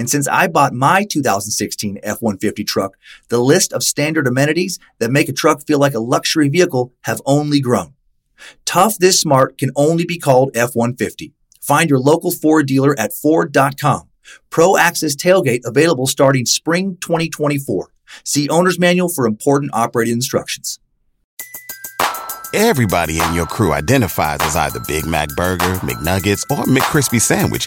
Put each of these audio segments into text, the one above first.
And since I bought my 2016 F-150 truck, the list of standard amenities that make a truck feel like a luxury vehicle have only grown. Tough this smart can only be called F-150. Find your local Ford dealer at Ford.com. Pro Access Tailgate available starting spring 2024. See owner's manual for important operating instructions. Everybody in your crew identifies as either Big Mac Burger, McNuggets, or McCrispy Sandwich.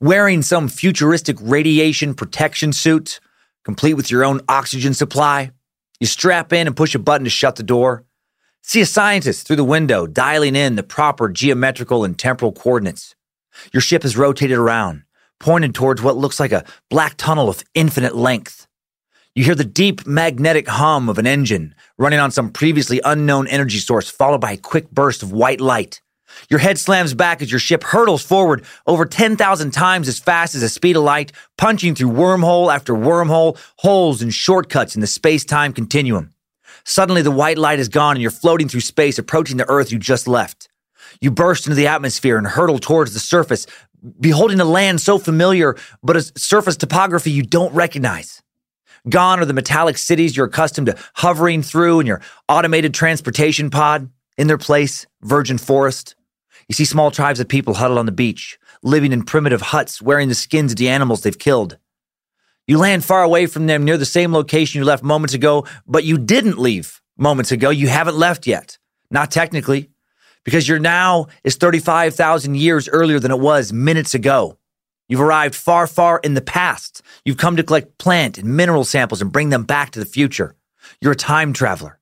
wearing some futuristic radiation protection suit, complete with your own oxygen supply. You strap in and push a button to shut the door. See a scientist through the window dialing in the proper geometrical and temporal coordinates. Your ship is rotated around, pointed towards what looks like a black tunnel of infinite length. You hear the deep magnetic hum of an engine running on some previously unknown energy source, followed by a quick burst of white light. Your head slams back as your ship hurtles forward over 10,000 times as fast as the speed of light, punching through wormhole after wormhole, holes and shortcuts in the space time continuum. Suddenly, the white light is gone and you're floating through space, approaching the Earth you just left. You burst into the atmosphere and hurtle towards the surface, beholding a land so familiar, but a surface topography you don't recognize. Gone are the metallic cities you're accustomed to hovering through in your automated transportation pod. In their place, virgin forest. You see small tribes of people huddled on the beach, living in primitive huts, wearing the skins of the animals they've killed. You land far away from them near the same location you left moments ago, but you didn't leave moments ago. You haven't left yet. Not technically, because your now is 35,000 years earlier than it was minutes ago. You've arrived far, far in the past. You've come to collect plant and mineral samples and bring them back to the future. You're a time traveler.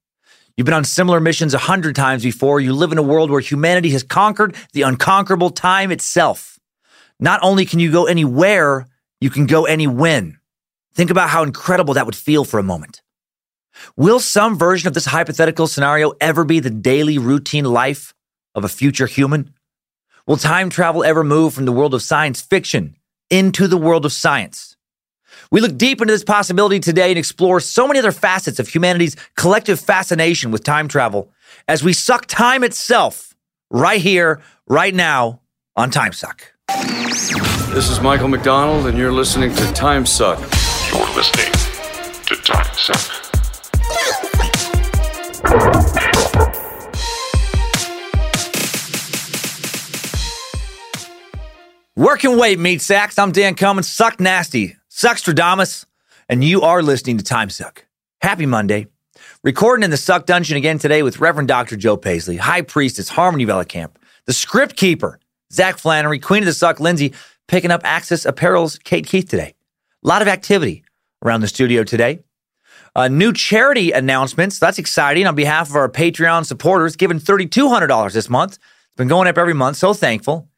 You've been on similar missions a hundred times before. You live in a world where humanity has conquered the unconquerable time itself. Not only can you go anywhere, you can go any when. Think about how incredible that would feel for a moment. Will some version of this hypothetical scenario ever be the daily routine life of a future human? Will time travel ever move from the world of science fiction into the world of science? We look deep into this possibility today and explore so many other facets of humanity's collective fascination with time travel as we suck time itself right here, right now on Time Suck. This is Michael McDonald, and you're listening to Time Suck. You're listening to Time Suck. Working weight, meat sacks. I'm Dan Cummins. Suck nasty. Suckstradamus. And you are listening to Time Suck. Happy Monday. Recording in the Suck Dungeon again today with Reverend Dr. Joe Paisley, High Priestess Harmony Vellicamp, the Script Keeper, Zach Flannery, Queen of the Suck, Lindsay, picking up Access Apparel's Kate Keith today. A lot of activity around the studio today. Uh, new charity announcements. That's exciting on behalf of our Patreon supporters, giving $3,200 this month. It's been going up every month. So thankful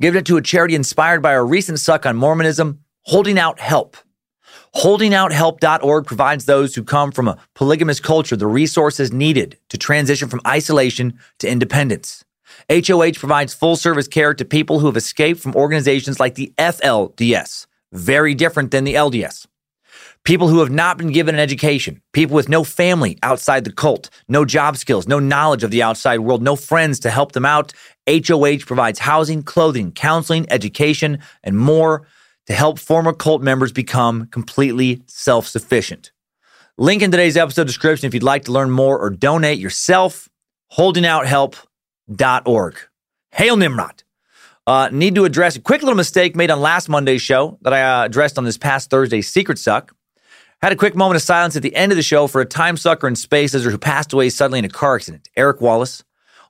giving it to a charity inspired by our recent suck on Mormonism, Holding Out Help. HoldingOutHelp.org provides those who come from a polygamous culture the resources needed to transition from isolation to independence. HOH provides full service care to people who have escaped from organizations like the FLDS, very different than the LDS. People who have not been given an education, people with no family outside the cult, no job skills, no knowledge of the outside world, no friends to help them out. HOH provides housing, clothing, counseling, education, and more to help former cult members become completely self sufficient. Link in today's episode description if you'd like to learn more or donate yourself. Holdingouthelp.org. Hail Nimrod. Uh, need to address a quick little mistake made on last Monday's show that I uh, addressed on this past Thursday's Secret Suck. Had a quick moment of silence at the end of the show for a time sucker and space lizard who passed away suddenly in a car accident, Eric Wallace.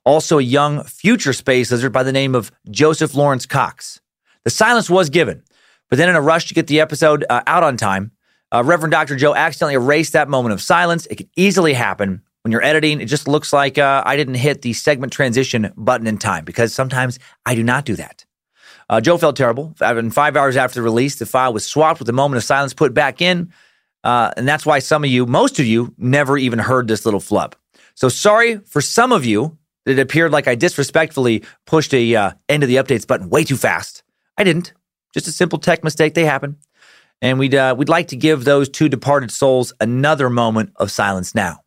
Also, a young future space lizard by the name of Joseph Lawrence Cox. The silence was given, but then in a rush to get the episode uh, out on time, uh, Reverend Dr. Joe accidentally erased that moment of silence. It could easily happen when you're editing. It just looks like uh, I didn't hit the segment transition button in time because sometimes I do not do that. Uh, Joe felt terrible. And five hours after the release, the file was swapped with the moment of silence put back in. Uh, and that's why some of you, most of you, never even heard this little flub. So sorry for some of you that it appeared like I disrespectfully pushed a uh, end of the updates button way too fast. I didn't. Just a simple tech mistake. They happen. And we'd, uh, we'd like to give those two departed souls another moment of silence now.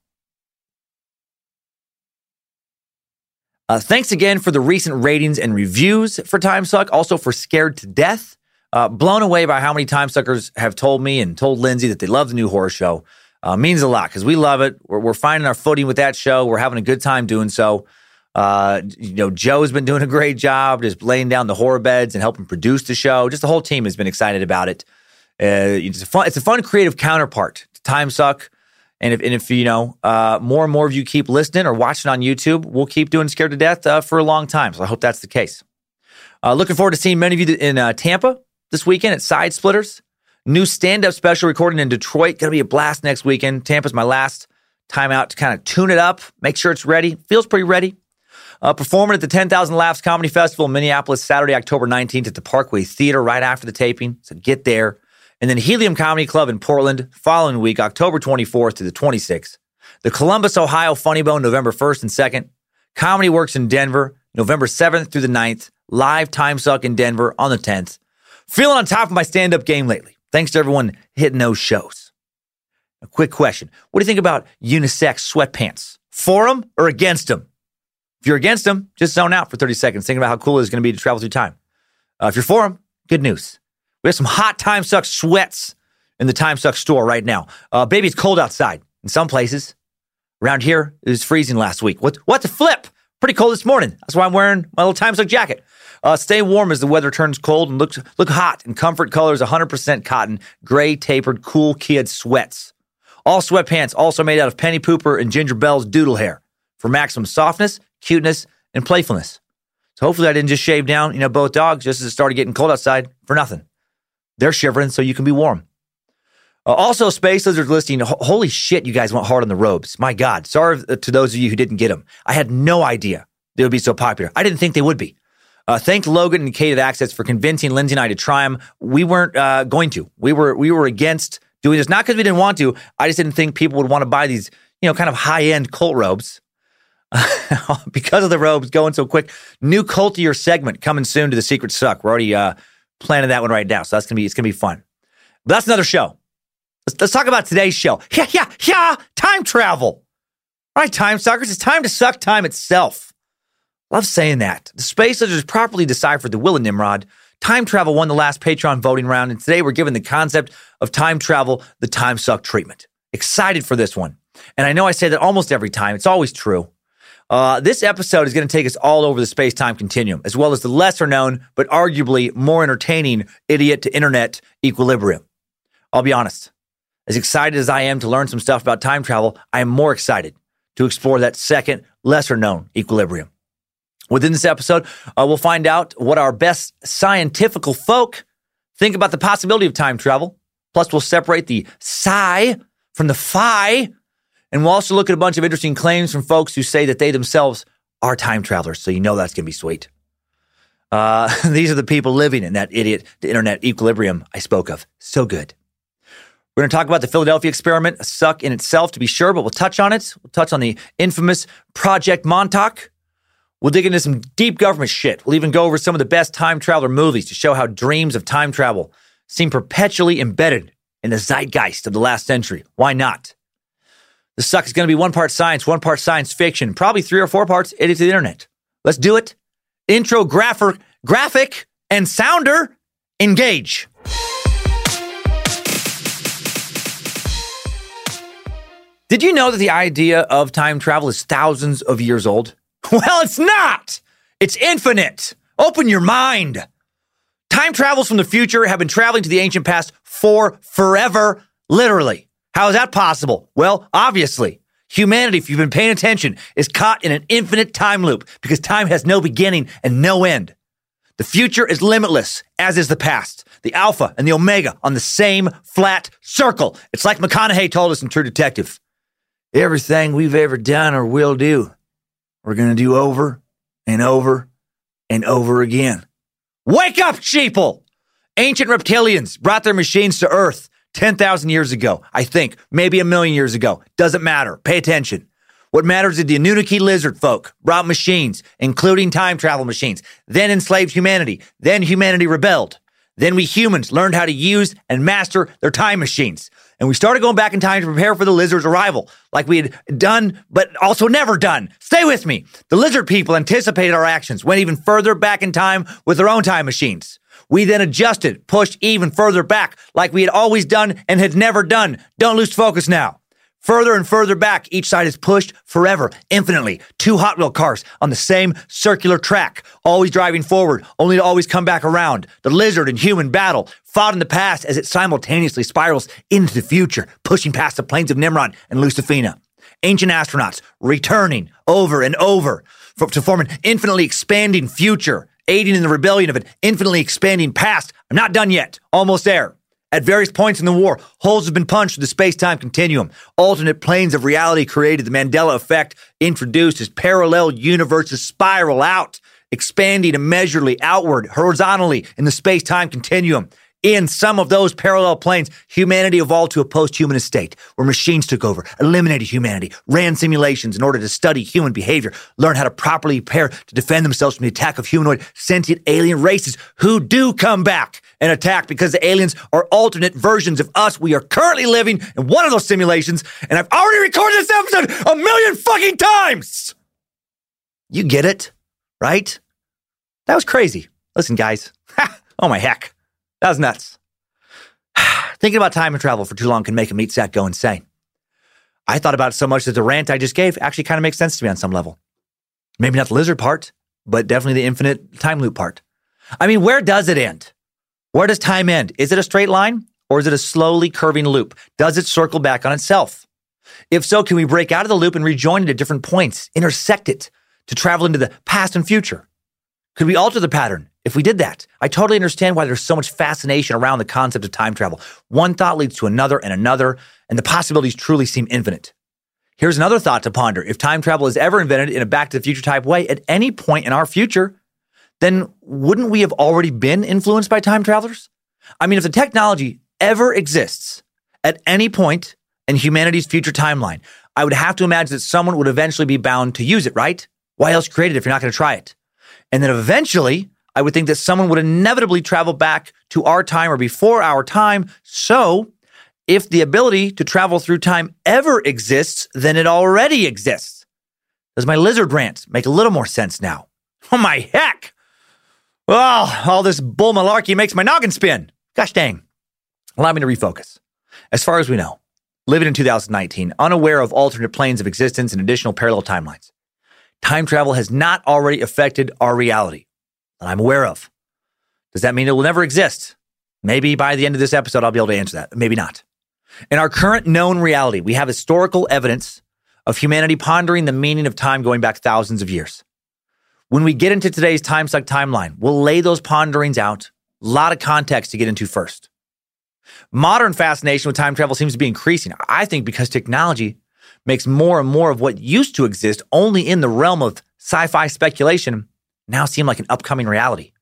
Uh, thanks again for the recent ratings and reviews for Time Suck, also for Scared to Death. Uh, blown away by how many Time Suckers have told me and told Lindsay that they love the new horror show. Uh, means a lot because we love it. We're, we're, finding our footing with that show. We're having a good time doing so. Uh, you know, Joe's been doing a great job just laying down the horror beds and helping produce the show. Just the whole team has been excited about it. Uh, it's a fun, it's a fun creative counterpart to Time Suck. And if, and if you know uh, more and more of you keep listening or watching on YouTube, we'll keep doing Scared to Death uh, for a long time. So I hope that's the case. Uh, looking forward to seeing many of you in uh, Tampa this weekend at Side Splitters. New stand up special recording in Detroit. Going to be a blast next weekend. Tampa's my last time out to kind of tune it up, make sure it's ready. Feels pretty ready. Uh, performing at the 10,000 Laughs Comedy Festival in Minneapolis, Saturday, October 19th at the Parkway Theater right after the taping. So get there. And then Helium Comedy Club in Portland, following week, October 24th to the 26th. The Columbus, Ohio Funny Bone, November 1st and 2nd. Comedy Works in Denver, November 7th through the 9th. Live Time Suck in Denver on the 10th. Feeling on top of my stand up game lately. Thanks to everyone hitting those shows. A quick question What do you think about unisex sweatpants? For them or against them? If you're against them, just zone out for 30 seconds, thinking about how cool it is going to be to travel through time. Uh, if you're for them, good news. We have some hot Time Suck sweats in the Time Suck store right now. Uh, baby, it's cold outside in some places. Around here, it was freezing last week. What, what the flip? Pretty cold this morning. That's why I'm wearing my little Time Suck jacket. Uh, stay warm as the weather turns cold and look, look hot in comfort colors 100% cotton, gray, tapered, cool kid sweats. All sweatpants also made out of Penny Pooper and Ginger Bell's doodle hair for maximum softness, cuteness, and playfulness. So hopefully I didn't just shave down, you know, both dogs just as it started getting cold outside for nothing. They're shivering so you can be warm. Uh, also, Space Lizard's listing. Ho- holy shit, you guys went hard on the robes. My God. Sorry to those of you who didn't get them. I had no idea they would be so popular. I didn't think they would be. Uh, thank Logan and Kate at Access for convincing Lindsay and I to try them. We weren't uh, going to. We were we were against doing this, not because we didn't want to. I just didn't think people would want to buy these, you know, kind of high end cult robes. because of the robes going so quick. New cultier segment coming soon to the Secret Suck. We're already uh, planning that one right now. So that's gonna be it's gonna be fun. But that's another show. Let's, let's talk about today's show. Yeah, yeah, yeah. Time travel. All right, time suckers. It's time to suck time itself. Love saying that. The space lizards properly deciphered the will of Nimrod. Time travel won the last Patreon voting round, and today we're given the concept of time travel the time suck treatment. Excited for this one. And I know I say that almost every time. It's always true. Uh, this episode is going to take us all over the space time continuum, as well as the lesser known, but arguably more entertaining idiot to internet equilibrium. I'll be honest. As excited as I am to learn some stuff about time travel, I am more excited to explore that second, lesser known equilibrium. Within this episode, uh, we'll find out what our best scientifical folk think about the possibility of time travel. Plus, we'll separate the psi from the phi and we'll also look at a bunch of interesting claims from folks who say that they themselves are time travelers. So you know that's going to be sweet. Uh, these are the people living in that idiot the internet equilibrium I spoke of. So good. We're going to talk about the Philadelphia experiment, a suck in itself to be sure, but we'll touch on it. We'll touch on the infamous Project Montauk. We'll dig into some deep government shit. We'll even go over some of the best time traveler movies to show how dreams of time travel seem perpetually embedded in the zeitgeist of the last century. Why not? The suck is going to be one part science, one part science fiction, probably three or four parts to the internet. Let's do it. Intro, graphic, graphic, and sounder, engage. Did you know that the idea of time travel is thousands of years old? Well, it's not. It's infinite. Open your mind. Time travels from the future have been traveling to the ancient past for forever, literally. How is that possible? Well, obviously. Humanity, if you've been paying attention, is caught in an infinite time loop because time has no beginning and no end. The future is limitless, as is the past. The alpha and the omega on the same flat circle. It's like McConaughey told us in True Detective. Everything we've ever done or will do, we're going to do over and over and over again. Wake up, sheeple! Ancient reptilians brought their machines to Earth 10,000 years ago, I think, maybe a million years ago. Doesn't matter. Pay attention. What matters is the Anunnaki lizard folk brought machines, including time travel machines, then enslaved humanity. Then humanity rebelled. Then we humans learned how to use and master their time machines. And we started going back in time to prepare for the lizard's arrival, like we had done, but also never done. Stay with me. The lizard people anticipated our actions, went even further back in time with their own time machines. We then adjusted, pushed even further back, like we had always done and had never done. Don't lose focus now. Further and further back, each side is pushed forever, infinitely. Two Hot Wheel cars on the same circular track, always driving forward, only to always come back around. The lizard and human battle fought in the past as it simultaneously spirals into the future, pushing past the plains of Nimrod and Lucifina. Ancient astronauts returning over and over to form an infinitely expanding future, aiding in the rebellion of an infinitely expanding past. I'm not done yet. Almost there. At various points in the war, holes have been punched through the space time continuum. Alternate planes of reality created. The Mandela effect introduced as parallel universes spiral out, expanding immeasurably outward, horizontally in the space time continuum. In some of those parallel planes, humanity evolved to a post humanist state where machines took over, eliminated humanity, ran simulations in order to study human behavior, learn how to properly prepare to defend themselves from the attack of humanoid sentient alien races who do come back and attack because the aliens are alternate versions of us. We are currently living in one of those simulations, and I've already recorded this episode a million fucking times. You get it, right? That was crazy. Listen, guys. oh my heck. That was nuts. Thinking about time and travel for too long can make a meat sack go insane. I thought about it so much that the rant I just gave actually kind of makes sense to me on some level. Maybe not the lizard part, but definitely the infinite time loop part. I mean, where does it end? Where does time end? Is it a straight line or is it a slowly curving loop? Does it circle back on itself? If so, can we break out of the loop and rejoin it at different points, intersect it to travel into the past and future? Could we alter the pattern if we did that? I totally understand why there's so much fascination around the concept of time travel. One thought leads to another and another, and the possibilities truly seem infinite. Here's another thought to ponder. If time travel is ever invented in a back to the future type way at any point in our future, then wouldn't we have already been influenced by time travelers? I mean, if the technology ever exists at any point in humanity's future timeline, I would have to imagine that someone would eventually be bound to use it, right? Why else create it if you're not going to try it? And then eventually, I would think that someone would inevitably travel back to our time or before our time. So, if the ability to travel through time ever exists, then it already exists. Does my lizard rant make a little more sense now? Oh my heck! Well, all this bull malarkey makes my noggin spin. Gosh dang. Allow me to refocus. As far as we know, living in 2019, unaware of alternate planes of existence and additional parallel timelines, time travel has not already affected our reality that I'm aware of. Does that mean it will never exist? Maybe by the end of this episode, I'll be able to answer that. Maybe not. In our current known reality, we have historical evidence of humanity pondering the meaning of time going back thousands of years. When we get into today's time suck timeline, we'll lay those ponderings out. A lot of context to get into first. Modern fascination with time travel seems to be increasing. I think because technology makes more and more of what used to exist only in the realm of sci fi speculation now seem like an upcoming reality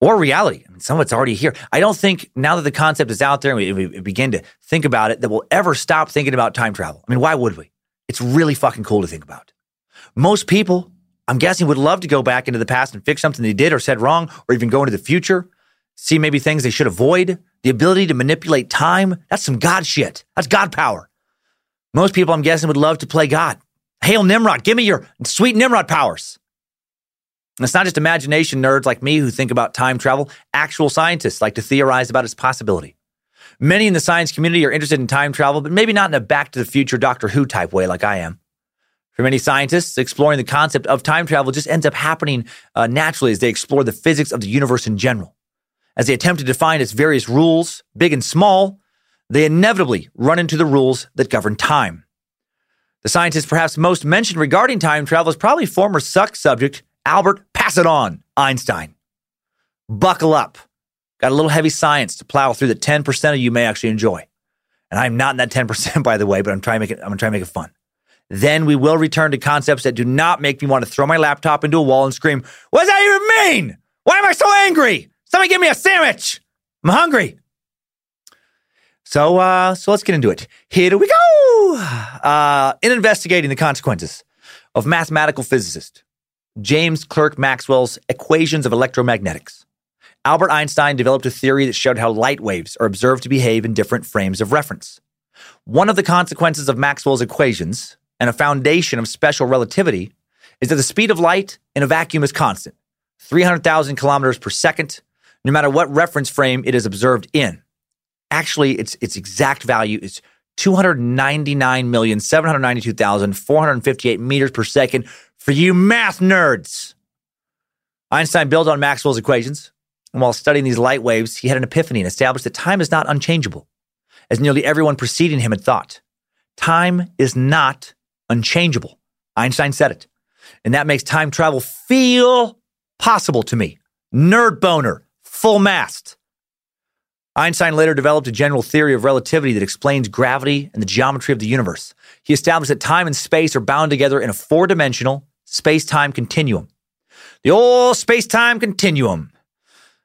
or reality. I mean, some of it's already here. I don't think now that the concept is out there and we, we, begin to think about it that we'll ever stop thinking about time travel. I mean, why would we? It's really fucking cool to think about. Most people, I'm guessing, would love to go back into the past and fix something they did or said wrong, or even go into the future, see maybe things they should avoid, The ability to manipulate time, that's some God shit. That's God power. Most people, I'm guessing, would love to play God. Hail Nimrod, give me your sweet Nimrod powers. And it's not just imagination nerds like me who think about time travel. Actual scientists like to theorize about its possibility. Many in the science community are interested in time travel, but maybe not in a back to the future Doctor Who type way like I am. For many scientists, exploring the concept of time travel just ends up happening uh, naturally as they explore the physics of the universe in general. As they attempt to define its various rules, big and small, they inevitably run into the rules that govern time. The scientist perhaps most mentioned regarding time travel is probably former suck subject Albert Pass It On Einstein. Buckle up. Got a little heavy science to plow through that 10% of you may actually enjoy. And I'm not in that 10%, by the way, but I'm trying to make it, I'm to try to make it fun. Then we will return to concepts that do not make me want to throw my laptop into a wall and scream, What does that even mean? Why am I so angry? Somebody give me a sandwich. I'm hungry. So, uh, so let's get into it. Here we go. Uh, in investigating the consequences of mathematical physicist James Clerk Maxwell's equations of electromagnetics, Albert Einstein developed a theory that showed how light waves are observed to behave in different frames of reference. One of the consequences of Maxwell's equations and a foundation of special relativity is that the speed of light in a vacuum is constant 300,000 kilometers per second, no matter what reference frame it is observed in. Actually, its, its exact value is 299,792,458 meters per second for you math nerds. Einstein built on Maxwell's equations, and while studying these light waves, he had an epiphany and established that time is not unchangeable, as nearly everyone preceding him had thought. Time is not unchangeable. Einstein said it. And that makes time travel feel possible to me. Nerd boner, full mast. Einstein later developed a general theory of relativity that explains gravity and the geometry of the universe. He established that time and space are bound together in a four dimensional space time continuum. The old space time continuum.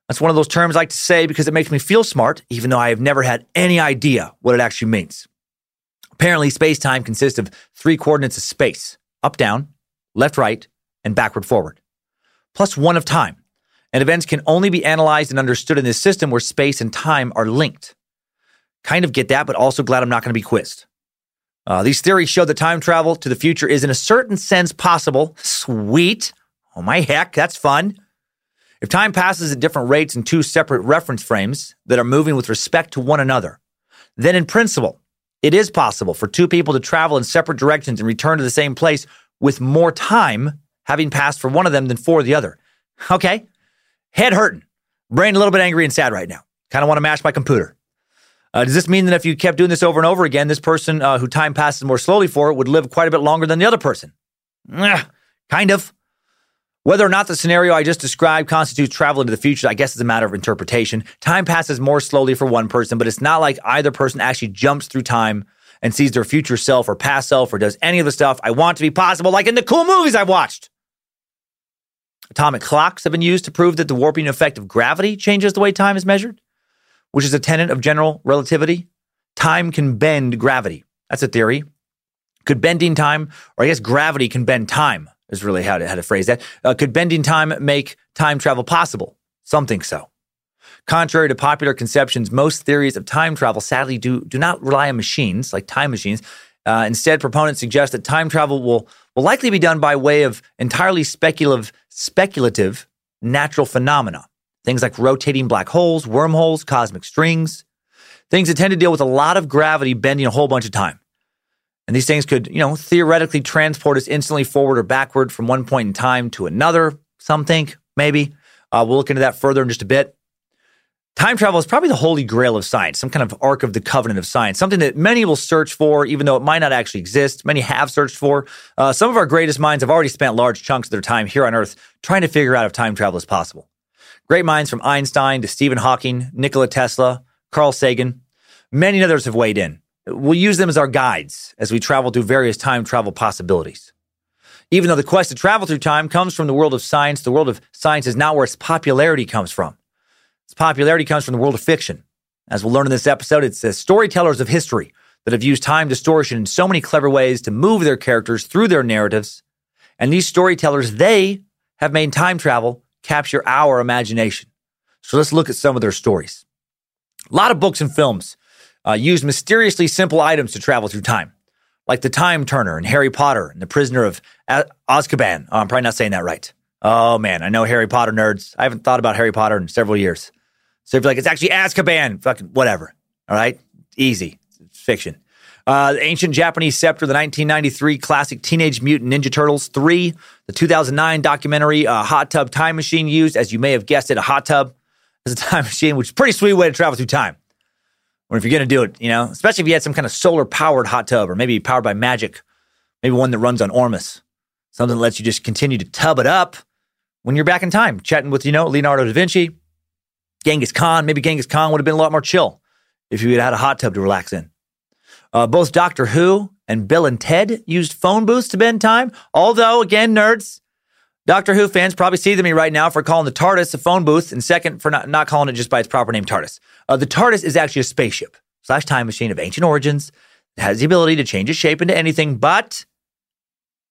That's one of those terms I like to say because it makes me feel smart, even though I have never had any idea what it actually means. Apparently, space time consists of three coordinates of space up, down, left, right, and backward, forward, plus one of time. And events can only be analyzed and understood in this system where space and time are linked. Kind of get that, but also glad I'm not going to be quizzed. Uh, these theories show that time travel to the future is, in a certain sense, possible. Sweet. Oh, my heck, that's fun. If time passes at different rates in two separate reference frames that are moving with respect to one another, then in principle, it is possible for two people to travel in separate directions and return to the same place with more time having passed for one of them than for the other. Okay. Head hurting. Brain a little bit angry and sad right now. Kind of want to mash my computer. Uh, does this mean that if you kept doing this over and over again, this person uh, who time passes more slowly for would live quite a bit longer than the other person? Eh, kind of. Whether or not the scenario I just described constitutes travel into the future, I guess is a matter of interpretation. Time passes more slowly for one person, but it's not like either person actually jumps through time and sees their future self or past self or does any of the stuff I want to be possible, like in the cool movies I've watched. Atomic clocks have been used to prove that the warping effect of gravity changes the way time is measured, which is a tenet of general relativity. Time can bend gravity. That's a theory. Could bending time, or I guess gravity can bend time is really how to, how to phrase that. Uh, could bending time make time travel possible? Some think so. Contrary to popular conceptions, most theories of time travel sadly do, do not rely on machines, like time machines. Uh, instead, proponents suggest that time travel will, will likely be done by way of entirely speculative, speculative natural phenomena. Things like rotating black holes, wormholes, cosmic strings, things that tend to deal with a lot of gravity bending a whole bunch of time. And these things could, you know, theoretically transport us instantly forward or backward from one point in time to another. Some think, maybe. Uh, we'll look into that further in just a bit. Time travel is probably the holy grail of science, some kind of ark of the covenant of science, something that many will search for, even though it might not actually exist. Many have searched for. Uh, some of our greatest minds have already spent large chunks of their time here on Earth trying to figure out if time travel is possible. Great minds from Einstein to Stephen Hawking, Nikola Tesla, Carl Sagan, many others have weighed in. We'll use them as our guides as we travel through various time travel possibilities. Even though the quest to travel through time comes from the world of science, the world of science is not where its popularity comes from. Its popularity comes from the world of fiction. As we'll learn in this episode, it's the storytellers of history that have used time distortion in so many clever ways to move their characters through their narratives. And these storytellers, they have made time travel capture our imagination. So let's look at some of their stories. A lot of books and films uh, use mysteriously simple items to travel through time, like the Time Turner and Harry Potter and the Prisoner of Azkaban. Oh, I'm probably not saying that right. Oh man, I know Harry Potter nerds. I haven't thought about Harry Potter in several years. So if you're like, it's actually Azkaban, fucking whatever. All right, easy. It's fiction. Uh, the ancient Japanese scepter, the 1993 classic Teenage Mutant Ninja Turtles 3, the 2009 documentary uh, Hot Tub Time Machine used, as you may have guessed it, a hot tub as a time machine, which is a pretty sweet way to travel through time. Or if you're going to do it, you know, especially if you had some kind of solar powered hot tub or maybe powered by magic, maybe one that runs on Ormus, something that lets you just continue to tub it up when you're back in time, chatting with, you know, Leonardo da Vinci, Genghis Khan. Maybe Genghis Khan would have been a lot more chill if you had had a hot tub to relax in. Uh, both Doctor Who and Bill and Ted used phone booths to bend time. Although, again, nerds, Doctor Who fans probably see me right now for calling the TARDIS a phone booth, and second for not, not calling it just by its proper name, TARDIS. Uh, the TARDIS is actually a spaceship slash time machine of ancient origins. It has the ability to change its shape into anything, but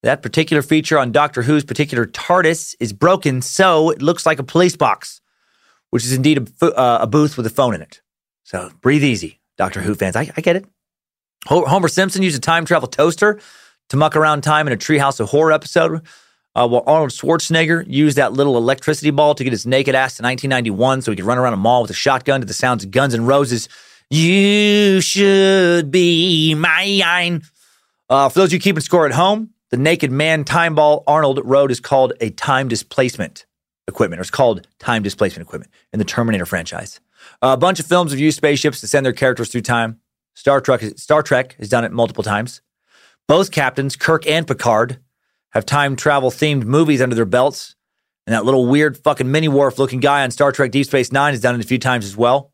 that particular feature on Doctor Who's particular TARDIS is broken, so it looks like a police box, which is indeed a, uh, a booth with a phone in it. So breathe easy, Doctor Who fans. I, I get it. Homer Simpson used a time travel toaster to muck around time in a Treehouse of Horror episode, uh, while Arnold Schwarzenegger used that little electricity ball to get his naked ass to 1991 so he could run around a mall with a shotgun to the sounds of Guns N' Roses. You should be mine. Uh, for those of you keeping score at home, the naked man time ball Arnold rode is called a time displacement equipment, or it's called time displacement equipment in the Terminator franchise. Uh, a bunch of films have used spaceships to send their characters through time. Star Trek, Star Trek has done it multiple times. Both captains, Kirk and Picard, have time travel themed movies under their belts. And that little weird fucking mini Worf looking guy on Star Trek Deep Space Nine has done it a few times as well.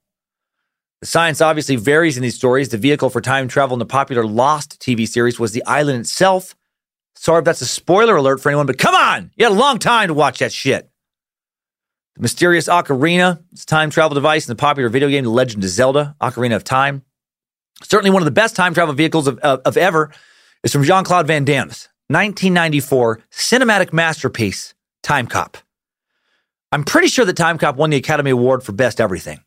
The science obviously varies in these stories. The vehicle for time travel in the popular Lost TV series was the island itself. Sorry if that's a spoiler alert for anyone, but come on! You had a long time to watch that shit. The mysterious Ocarina, it's time travel device in the popular video game The Legend of Zelda, Ocarina of Time. Certainly one of the best time travel vehicles of, of, of ever is from Jean Claude Van Damme's 1994 cinematic masterpiece, Time Cop. I'm pretty sure that Time Cop won the Academy Award for Best Everything.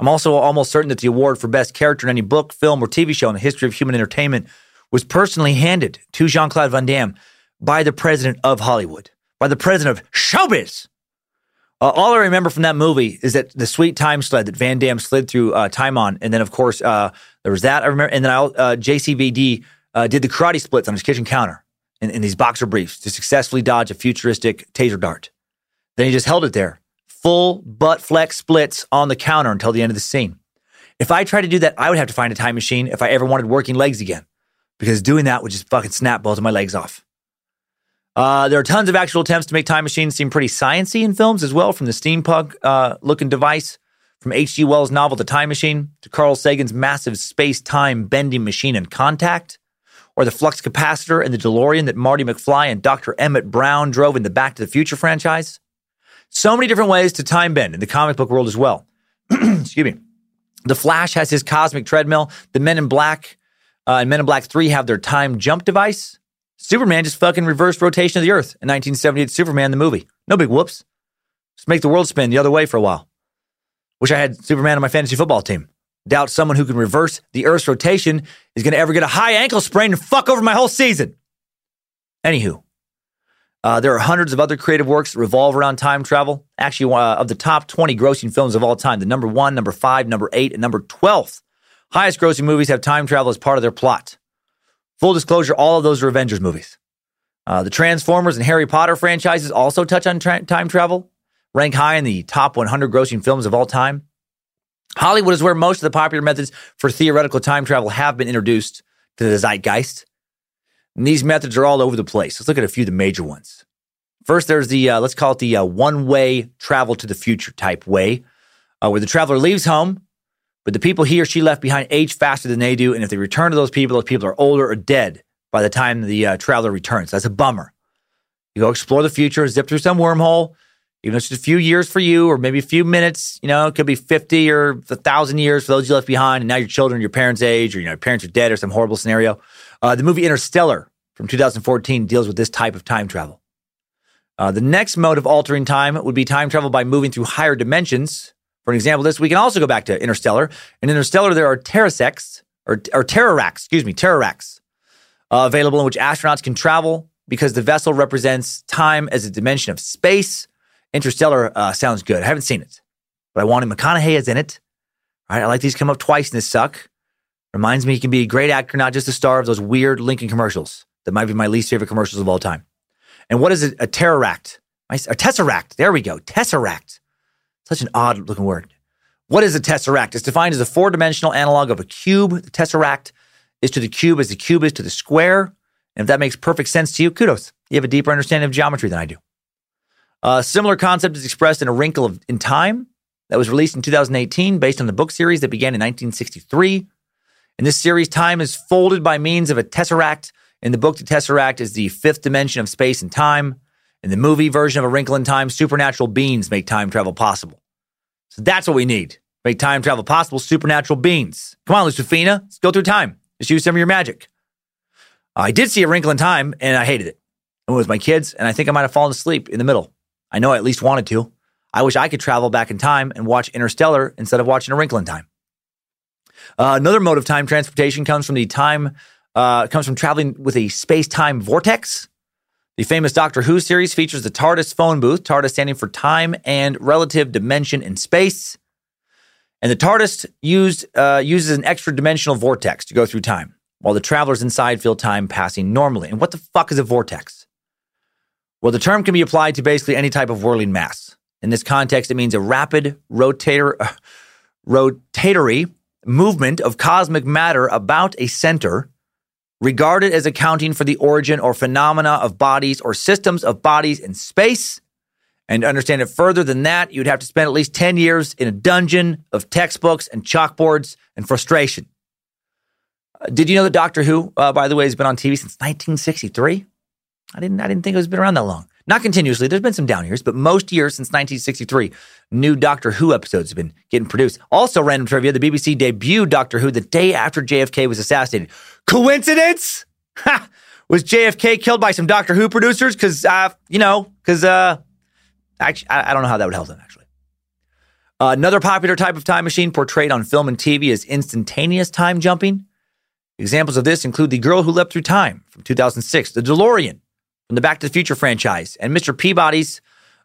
I'm also almost certain that the award for Best Character in any book, film, or TV show in the history of human entertainment was personally handed to Jean Claude Van Damme by the president of Hollywood, by the president of showbiz. Uh, all I remember from that movie is that the sweet time sled that Van Damme slid through uh, time on, and then of course uh, there was that I remember, and then I, uh, JCVD uh, did the karate splits on his kitchen counter in, in these boxer briefs to successfully dodge a futuristic taser dart. Then he just held it there, full butt flex splits on the counter until the end of the scene. If I tried to do that, I would have to find a time machine if I ever wanted working legs again, because doing that would just fucking snap both of my legs off. Uh, there are tons of actual attempts to make time machines seem pretty sciency in films as well, from the steampunk uh, looking device, from H.G. Wells' novel The Time Machine to Carl Sagan's massive space-time bending machine in Contact, or the flux capacitor and the DeLorean that Marty McFly and Dr. Emmett Brown drove in the Back to the Future franchise. So many different ways to time bend in the comic book world as well. Excuse me. The Flash has his cosmic treadmill. The Men in Black uh, and Men in Black 3 have their time jump device. Superman just fucking reversed rotation of the Earth in 1978 Superman the movie. No big whoops. Just make the world spin the other way for a while. Wish I had Superman on my fantasy football team. Doubt someone who can reverse the Earth's rotation is going to ever get a high ankle sprain and fuck over my whole season. Anywho, uh, there are hundreds of other creative works that revolve around time travel. Actually, uh, of the top 20 grossing films of all time, the number one, number five, number eight, and number 12 highest grossing movies have time travel as part of their plot. Full disclosure, all of those are Avengers movies. Uh, the Transformers and Harry Potter franchises also touch on tra- time travel, rank high in the top 100 grossing films of all time. Hollywood is where most of the popular methods for theoretical time travel have been introduced to the zeitgeist. And these methods are all over the place. Let's look at a few of the major ones. First, there's the, uh, let's call it the uh, one way travel to the future type way, uh, where the traveler leaves home but the people he or she left behind age faster than they do. And if they return to those people, those people are older or dead by the time the uh, traveler returns. That's a bummer. You go explore the future, zip through some wormhole, even if it's just a few years for you or maybe a few minutes. You know, it could be 50 or a 1,000 years for those you left behind. And now your children your parents' age or, you know, your parents are dead or some horrible scenario. Uh, the movie Interstellar from 2014 deals with this type of time travel. Uh, the next mode of altering time would be time travel by moving through higher dimensions For an example, this we can also go back to Interstellar. In Interstellar, there are terrasects or or excuse me, terroracks uh, available in which astronauts can travel because the vessel represents time as a dimension of space. Interstellar uh, sounds good. I haven't seen it, but I wanted McConaughey is in it. All right, I like these come up twice in this suck. Reminds me he can be a great actor, not just a star of those weird Lincoln commercials that might be my least favorite commercials of all time. And what is it? A terraract? A tesseract. There we go. Tesseract. Such an odd looking word. What is a tesseract? It's defined as a four dimensional analog of a cube. The tesseract is to the cube as the cube is to the square. And if that makes perfect sense to you, kudos. You have a deeper understanding of geometry than I do. A similar concept is expressed in A Wrinkle of, in Time that was released in 2018 based on the book series that began in 1963. In this series, time is folded by means of a tesseract. In the book, the tesseract is the fifth dimension of space and time. In the movie version of A Wrinkle in Time, supernatural beings make time travel possible. So that's what we need. Make time travel possible, supernatural beings. Come on, Lucifina, let's go through time. Just use some of your magic. I did see A Wrinkle in Time, and I hated it. It was my kids, and I think I might have fallen asleep in the middle. I know I at least wanted to. I wish I could travel back in time and watch Interstellar instead of watching A Wrinkle in Time. Uh, another mode of time transportation comes from the time uh, comes from traveling with a space time vortex. The famous Doctor Who series features the TARDIS phone booth, TARDIS standing for time and relative dimension in space. And the TARDIS used, uh, uses an extra dimensional vortex to go through time, while the travelers inside feel time passing normally. And what the fuck is a vortex? Well, the term can be applied to basically any type of whirling mass. In this context, it means a rapid rotator, uh, rotatory movement of cosmic matter about a center, regarded as accounting for the origin or phenomena of bodies or systems of bodies in space. And to understand it further than that, you'd have to spend at least 10 years in a dungeon of textbooks and chalkboards and frustration. Uh, did you know that Doctor Who, uh, by the way, has been on TV since 1963? I didn't, I didn't think it was been around that long. Not continuously. There's been some down years, but most years since 1963, new Doctor Who episodes have been getting produced. Also, random trivia: the BBC debuted Doctor Who the day after JFK was assassinated. Coincidence? Ha! Was JFK killed by some Doctor Who producers? Because, uh, you know, because uh, actually, I, I, don't know how that would help them. Actually, another popular type of time machine portrayed on film and TV is instantaneous time jumping. Examples of this include The Girl Who Leapt Through Time from 2006, The DeLorean from the Back to the Future franchise, and Mr. Peabody's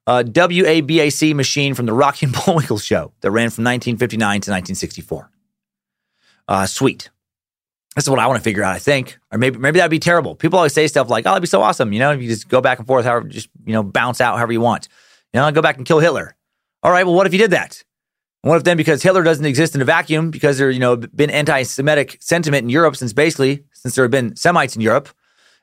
uh, WABAC machine from the Rocky and Bullwinkle show that ran from 1959 to 1964. Uh, sweet. This is what I want to figure out, I think. Or maybe maybe that'd be terrible. People always say stuff like, oh, that'd be so awesome. You know, if you just go back and forth, however, just, you know, bounce out however you want. You know, go back and kill Hitler. All right, well, what if you did that? what if then, because Hitler doesn't exist in a vacuum, because there, you know, been anti-Semitic sentiment in Europe since basically, since there have been Semites in Europe,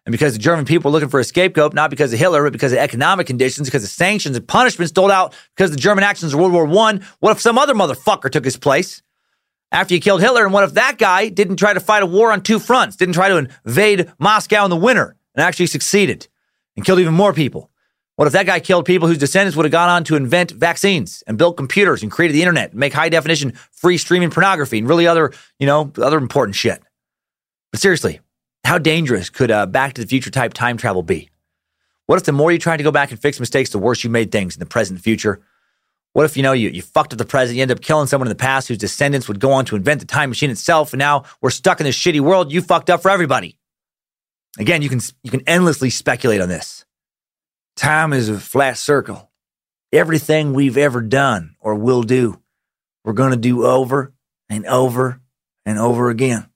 and because the German people were looking for a scapegoat, not because of Hitler, but because of economic conditions, because of sanctions and punishments doled out because of the German actions of World War I, what if some other motherfucker took his place after you killed Hitler? And what if that guy didn't try to fight a war on two fronts, didn't try to invade Moscow in the winter and actually succeeded and killed even more people? What if that guy killed people whose descendants would have gone on to invent vaccines and built computers and created the internet, and make high definition free streaming pornography and really other, you know, other important shit? But seriously, how dangerous could a Back to the Future type time travel be? What if the more you try to go back and fix mistakes, the worse you made things in the present and future? What if, you know, you, you fucked up the present, you end up killing someone in the past whose descendants would go on to invent the time machine itself, and now we're stuck in this shitty world, you fucked up for everybody. Again, you can you can endlessly speculate on this. Time is a flat circle. Everything we've ever done or will do, we're going to do over and over and over again.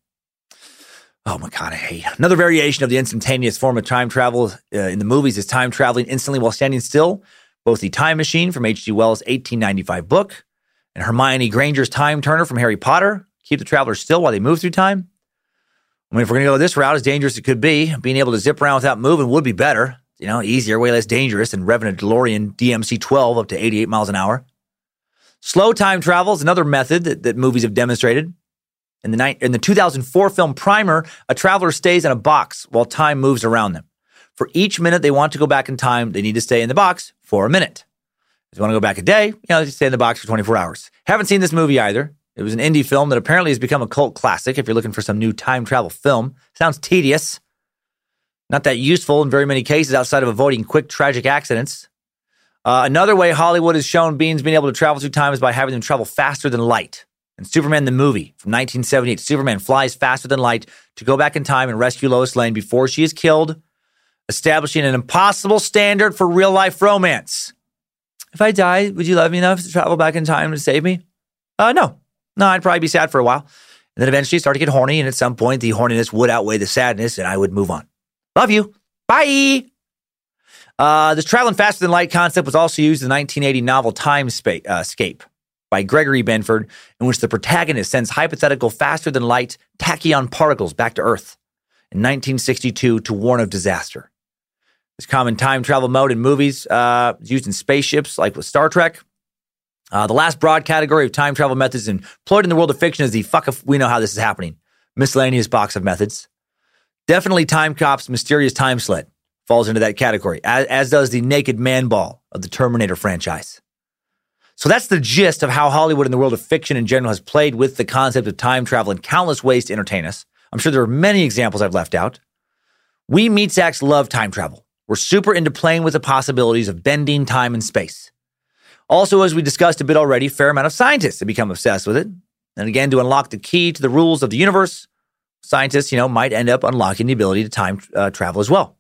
Oh, McConaughey. Another variation of the instantaneous form of time travel uh, in the movies is time traveling instantly while standing still. Both the Time Machine from H.G. Wells' 1895 book and Hermione Granger's Time Turner from Harry Potter keep the travelers still while they move through time. I mean, if we're going to go this route, as dangerous as it could be, being able to zip around without moving would be better. You know, easier, way less dangerous than revving a DeLorean DMC 12 up to 88 miles an hour. Slow time travel is another method that, that movies have demonstrated. In the, ni- in the 2004 film Primer, a traveler stays in a box while time moves around them. For each minute they want to go back in time, they need to stay in the box for a minute. If they want to go back a day, you know, they stay in the box for 24 hours. Haven't seen this movie either. It was an indie film that apparently has become a cult classic if you're looking for some new time travel film. Sounds tedious. Not that useful in very many cases outside of avoiding quick tragic accidents. Uh, another way Hollywood has shown beings being able to travel through time is by having them travel faster than light. And Superman the movie from 1978, Superman flies faster than light to go back in time and rescue Lois Lane before she is killed, establishing an impossible standard for real life romance. If I die, would you love me enough to travel back in time to save me? Uh, no. No, I'd probably be sad for a while. And then eventually start to get horny, and at some point, the horniness would outweigh the sadness, and I would move on. Love you. Bye. Uh, this traveling faster than light concept was also used in the 1980 novel Time uh, by Gregory Benford, in which the protagonist sends hypothetical faster than light tachyon particles back to Earth in 1962 to warn of disaster. This common time travel mode in movies uh, used in spaceships, like with Star Trek. Uh, the last broad category of time travel methods employed in the world of fiction is the fuck if we know how this is happening. Miscellaneous box of methods. Definitely Timecop's mysterious time sled falls into that category, as, as does the naked man ball of the Terminator franchise. So that's the gist of how Hollywood and the world of fiction in general has played with the concept of time travel in countless ways to entertain us. I'm sure there are many examples I've left out. We meat sacks love time travel. We're super into playing with the possibilities of bending time and space. Also, as we discussed a bit already, a fair amount of scientists have become obsessed with it. And again, to unlock the key to the rules of the universe, scientists, you know, might end up unlocking the ability to time uh, travel as well.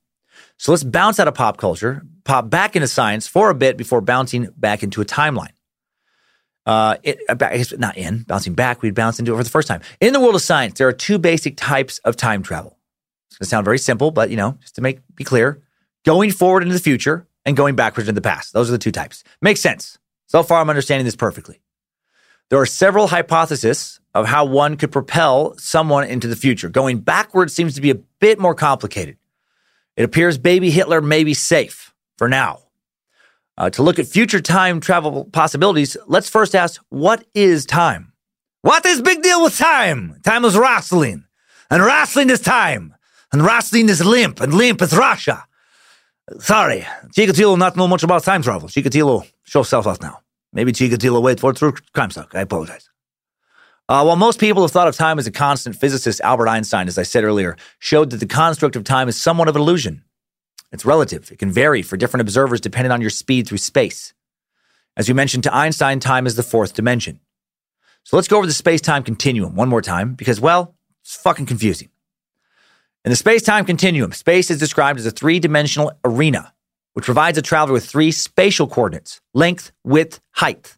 So let's bounce out of pop culture, pop back into science for a bit before bouncing back into a timeline. Uh, it, guess not in bouncing back, we'd bounce into it for the first time. In the world of science, there are two basic types of time travel. It's going to sound very simple, but you know, just to make be clear, going forward into the future and going backwards into the past. Those are the two types. Makes sense. So far, I'm understanding this perfectly. There are several hypotheses of how one could propel someone into the future. Going backwards seems to be a bit more complicated. It appears baby Hitler may be safe for now. Uh, to look at future time travel possibilities, let's first ask what is time? What is big deal with time? Time is wrestling, and wrestling is time, and wrestling is limp, and limp is Russia. Sorry, Chikatilo not know much about time travel. Chikatilo, show self out now. Maybe Chikatilo wait for through crime suck. I apologize. Uh, while most people have thought of time as a constant, physicist Albert Einstein, as I said earlier, showed that the construct of time is somewhat of an illusion. It's relative. It can vary for different observers depending on your speed through space. As we mentioned to Einstein, time is the fourth dimension. So let's go over the space time continuum one more time because, well, it's fucking confusing. In the space time continuum, space is described as a three dimensional arena, which provides a traveler with three spatial coordinates length, width, height.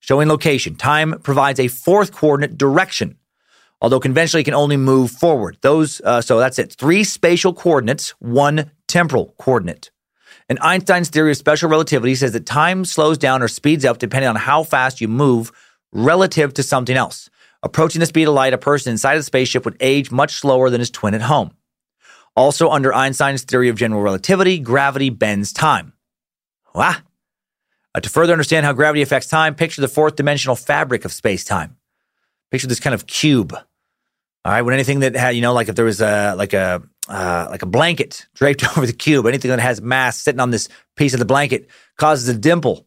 Showing location, time provides a fourth coordinate direction, although conventionally it can only move forward. Those, uh, so that's it. Three spatial coordinates, one temporal coordinate. And Einstein's theory of special relativity says that time slows down or speeds up depending on how fast you move relative to something else. Approaching the speed of light, a person inside the spaceship would age much slower than his twin at home. Also, under Einstein's theory of general relativity, gravity bends time. Wow. Uh, to further understand how gravity affects time, picture the fourth dimensional fabric of space time. Picture this kind of cube. All right, when anything that had, you know, like if there was a like a uh, like a blanket draped over the cube, anything that has mass sitting on this piece of the blanket causes a dimple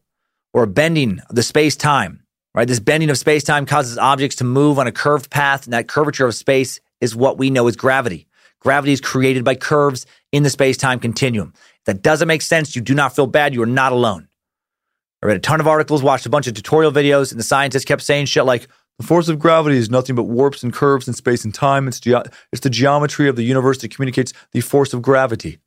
or a bending of the space time. Right, this bending of space time causes objects to move on a curved path, and that curvature of space is what we know as gravity. Gravity is created by curves in the space time continuum. If that doesn't make sense, you do not feel bad. You are not alone. I read a ton of articles, watched a bunch of tutorial videos, and the scientists kept saying shit like, the force of gravity is nothing but warps and curves in space and time. It's, ge- it's the geometry of the universe that communicates the force of gravity.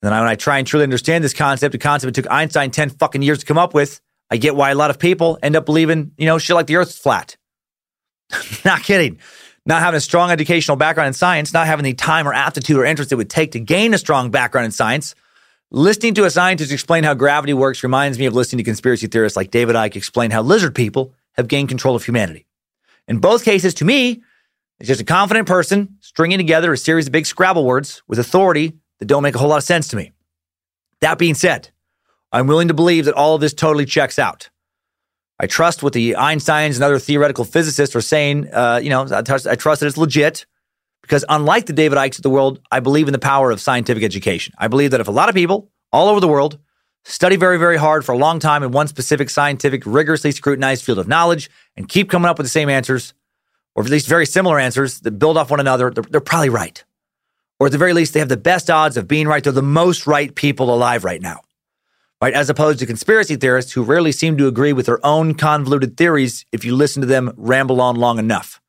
And then when I try and truly understand this concept, a concept it took Einstein 10 fucking years to come up with, I get why a lot of people end up believing, you know, shit like the earth's flat. not kidding. Not having a strong educational background in science, not having the time or aptitude or interest it would take to gain a strong background in science. Listening to a scientist explain how gravity works reminds me of listening to conspiracy theorists like David Icke explain how lizard people have gained control of humanity. In both cases, to me, it's just a confident person stringing together a series of big Scrabble words with authority that don't make a whole lot of sense to me. That being said, I'm willing to believe that all of this totally checks out. I trust what the Einsteins and other theoretical physicists are saying. Uh, you know, I trust, I trust that it's legit because, unlike the David Ickes of the world, I believe in the power of scientific education. I believe that if a lot of people all over the world study very, very hard for a long time in one specific scientific, rigorously scrutinized field of knowledge, and keep coming up with the same answers, or at least very similar answers that build off one another, they're, they're probably right. Or at the very least, they have the best odds of being right. They're the most right people alive right now. right? As opposed to conspiracy theorists who rarely seem to agree with their own convoluted theories if you listen to them ramble on long enough.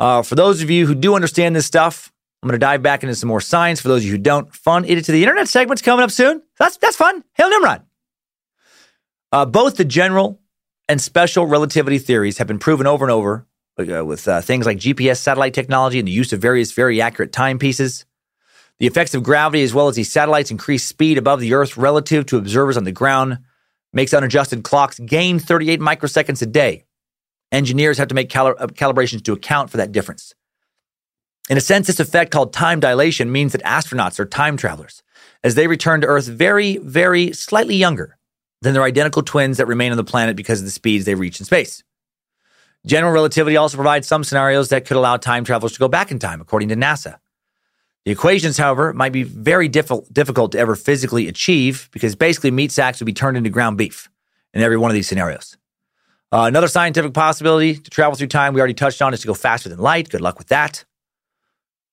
Uh, for those of you who do understand this stuff, I'm going to dive back into some more science. For those of you who don't, fun idiot to the internet segment's coming up soon. That's that's fun. Hail Nimrod. Uh, both the general and special relativity theories have been proven over and over uh, with uh, things like GPS satellite technology and the use of various very accurate timepieces. The effects of gravity, as well as these satellites' increased speed above the Earth relative to observers on the ground, makes unadjusted clocks gain 38 microseconds a day. Engineers have to make cal- uh, calibrations to account for that difference. In a sense, this effect called time dilation means that astronauts are time travelers as they return to Earth very, very slightly younger than their identical twins that remain on the planet because of the speeds they reach in space. General relativity also provides some scenarios that could allow time travelers to go back in time, according to NASA. The equations, however, might be very diff- difficult to ever physically achieve because basically meat sacks would be turned into ground beef in every one of these scenarios. Uh, another scientific possibility to travel through time we already touched on is to go faster than light. Good luck with that.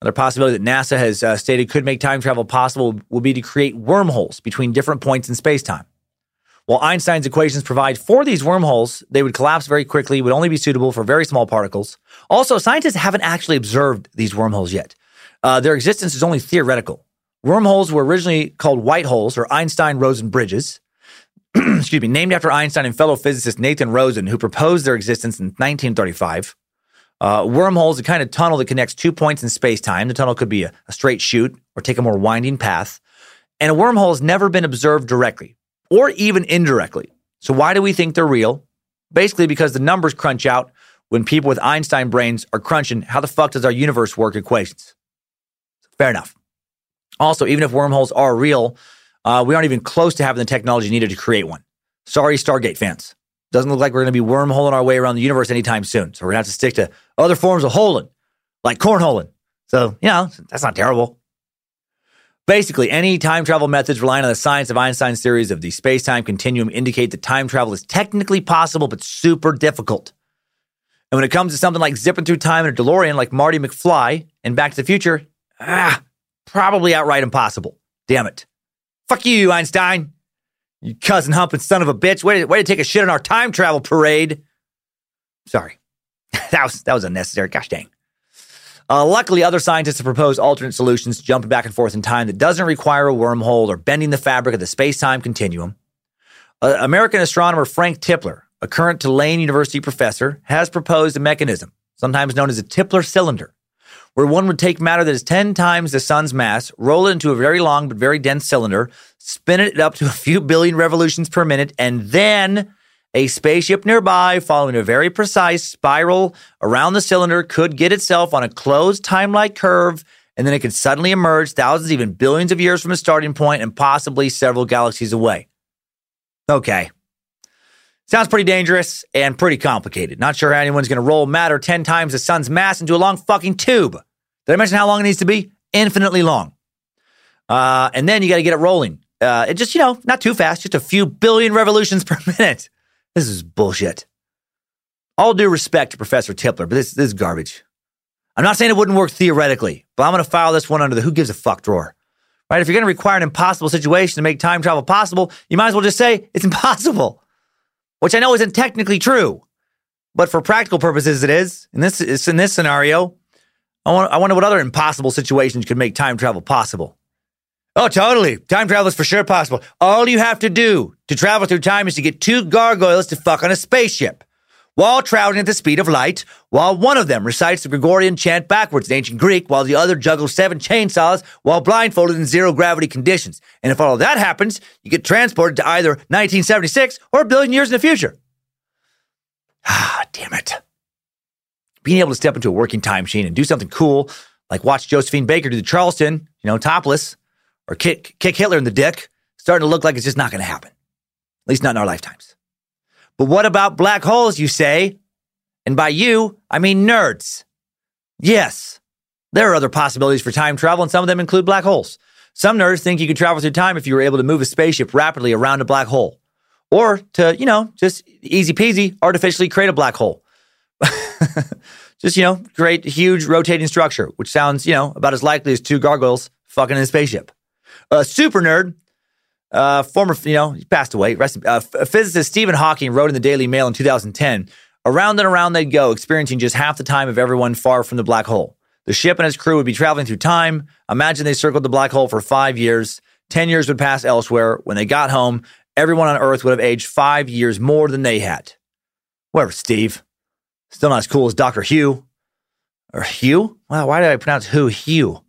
Another possibility that NASA has uh, stated could make time travel possible will be to create wormholes between different points in space-time. While Einstein's equations provide for these wormholes, they would collapse very quickly, would only be suitable for very small particles. Also, scientists haven't actually observed these wormholes yet. Uh, their existence is only theoretical. Wormholes were originally called white holes or Einstein-Rosen bridges. Excuse me, named after Einstein and fellow physicist Nathan Rosen, who proposed their existence in 1935. Uh, wormholes, a kind of tunnel that connects two points in space time. The tunnel could be a, a straight shoot or take a more winding path. And a wormhole has never been observed directly or even indirectly. So, why do we think they're real? Basically, because the numbers crunch out when people with Einstein brains are crunching how the fuck does our universe work equations. Fair enough. Also, even if wormholes are real, uh, we aren't even close to having the technology needed to create one. Sorry, Stargate fans. Doesn't look like we're going to be wormholing our way around the universe anytime soon. So we're going to have to stick to other forms of holing, like cornholing. So, you know, that's not terrible. Basically, any time travel methods relying on the science of Einstein's theories of the space time continuum indicate that time travel is technically possible, but super difficult. And when it comes to something like zipping through time in a DeLorean like Marty McFly and Back to the Future, ah, probably outright impossible. Damn it. Fuck you, Einstein. You cousin humping son of a bitch. Way to, way to take a shit on our time travel parade. Sorry. that was that was unnecessary. Gosh dang. Uh, luckily, other scientists have proposed alternate solutions, jumping back and forth in time that doesn't require a wormhole or bending the fabric of the space-time continuum. Uh, American astronomer Frank Tipler, a current Tulane University professor, has proposed a mechanism, sometimes known as a Tipler cylinder, where one would take matter that is 10 times the sun's mass, roll it into a very long but very dense cylinder, spin it up to a few billion revolutions per minute, and then a spaceship nearby, following a very precise spiral around the cylinder, could get itself on a closed time like curve, and then it could suddenly emerge thousands, even billions of years from a starting point and possibly several galaxies away. Okay. Sounds pretty dangerous and pretty complicated. Not sure how anyone's going to roll matter 10 times the sun's mass into a long fucking tube. Did I mention how long it needs to be? Infinitely long. Uh, and then you got to get it rolling. Uh, it just, you know, not too fast, just a few billion revolutions per minute. This is bullshit. All due respect to Professor Tipler, but this, this is garbage. I'm not saying it wouldn't work theoretically, but I'm going to file this one under the who gives a fuck drawer. Right? If you're going to require an impossible situation to make time travel possible, you might as well just say it's impossible, which I know isn't technically true, but for practical purposes, it is. In this, in this scenario, I, I wonder what other impossible situations could make time travel possible. Oh, totally. Time travel is for sure possible. All you have to do to travel through time is to get two gargoyles to fuck on a spaceship while traveling at the speed of light, while one of them recites the Gregorian chant backwards in ancient Greek, while the other juggles seven chainsaws while blindfolded in zero gravity conditions. And if all of that happens, you get transported to either 1976 or a billion years in the future. Ah, damn it. Being able to step into a working time machine and do something cool, like watch Josephine Baker do the Charleston, you know, topless, or kick, kick Hitler in the dick, starting to look like it's just not going to happen. At least not in our lifetimes. But what about black holes, you say? And by you, I mean nerds. Yes, there are other possibilities for time travel, and some of them include black holes. Some nerds think you could travel through time if you were able to move a spaceship rapidly around a black hole. Or to, you know, just easy peasy, artificially create a black hole. just, you know, create a huge rotating structure, which sounds, you know, about as likely as two gargoyles fucking in a spaceship. A super nerd Uh, former, you know, he passed away. Rest, uh, physicist Stephen Hawking wrote in the Daily Mail in 2010 Around and around they'd go, experiencing just half the time of everyone far from the black hole. The ship and its crew would be traveling through time. Imagine they circled the black hole for five years. 10 years would pass elsewhere. When they got home, everyone on Earth would have aged five years more than they had. Whatever, Steve. Still not as cool as Dr. Hugh. Or Hugh? Wow, why did I pronounce who Hugh?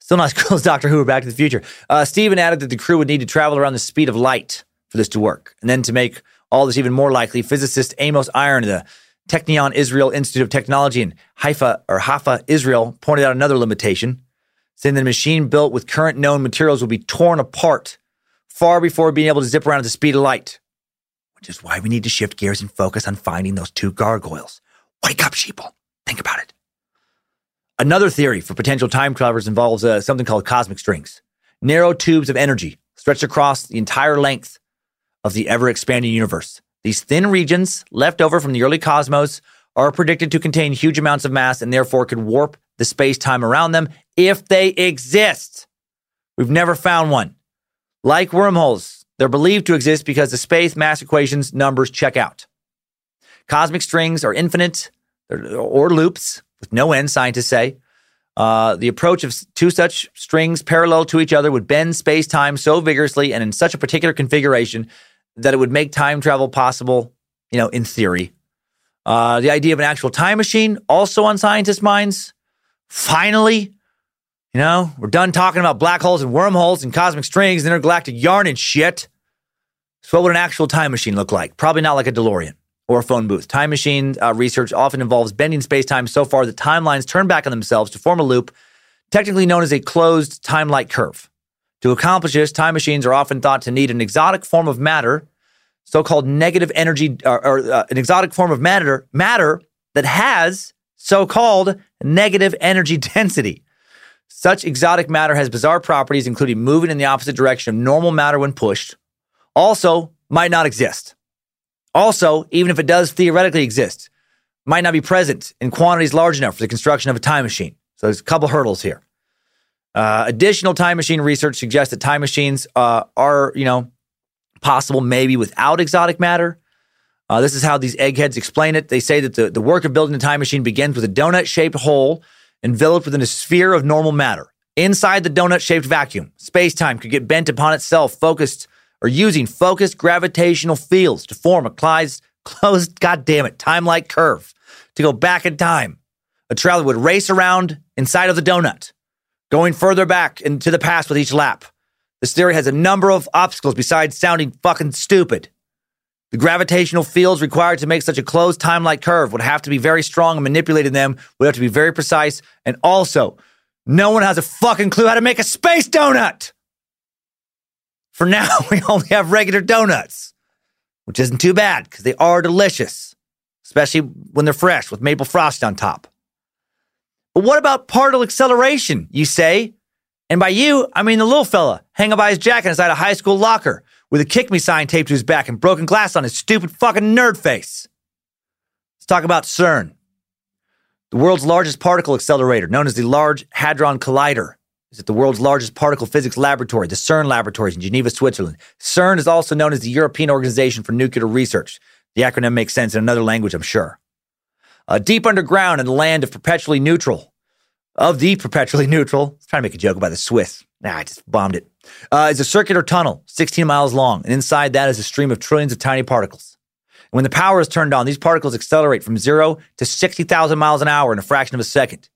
Still not as cool as Doctor Who or Back to the Future. Uh, Steven added that the crew would need to travel around the speed of light for this to work. And then to make all this even more likely, physicist Amos Iron of the Technion Israel Institute of Technology in Haifa or Haifa, Israel, pointed out another limitation, saying that a machine built with current known materials will be torn apart far before being able to zip around at the speed of light. Which is why we need to shift gears and focus on finding those two gargoyles. Wake up, sheeple. Think about it. Another theory for potential time travelers involves uh, something called cosmic strings, narrow tubes of energy stretched across the entire length of the ever expanding universe. These thin regions, left over from the early cosmos, are predicted to contain huge amounts of mass and therefore could warp the space time around them if they exist. We've never found one. Like wormholes, they're believed to exist because the space mass equations numbers check out. Cosmic strings are infinite or loops with no end, scientists say. Uh, the approach of two such strings parallel to each other would bend space time so vigorously and in such a particular configuration that it would make time travel possible, you know, in theory. Uh, the idea of an actual time machine, also on scientists' minds. Finally, you know, we're done talking about black holes and wormholes and cosmic strings and intergalactic yarn and shit. So, what would an actual time machine look like? Probably not like a DeLorean or a phone booth. Time machine uh, research often involves bending space time so far that timelines turn back on themselves to form a loop, technically known as a closed time like curve. To accomplish this, time machines are often thought to need an exotic form of matter, so called negative energy, or, or uh, an exotic form of matter, matter that has so called negative energy density. Such exotic matter has bizarre properties, including moving in the opposite direction of normal matter when pushed. Also, might not exist. Also, even if it does theoretically exist, might not be present in quantities large enough for the construction of a time machine. So there's a couple hurdles here. Uh, additional time machine research suggests that time machines uh, are, you know, possible maybe without exotic matter. Uh, this is how these eggheads explain it. They say that the, the work of building a time machine begins with a donut shaped hole enveloped within a sphere of normal matter. Inside the donut shaped vacuum, space time could get bent upon itself, focused or using focused gravitational fields to form a closed, closed goddamn it, time like curve to go back in time. A traveler would race around inside of the donut, going further back into the past with each lap. This theory has a number of obstacles besides sounding fucking stupid. The gravitational fields required to make such a closed time like curve would have to be very strong and manipulating them would have to be very precise. And also, no one has a fucking clue how to make a space donut. For now, we only have regular donuts, which isn't too bad because they are delicious, especially when they're fresh with maple frost on top. But what about particle acceleration, you say? And by you, I mean the little fella hanging by his jacket inside a high school locker with a kick me sign taped to his back and broken glass on his stupid fucking nerd face. Let's talk about CERN, the world's largest particle accelerator, known as the Large Hadron Collider is at the world's largest particle physics laboratory, the CERN laboratories in Geneva, Switzerland. CERN is also known as the European Organization for Nuclear Research. The acronym makes sense in another language, I'm sure. Uh, deep underground in the land of perpetually neutral, of the perpetually neutral, I was trying to make a joke about the Swiss. Nah, I just bombed it. Uh, is a circular tunnel, 16 miles long, and inside that is a stream of trillions of tiny particles. And when the power is turned on, these particles accelerate from zero to 60,000 miles an hour in a fraction of a second.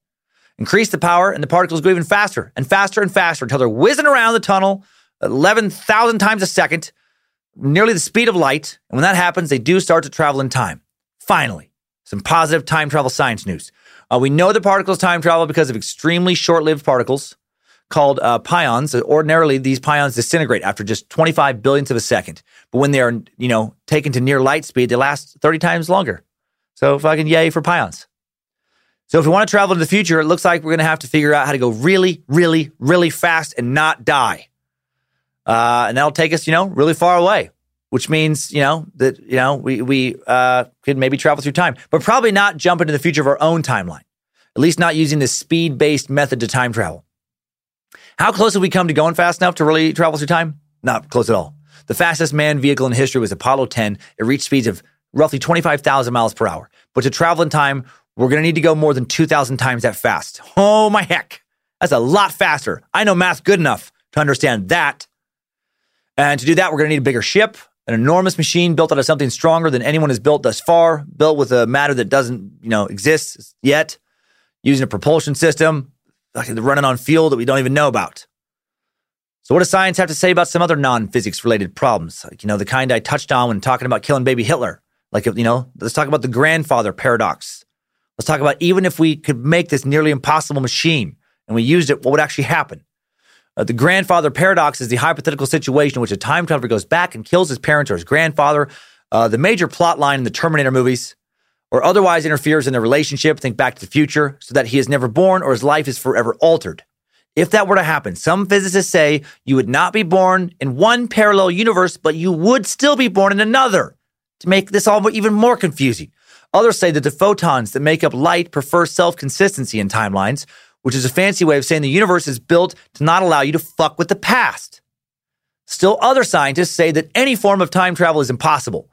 Increase the power, and the particles go even faster and faster and faster until they're whizzing around the tunnel 11,000 times a second, nearly the speed of light. And when that happens, they do start to travel in time. Finally, some positive time travel science news. Uh, we know that particles time travel because of extremely short lived particles called uh, pions. Ordinarily, these pions disintegrate after just 25 billionths of a second. But when they are, you know, taken to near light speed, they last 30 times longer. So fucking yay for pions. So if we want to travel to the future, it looks like we're going to have to figure out how to go really, really, really fast and not die. Uh, and that'll take us, you know, really far away, which means, you know, that, you know, we, we uh, could maybe travel through time, but probably not jump into the future of our own timeline, at least not using this speed based method to time travel. How close have we come to going fast enough to really travel through time? Not close at all. The fastest manned vehicle in history was Apollo 10. It reached speeds of roughly 25,000 miles per hour. But to travel in time, we're going to need to go more than 2,000 times that fast. Oh my heck. That's a lot faster. I know math good enough to understand that. And to do that, we're going to need a bigger ship, an enormous machine built out of something stronger than anyone has built thus far, built with a matter that doesn't, you know, exist yet, using a propulsion system, like running on fuel that we don't even know about. So, what does science have to say about some other non physics related problems? Like, you know, the kind I touched on when talking about killing baby Hitler. Like, you know, let's talk about the grandfather paradox. Let's talk about even if we could make this nearly impossible machine and we used it, what would actually happen? Uh, the grandfather paradox is the hypothetical situation in which a time traveler goes back and kills his parents or his grandfather. Uh, the major plot line in the Terminator movies, or otherwise interferes in their relationship, think back to the future, so that he is never born or his life is forever altered. If that were to happen, some physicists say you would not be born in one parallel universe, but you would still be born in another to make this all even more confusing. Others say that the photons that make up light prefer self consistency in timelines, which is a fancy way of saying the universe is built to not allow you to fuck with the past. Still, other scientists say that any form of time travel is impossible.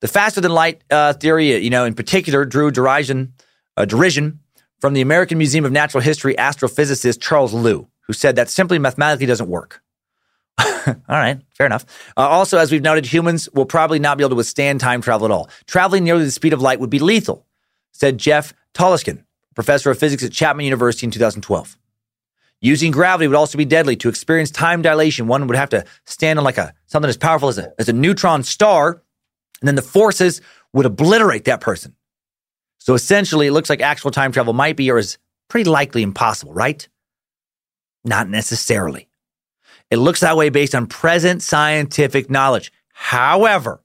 The faster than light uh, theory, you know, in particular, drew derision, uh, derision from the American Museum of Natural History astrophysicist Charles Liu, who said that simply mathematically doesn't work. all right, fair enough. Uh, also, as we've noted, humans will probably not be able to withstand time travel at all. Traveling nearly the speed of light would be lethal, said Jeff Tollaksen, professor of physics at Chapman University in 2012. Using gravity would also be deadly. To experience time dilation, one would have to stand on like a something as powerful as a, as a neutron star, and then the forces would obliterate that person. So essentially, it looks like actual time travel might be or is pretty likely impossible, right? Not necessarily. It looks that way based on present scientific knowledge. However,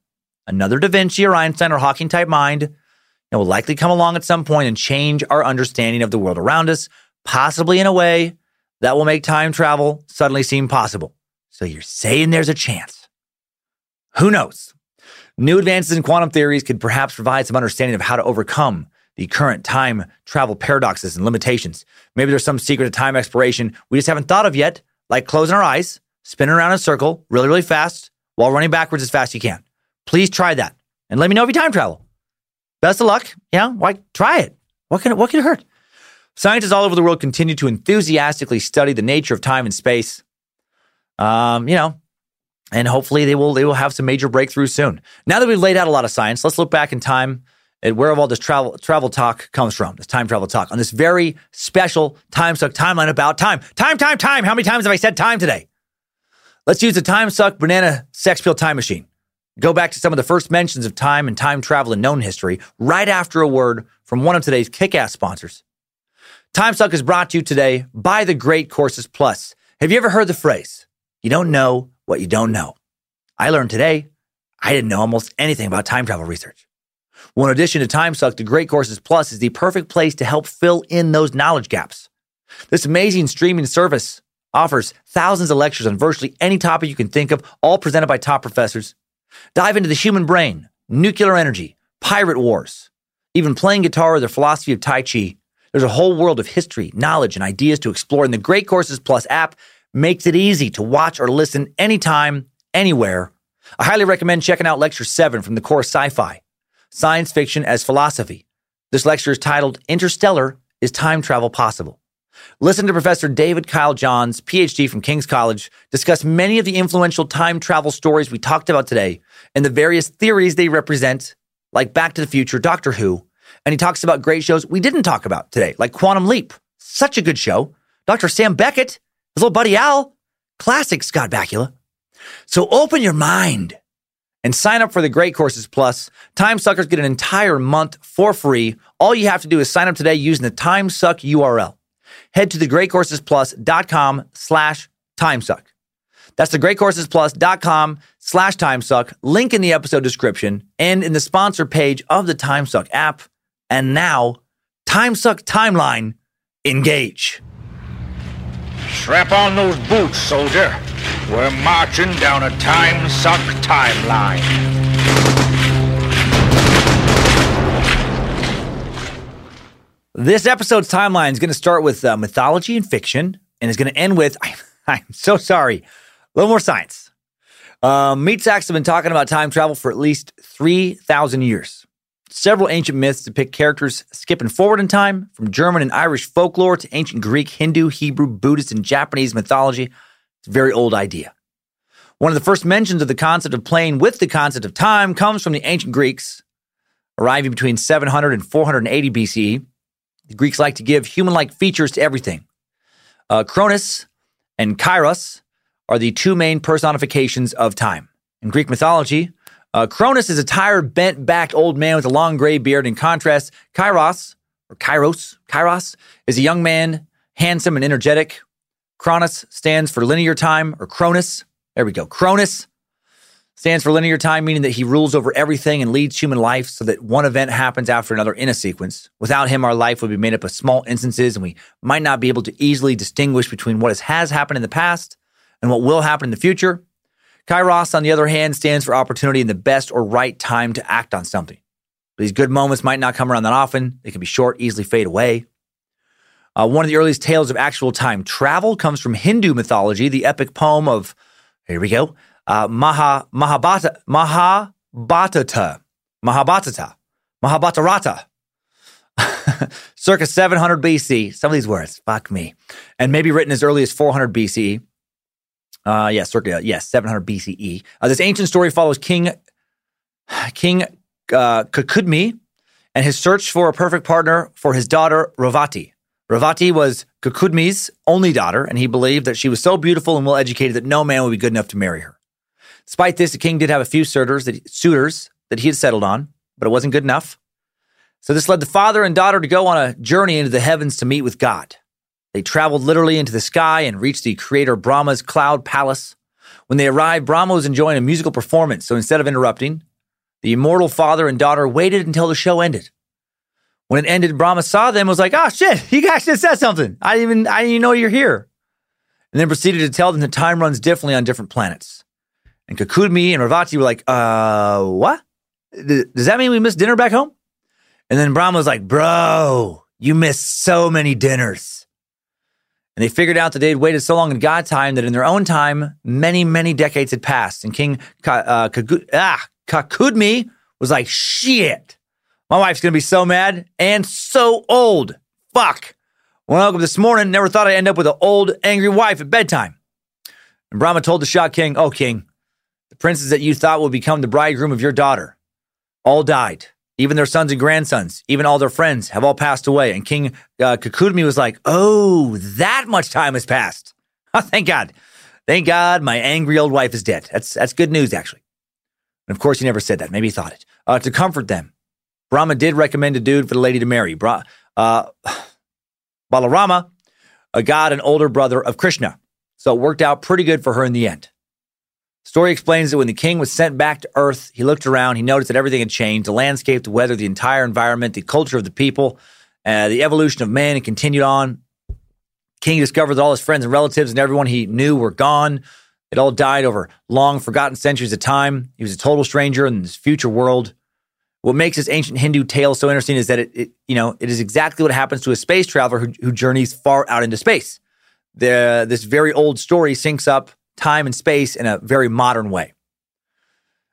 another Da Vinci or Einstein or Hawking type mind will likely come along at some point and change our understanding of the world around us, possibly in a way that will make time travel suddenly seem possible. So you're saying there's a chance. Who knows? New advances in quantum theories could perhaps provide some understanding of how to overcome the current time travel paradoxes and limitations. Maybe there's some secret to time exploration we just haven't thought of yet, like closing our eyes, spinning around in a circle really, really fast while running backwards as fast as you can. Please try that and let me know if you time travel. Best of luck. Yeah, why try it? What can it, what can it hurt? Scientists all over the world continue to enthusiastically study the nature of time and space. Um, you know, and hopefully they will they will have some major breakthroughs soon. Now that we've laid out a lot of science, let's look back in time at where all this travel travel talk comes from. This time travel talk on this very special time suck timeline about time. Time, time, time. How many times have I said time today? Let's use the time suck banana sex pill time machine. Go back to some of the first mentions of time and time travel in known history right after a word from one of today's kick ass sponsors. Time Suck is brought to you today by the Great Courses Plus. Have you ever heard the phrase, you don't know what you don't know? I learned today I didn't know almost anything about time travel research. Well, in addition to Time Suck, the Great Courses Plus is the perfect place to help fill in those knowledge gaps. This amazing streaming service offers thousands of lectures on virtually any topic you can think of, all presented by top professors Dive into the human brain, nuclear energy, pirate wars, even playing guitar or the philosophy of Tai Chi. There's a whole world of history, knowledge, and ideas to explore, and the Great Courses Plus app makes it easy to watch or listen anytime, anywhere. I highly recommend checking out Lecture 7 from the course Sci Fi Science Fiction as Philosophy. This lecture is titled Interstellar Is Time Travel Possible? Listen to Professor David Kyle Johnson, PhD from King's College, discuss many of the influential time travel stories we talked about today and the various theories they represent, like Back to the Future, Doctor Who. And he talks about great shows we didn't talk about today, like Quantum Leap. Such a good show. Dr. Sam Beckett, his little buddy Al, classic Scott Bakula. So open your mind and sign up for the Great Courses Plus. Time Suckers get an entire month for free. All you have to do is sign up today using the Time Suck URL head to thegreatcoursesplus.com slash timesuck. That's thegreatcoursesplus.com slash timesuck. Link in the episode description and in the sponsor page of the Timesuck app. And now, Timesuck Timeline, engage. Strap on those boots, soldier. We're marching down a time suck timeline. This episode's timeline is going to start with uh, mythology and fiction and is going to end with, I, I'm so sorry, a little more science. Uh, meat sacks have been talking about time travel for at least 3,000 years. Several ancient myths depict characters skipping forward in time, from German and Irish folklore to ancient Greek, Hindu, Hebrew, Buddhist, and Japanese mythology. It's a very old idea. One of the first mentions of the concept of playing with the concept of time comes from the ancient Greeks, arriving between 700 and 480 BCE. The Greeks like to give human like features to everything. Uh, Cronus and Kairos are the two main personifications of time. In Greek mythology, uh, Cronus is a tired, bent backed old man with a long gray beard. In contrast, Kairos, or Kairos, Kairos, is a young man, handsome and energetic. Cronus stands for linear time, or Cronus. There we go. Cronus stands for linear time, meaning that he rules over everything and leads human life so that one event happens after another in a sequence. Without him, our life would be made up of small instances and we might not be able to easily distinguish between what has happened in the past and what will happen in the future. Kairos, on the other hand, stands for opportunity and the best or right time to act on something. These good moments might not come around that often. They can be short, easily fade away. Uh, one of the earliest tales of actual time travel comes from Hindu mythology, the epic poem of, here we go, uh, Maha, Mahabhata, Mahabhatata, Mahabhatata, Mahabhatarata, circa 700 BC. Some of these words, fuck me. And maybe written as early as 400 BCE. Uh, yeah, circa yes, 700 BCE. Uh, this ancient story follows King King uh, Kakudmi and his search for a perfect partner for his daughter Ravati. Ravati was Kakudmi's only daughter, and he believed that she was so beautiful and well educated that no man would be good enough to marry her. Despite this, the king did have a few suitors that, suitors that he had settled on, but it wasn't good enough. So this led the father and daughter to go on a journey into the heavens to meet with God. They traveled literally into the sky and reached the creator Brahma's cloud palace. When they arrived, Brahma was enjoying a musical performance, so instead of interrupting, the immortal father and daughter waited until the show ended. When it ended, Brahma saw them and was like, oh shit, you guys just said something. I didn't even I didn't even know you're here. And then proceeded to tell them that time runs differently on different planets. And Kakudmi and Ravati were like, uh, what? Does that mean we missed dinner back home? And then Brahma was like, bro, you missed so many dinners. And they figured out that they'd waited so long in God's time that in their own time, many, many decades had passed. And King uh, ah, Kakudmi was like, shit, my wife's going to be so mad and so old. Fuck. When I woke up this morning, never thought I'd end up with an old, angry wife at bedtime. And Brahma told the Shah King, Oh, King, the princes that you thought would become the bridegroom of your daughter all died. Even their sons and grandsons, even all their friends have all passed away. And King uh, was like, oh, that much time has passed. Oh, thank God. Thank God my angry old wife is dead. That's, that's good news, actually. And of course, he never said that. Maybe he thought it. Uh, to comfort them, Brahma did recommend a dude for the lady to marry. Bra- uh, Balarama, a god and older brother of Krishna. So it worked out pretty good for her in the end. Story explains that when the king was sent back to Earth, he looked around, he noticed that everything had changed the landscape, the weather, the entire environment, the culture of the people, uh, the evolution of man, and continued on. King discovered that all his friends and relatives and everyone he knew were gone. It all died over long forgotten centuries of time. He was a total stranger in this future world. What makes this ancient Hindu tale so interesting is that it, it you know, it is exactly what happens to a space traveler who, who journeys far out into space. The, this very old story syncs up time and space in a very modern way.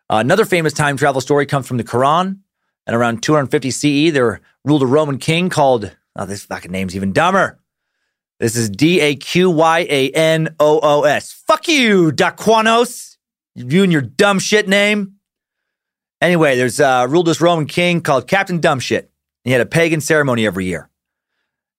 Uh, another famous time travel story comes from the Quran. And around 250 CE, there ruled a Roman king called, oh, this fucking name's even dumber. This is D A Q Y A N O O S. Fuck you, Daquanos. You and your dumb shit name. Anyway, there's uh, ruled this Roman king called Captain Dumbshit. He had a pagan ceremony every year.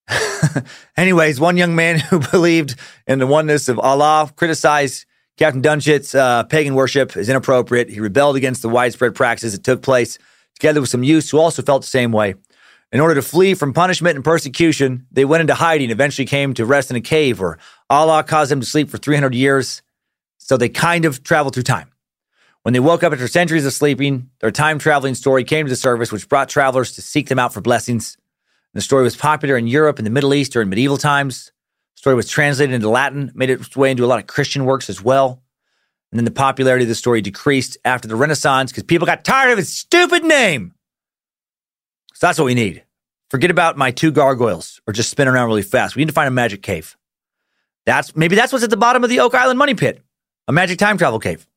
Anyways, one young man who believed in the oneness of Allah criticized Captain Dumbshit's uh, pagan worship as inappropriate. He rebelled against the widespread practices that took place, together with some youths who also felt the same way. In order to flee from punishment and persecution, they went into hiding, eventually came to rest in a cave where Allah caused them to sleep for 300 years. So they kind of traveled through time. When they woke up after centuries of sleeping, their time traveling story came to the surface, which brought travelers to seek them out for blessings. The story was popular in Europe and the Middle East during medieval times. The story was translated into Latin, made its way into a lot of Christian works as well. And then the popularity of the story decreased after the Renaissance because people got tired of its stupid name. So that's what we need. Forget about my two gargoyles or just spin around really fast. We need to find a magic cave. That's maybe that's what's at the bottom of the Oak Island money pit, a magic time travel cave.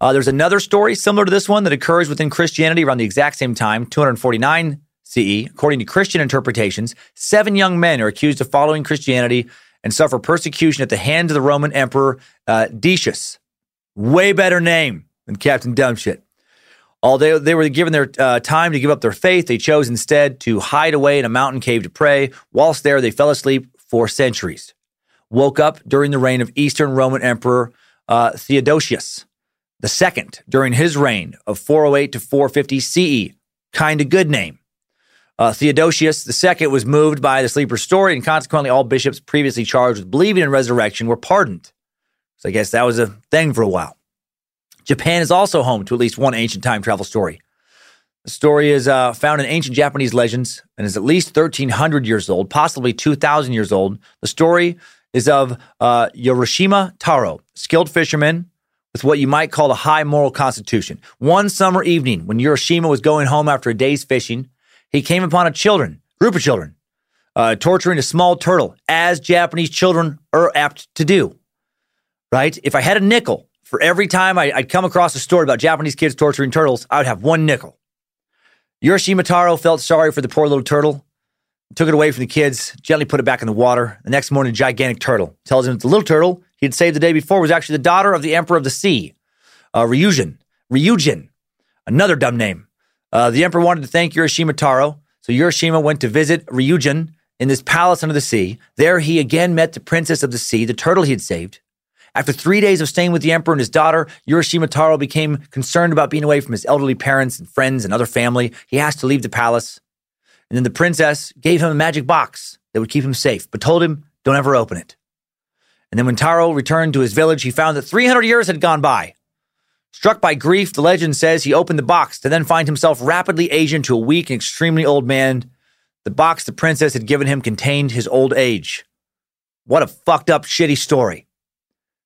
Uh, there's another story similar to this one that occurs within Christianity around the exact same time, 249 CE. According to Christian interpretations, seven young men are accused of following Christianity and suffer persecution at the hands of the Roman Emperor uh, Decius. Way better name than Captain Dumbshit. Although they were given their uh, time to give up their faith, they chose instead to hide away in a mountain cave to pray. Whilst there, they fell asleep for centuries. Woke up during the reign of Eastern Roman Emperor uh, Theodosius II during his reign of 408 to 450 CE. Kind of good name. Uh, Theodosius II was moved by the sleeper story, and consequently, all bishops previously charged with believing in resurrection were pardoned. So I guess that was a thing for a while. Japan is also home to at least one ancient time travel story. The story is uh, found in ancient Japanese legends and is at least 1,300 years old, possibly 2,000 years old. The story is of uh, Yorishima Taro, skilled fisherman with what you might call a high moral constitution. One summer evening, when Yorishima was going home after a day's fishing, he came upon a children, group of children, uh, torturing a small turtle, as Japanese children are apt to do. Right? If I had a nickel for every time I, would come across a story about Japanese kids torturing turtles, I would have one nickel. Yorishima Taro felt sorry for the poor little turtle, took it away from the kids, gently put it back in the water. The next morning, a gigantic turtle tells him that the little turtle he had saved the day before was actually the daughter of the Emperor of the Sea, uh, Ryujin. Ryujin, another dumb name. Uh, the emperor wanted to thank Yorishima Taro, so Yorishima went to visit Ryujin in this palace under the sea. There he again met the princess of the sea, the turtle he had saved. After three days of staying with the emperor and his daughter, Yorishima Taro became concerned about being away from his elderly parents and friends and other family. He asked to leave the palace. And then the princess gave him a magic box that would keep him safe, but told him, don't ever open it. And then when Taro returned to his village, he found that 300 years had gone by. Struck by grief, the legend says he opened the box to then find himself rapidly aging to a weak and extremely old man. The box the princess had given him contained his old age. What a fucked up, shitty story.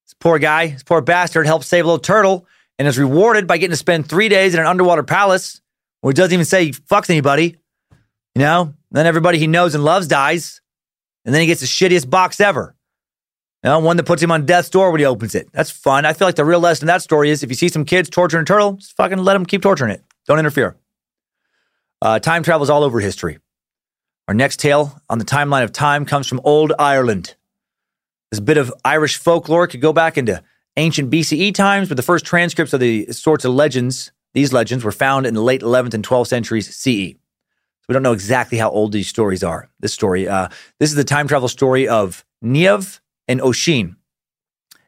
This poor guy, this poor bastard, helped save a little turtle and is rewarded by getting to spend three days in an underwater palace where he doesn't even say he fucks anybody. You know, then everybody he knows and loves dies, and then he gets the shittiest box ever. You know, one that puts him on death's door when he opens it. That's fun. I feel like the real lesson in that story is if you see some kids torturing a turtle, just fucking let them keep torturing it. Don't interfere. Uh, time travels all over history. Our next tale on the timeline of time comes from old Ireland. This bit of Irish folklore could go back into ancient BCE times, but the first transcripts of the sorts of legends, these legends, were found in the late 11th and 12th centuries CE. So we don't know exactly how old these stories are. This story, uh, this is the time travel story of Niamh and Oisin.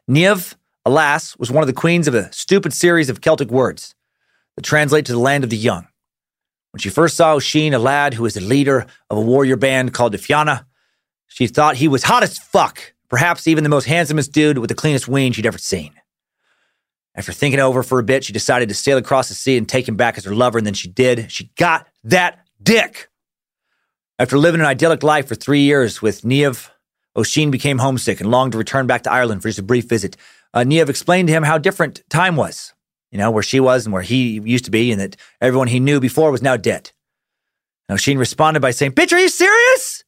Niamh, alas, was one of the queens of a stupid series of Celtic words that translate to the land of the young. When she first saw Oisin, a lad who was the leader of a warrior band called the Fianna, she thought he was hot as fuck, perhaps even the most handsomest dude with the cleanest ween she'd ever seen. After thinking over for a bit, she decided to sail across the sea and take him back as her lover, and then she did. She got that dick. After living an idyllic life for three years with Niamh, Oisin became homesick and longed to return back to Ireland for just a brief visit. Uh, Niamh explained to him how different time was, you know, where she was and where he used to be, and that everyone he knew before was now dead. And Oisin responded by saying, Bitch, are you serious?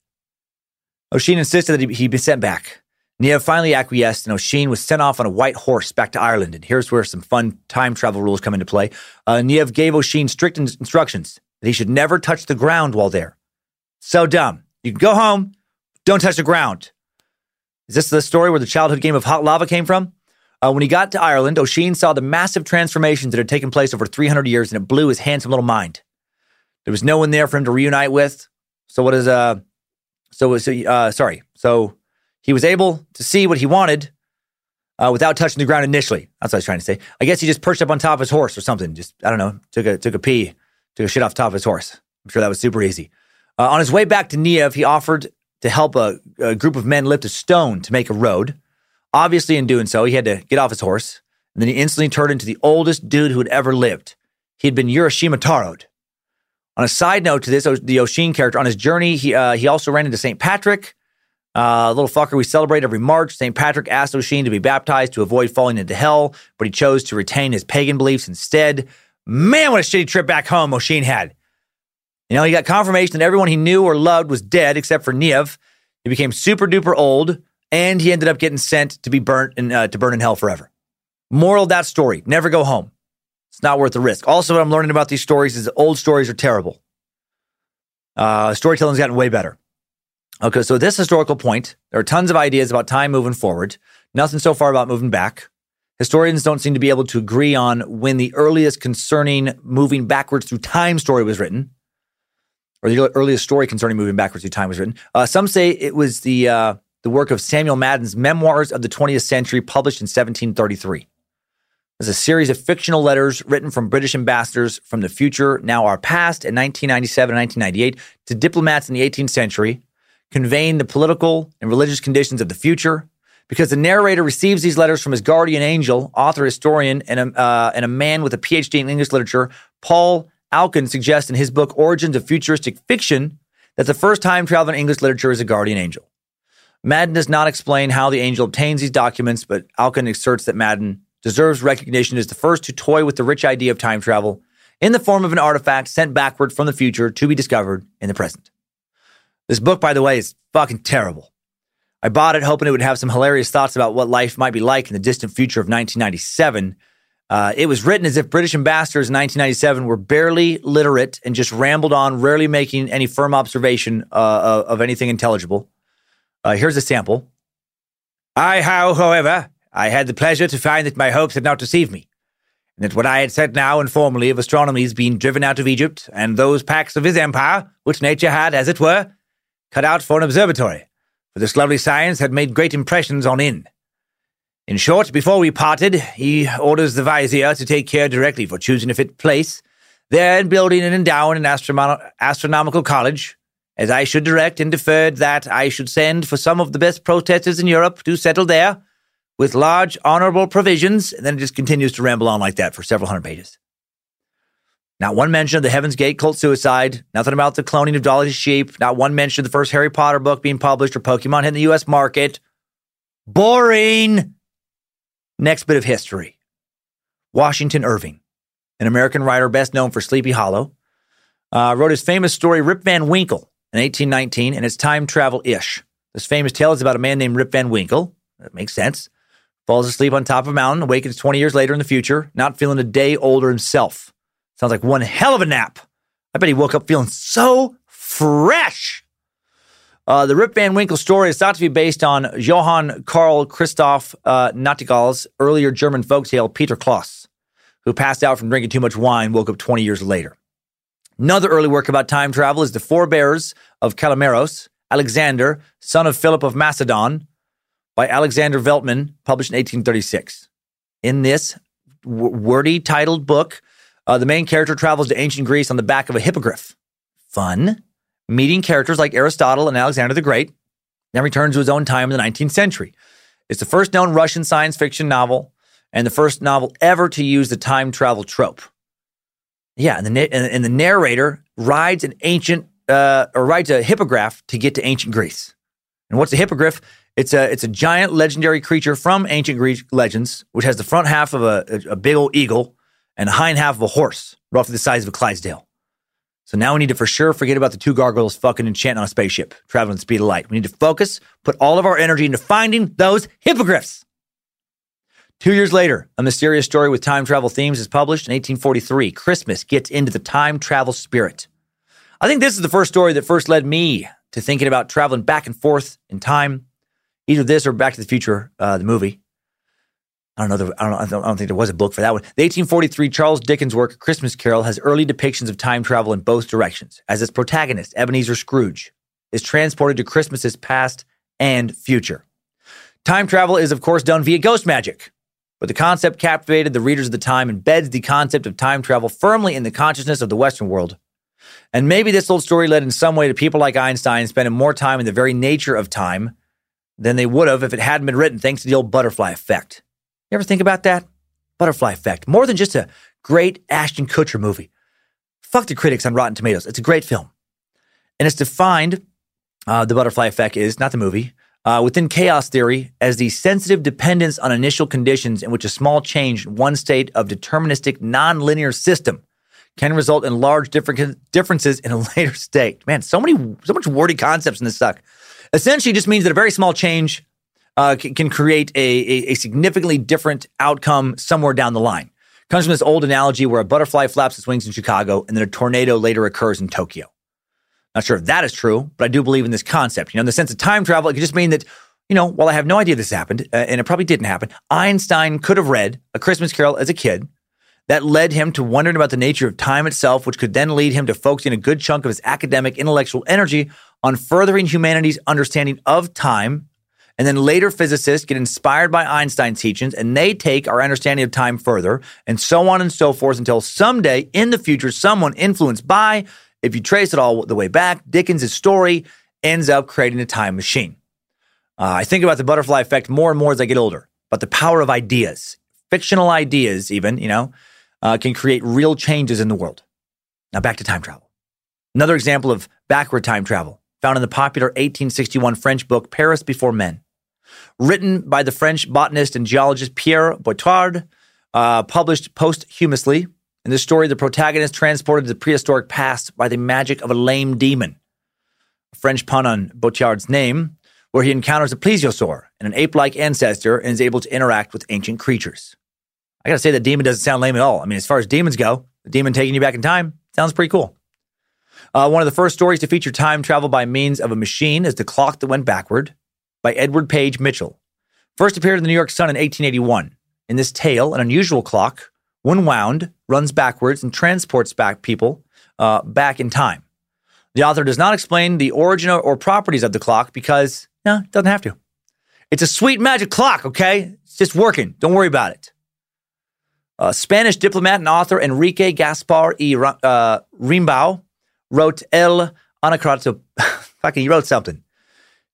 Oisin insisted that he, be sent back. Niamh finally acquiesced, and Oisin was sent off on a white horse back to Ireland. And here's where some fun time travel rules come into play. Uh, Niamh gave Oisin strict instructions that he should never touch the ground while there. So dumb. You can go home, don't touch the ground. Is this the story where the childhood game of hot lava came from? Uh, when he got to Ireland, Oisin saw the massive transformations that had taken place over 300 years, and it blew his handsome little mind. There was no one there for him to reunite with. So what is uh, so uh, sorry. So he was able to see what he wanted uh, without touching the ground initially. That's what I was trying to say. I guess he just perched up on top of his horse or something. Just I don't know. Took a took a pee, took a shit off top of his horse. I'm sure that was super easy. Uh, on his way back to Niamh, he offered to help a, a group of men lift a stone to make a road. Obviously, in doing so, he had to get off his horse, and then he instantly turned into the oldest dude who had ever lived. He had been Yorishima Taroed. On a side note to this, the Oisin character, on his journey, he, uh, he also ran into St. Patrick, uh, little fucker we celebrate every March. St. Patrick asked Oisin to be baptized to avoid falling into hell, but he chose to retain his pagan beliefs instead. Man, what a shitty trip back home Oisin had. You know, he got confirmation that everyone he knew or loved was dead except for Niamh. He became super duper old, and he ended up getting sent to be burnt uh, to burn in hell forever. Moral of that story never go home. It's not worth the risk. Also, what I'm learning about these stories is old stories are terrible. Uh, storytelling's gotten way better. Okay, so this historical point, there are tons of ideas about time moving forward. Nothing so far about moving back. Historians don't seem to be able to agree on when the earliest concerning moving backwards through time story was written, or the earliest story concerning moving backwards through time was written. Uh, some say it was the uh, the work of Samuel Madden's Memoirs of the 20th Century, published in 1733. There's a series of fictional letters written from British ambassadors from the future, now our past, in 1997 and 1998, to diplomats in the 18th century, conveying the political and religious conditions of the future. Because the narrator receives these letters from his guardian angel, author, historian, and a, uh, and a man with a PhD in English literature, Paul Alkon suggests in his book Origins of Futuristic Fiction that the first time travel in English literature is a guardian angel. Madden does not explain how the angel obtains these documents, but Alkon asserts that Madden deserves recognition as the first to toy with the rich idea of time travel in the form of an artifact sent backward from the future to be discovered in the present. This book, by the way, is fucking terrible. I bought it hoping it would have some hilarious thoughts about what life might be like in the distant future of 1997. Uh, it was written as if British ambassadors in 1997 were barely literate and just rambled on, rarely making any firm observation uh, of anything intelligible. Uh, here's a sample. I, how, however, I had the pleasure to find that my hopes had not deceived me, and that what I had said now informally of astronomy's being driven out of Egypt, and those packs of his empire, which nature had, as it were, cut out for an observatory, for this lovely science had made great impressions on in. In short, before we parted, he orders the vizier to take care directly for choosing a fit place, then building and endowing an astronom- astronomical college, as I should direct and deferred that I should send for some of the best protesters in Europe to settle there, with large honorable provisions. And then it just continues to ramble on like that for several hundred pages. Not one mention of the Heaven's Gate cult suicide, nothing about the cloning of Dolly's sheep, not one mention of the first Harry Potter book being published or Pokemon hitting the US market. Boring. Next bit of history Washington Irving, an American writer best known for Sleepy Hollow, uh, wrote his famous story Rip Van Winkle in 1819, and it's time travel ish. This famous tale is about a man named Rip Van Winkle. That makes sense falls asleep on top of a mountain, awakens 20 years later in the future, not feeling a day older himself. Sounds like one hell of a nap. I bet he woke up feeling so fresh. Uh, the Rip Van Winkle story is thought to be based on Johann Karl Christoph uh, Nachtigall's earlier German folktale, Peter Klaus, who passed out from drinking too much wine, woke up 20 years later. Another early work about time travel is The Forebears of Kalimeros, Alexander, son of Philip of Macedon, by Alexander Veltman, published in 1836. In this w- wordy titled book, uh, the main character travels to ancient Greece on the back of a hippogriff. Fun. Meeting characters like Aristotle and Alexander the Great, then returns to his own time in the 19th century. It's the first known Russian science fiction novel and the first novel ever to use the time travel trope. Yeah, and the, and the narrator rides an ancient uh, or rides a hippogriff to get to ancient Greece. And what's a hippogriff? It's a it's a giant legendary creature from ancient Greek legends, which has the front half of a, a, a big old eagle and the hind half of a horse, roughly the size of a Clydesdale. So now we need to for sure forget about the two gargoyles fucking enchanting on a spaceship, traveling the speed of light. We need to focus, put all of our energy into finding those hippogriffs. Two years later, a mysterious story with time travel themes is published in 1843. Christmas gets into the time travel spirit. I think this is the first story that first led me to thinking about traveling back and forth in time Either this or Back to the Future, uh, the movie. I don't know. The, I, don't, I don't. Think there was a book for that one. The 1843 Charles Dickens work Christmas Carol has early depictions of time travel in both directions, as its protagonist Ebenezer Scrooge is transported to Christmases past and future. Time travel is, of course, done via ghost magic, but the concept captivated the readers of the time and embeds the concept of time travel firmly in the consciousness of the Western world. And maybe this old story led in some way to people like Einstein spending more time in the very nature of time than they would have if it hadn't been written, thanks to the old butterfly effect. You ever think about that? Butterfly effect. More than just a great Ashton Kutcher movie. Fuck the critics on Rotten Tomatoes. It's a great film. And it's defined, uh, the butterfly effect is, not the movie, uh, within chaos theory as the sensitive dependence on initial conditions in which a small change in one state of deterministic nonlinear system can result in large differences in a later state. Man, so many, so much wordy concepts in this suck essentially just means that a very small change uh, can, can, create a, a, a significantly different outcome somewhere down the line. Comes from this old analogy where a butterfly flaps its wings in Chicago and then a tornado later occurs in Tokyo. Not sure if that is true, but I do believe in this concept. You know, in the sense of time travel, it could just mean that, you know, while I have no idea this happened, uh, and it probably didn't happen, Einstein could have read A Christmas Carol as a kid. That led him to wondering about the nature of time itself, which could then lead him to focusing a good chunk of his academic intellectual energy on furthering humanity's understanding of time. And then later physicists get inspired by Einstein's teachings and they take our understanding of time further and so on and so forth until someday in the future, someone influenced by, if you trace it all the way back, Dickens' story ends up creating a time machine. Uh, I think about the butterfly effect more and more as I get older, but the power of ideas, fictional ideas, even, you know, uh, can create real changes in the world. Now back to time travel. Another example of backward time travel found in the popular 1861 French book Paris Before Men. Written by the French botanist and geologist Pierre Boitard, uh, published posthumously. In this story, the protagonist transported to the prehistoric past by the magic of a lame demon. A French pun on Boitard's name, where he encounters a plesiosaur and an ape like ancestor and is able to interact with ancient creatures. I gotta say, that demon doesn't sound lame at all. I mean, as far as demons go, the demon taking you back in time sounds pretty cool. Uh, one of the first stories to feature time travel by means of a machine is The Clock That Went Backward by Edward Page Mitchell. First appeared in the New York Sun in 1881. In this tale, an unusual clock, when wound, runs backwards and transports back people uh, back in time. The author does not explain the origin or properties of the clock because, no, it doesn't have to. It's a sweet magic clock, okay? It's just working. Don't worry about it. Uh, Spanish diplomat and author Enrique Gaspar y uh, Rimbau wrote El Anacroto. Fucking, he wrote something.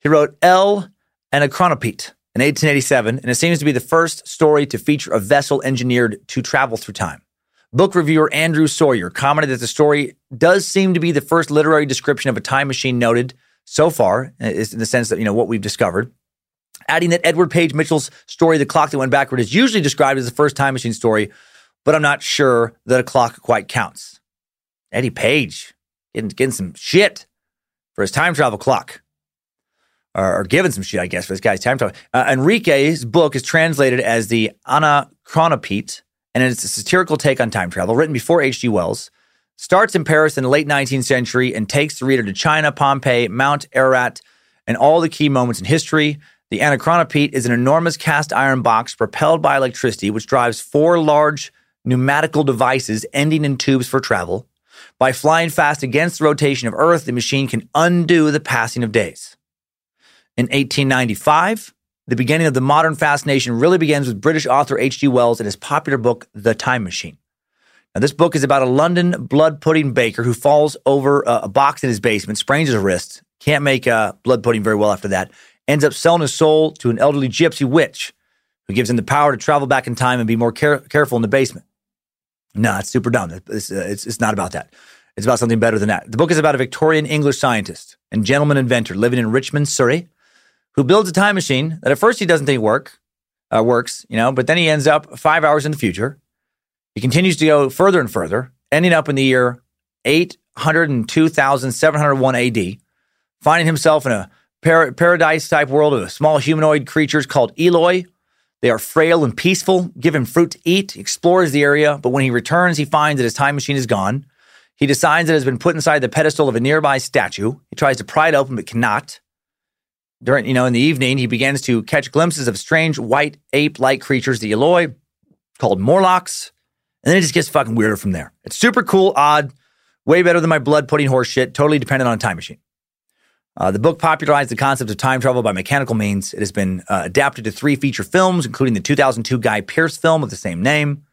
He wrote El Anachronopete in 1887, and it seems to be the first story to feature a vessel engineered to travel through time. Book reviewer Andrew Sawyer commented that the story does seem to be the first literary description of a time machine noted so far, in the sense that, you know, what we've discovered. Adding that Edward Page Mitchell's story, The Clock That Went Backward, is usually described as the first time machine story, but I'm not sure that a clock quite counts. Eddie Page, getting, getting some shit for his time travel clock. Or, or given some shit, I guess, for this guy's time travel. Uh, Enrique's book is translated as the Anachronopete, and it's a satirical take on time travel, written before H.G. Wells. Starts in Paris in the late 19th century and takes the reader to China, Pompeii, Mount Ararat, and all the key moments in history. The Anachronopete is an enormous cast iron box propelled by electricity, which drives four large pneumatical devices ending in tubes for travel. By flying fast against the rotation of Earth, the machine can undo the passing of days. In 1895, the beginning of the modern fascination really begins with British author H.G. Wells and his popular book, The Time Machine. Now, this book is about a London blood pudding baker who falls over a, box in his basement, sprains his wrist, can't make uh, blood pudding very well after that, ends up selling his soul to an elderly gypsy witch who gives him the power to travel back in time and be more care- careful in the basement. No, it's super dumb. It's, uh, it's, it's not about that. It's about something better than that. The book is about a Victorian English scientist and gentleman inventor living in Richmond, Surrey, who builds a time machine that at first he doesn't think work uh, works, you know, but then he ends up five hours in the future. He continues to go further and further, ending up in the year 802,701 AD, finding himself in a par- paradise type world of small humanoid creatures called Eloi, they are frail and peaceful, give him fruit to eat, explores the area, but when he returns, he finds that his time machine is gone. He decides it has been put inside the pedestal of a nearby statue. He tries to pry it open, but cannot. During, you know, in the evening, he begins to catch glimpses of strange white ape-like creatures, the Eloi, called Morlocks. And then it just gets fucking weirder from there. It's super cool, odd, way better than my blood pudding horse shit, totally dependent on a time machine. Uh, the book popularized the concept of time travel by mechanical means. It has been uh, adapted to three feature films, including the 2002 Guy Pearce film of the same name.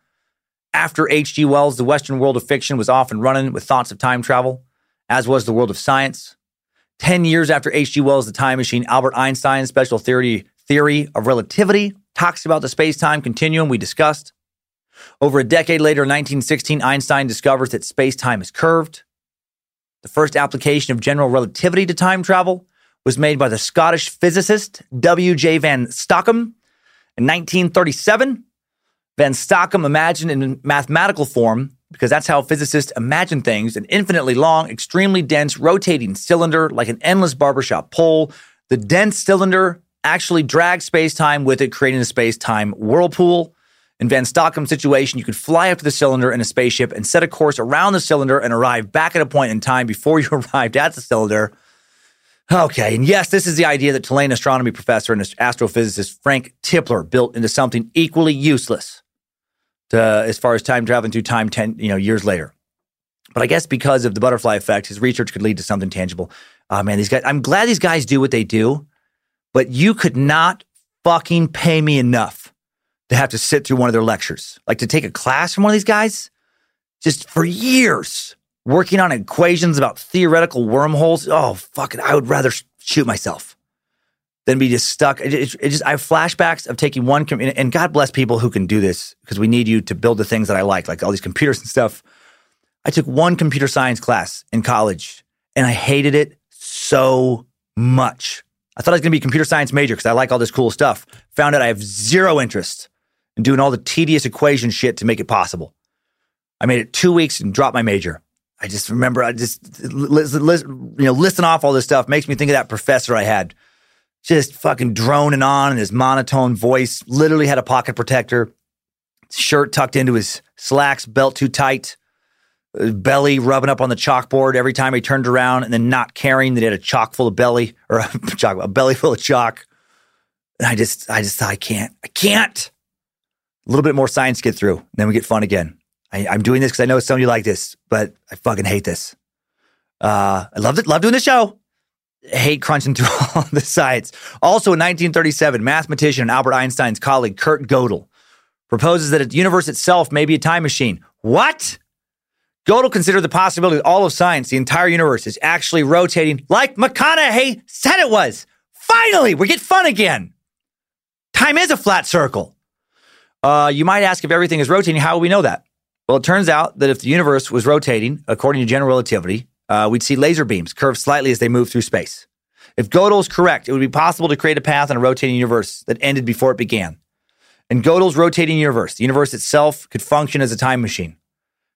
After H.G. Wells, the Western world of fiction was off and running with thoughts of time travel, as was the world of science. Ten years after H.G. Wells' The Time Machine, Albert Einstein's special theory, theory of relativity talks about the space time continuum we discussed. Over a decade later, in 1916, Einstein discovers that space time is curved. The first application of general relativity to time travel was made by the Scottish physicist W.J. Van Stockum in 1937. Van Stockum imagined in mathematical form, because that's how physicists imagine things, an infinitely long, extremely dense, rotating cylinder like an endless barbershop pole. The dense cylinder actually drag space time with it, creating a space time whirlpool. In Van Stockum's situation, you could fly up to the cylinder in a spaceship and set a course around the cylinder and arrive back at a point in time before you arrived at the cylinder. Okay, and yes, this is the idea that Tulane astronomy professor and astrophysicist Frank Tipler built into something equally useless to, as far as time traveling through time 10 you know, years later. But I guess because of the butterfly effect, his research could lead to something tangible. Oh man, these guys, I'm glad these guys do what they do, but you could not fucking pay me enough to have to sit through one of their lectures. Like to take a class from one of these guys just for years working on equations about theoretical wormholes. Oh, fuck it. I would rather shoot myself than be just stuck. It, it, it just, I have flashbacks of taking one, com- and God bless people who can do this because we need you to build the things that I like, like all these computers and stuff. I took one computer science class in college and I hated it so much. I thought I was going to be a computer science major because I like all this cool stuff. Found out I have zero interest in doing all the tedious equation shit to make it possible. I made it two weeks and dropped my major. I just remember, I just, you know, listing off all this stuff makes me think of that professor I had. Just fucking droning on in his monotone voice, literally had a pocket protector, shirt tucked into his slacks, belt too tight belly rubbing up on the chalkboard every time he turned around and then not caring that he had a chalk full of belly or a, chalk, a belly full of chalk. And I just, I just, I can't, I can't. A little bit more science get through, then we get fun again. I, am doing this because I know some of you like this, but I fucking hate this. Uh, I love it, love doing the show. Hate crunching through all the science. Also in 1937, mathematician and Albert Einstein's colleague Kurt Gödel proposes that the universe itself may be a time machine. What? Gödel considered the possibility that all of science, the entire universe, is actually rotating like McConaughey said it was. Finally, we get fun again. Time is a flat circle. Uh, you might ask if everything is rotating, how will we know that? Well, it turns out that if the universe was rotating according to general relativity, uh, we'd see laser beams curve slightly as they move through space. If Gödel's correct, it would be possible to create a path in a rotating universe that ended before it began. In Gödel's rotating universe, the universe itself could function as a time machine.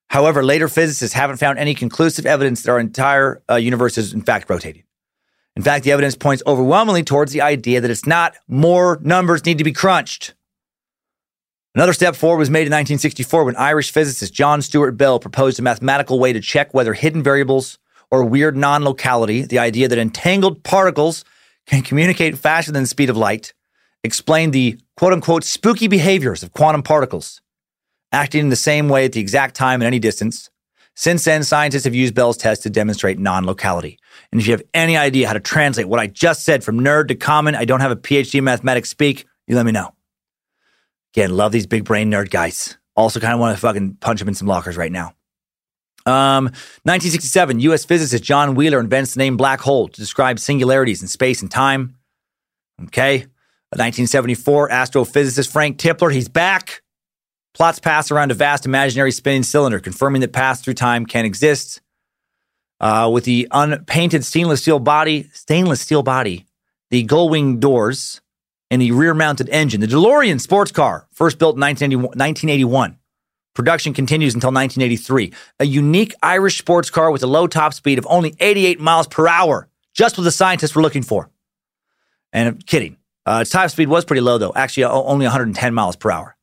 However, later physicists haven't found any conclusive evidence that our entire uh, universe is in fact rotating. In fact, the evidence points overwhelmingly towards the idea that it's not. More numbers need to be crunched. Another step forward was made in 1964 when Irish physicist John Stuart Bell proposed a mathematical way to check whether hidden variables or weird non locality, the idea that entangled particles can communicate faster than the speed of light, explained the quote unquote spooky behaviors of quantum particles acting in the same way at the exact time at any distance. Since then, scientists have used Bell's test to demonstrate non locality. And if you have any idea how to translate what I just said from nerd to common, I don't have a PhD in mathematics speak, you let me know. Again, love these big brain nerd guys. Also, kind of want to fucking punch them in some lockers right now. Um, 1967, U.S. physicist John Wheeler invents the name black hole to describe singularities in space and time. Okay. 1974, astrophysicist Frank Tipler, he's back. Plots pass around a vast imaginary spinning cylinder, confirming that paths through time can exist. Uh, with the unpainted stainless steel body, stainless steel body, the gull wing doors, and the rear mounted engine. The DeLorean sports car, first built in 1981. Production continues until 1983. A unique Irish sports car with a low top speed of only 88 miles per hour, just what the scientists were looking for. And I'm kidding. Uh, its top speed was pretty low, though, actually only 110 miles per hour.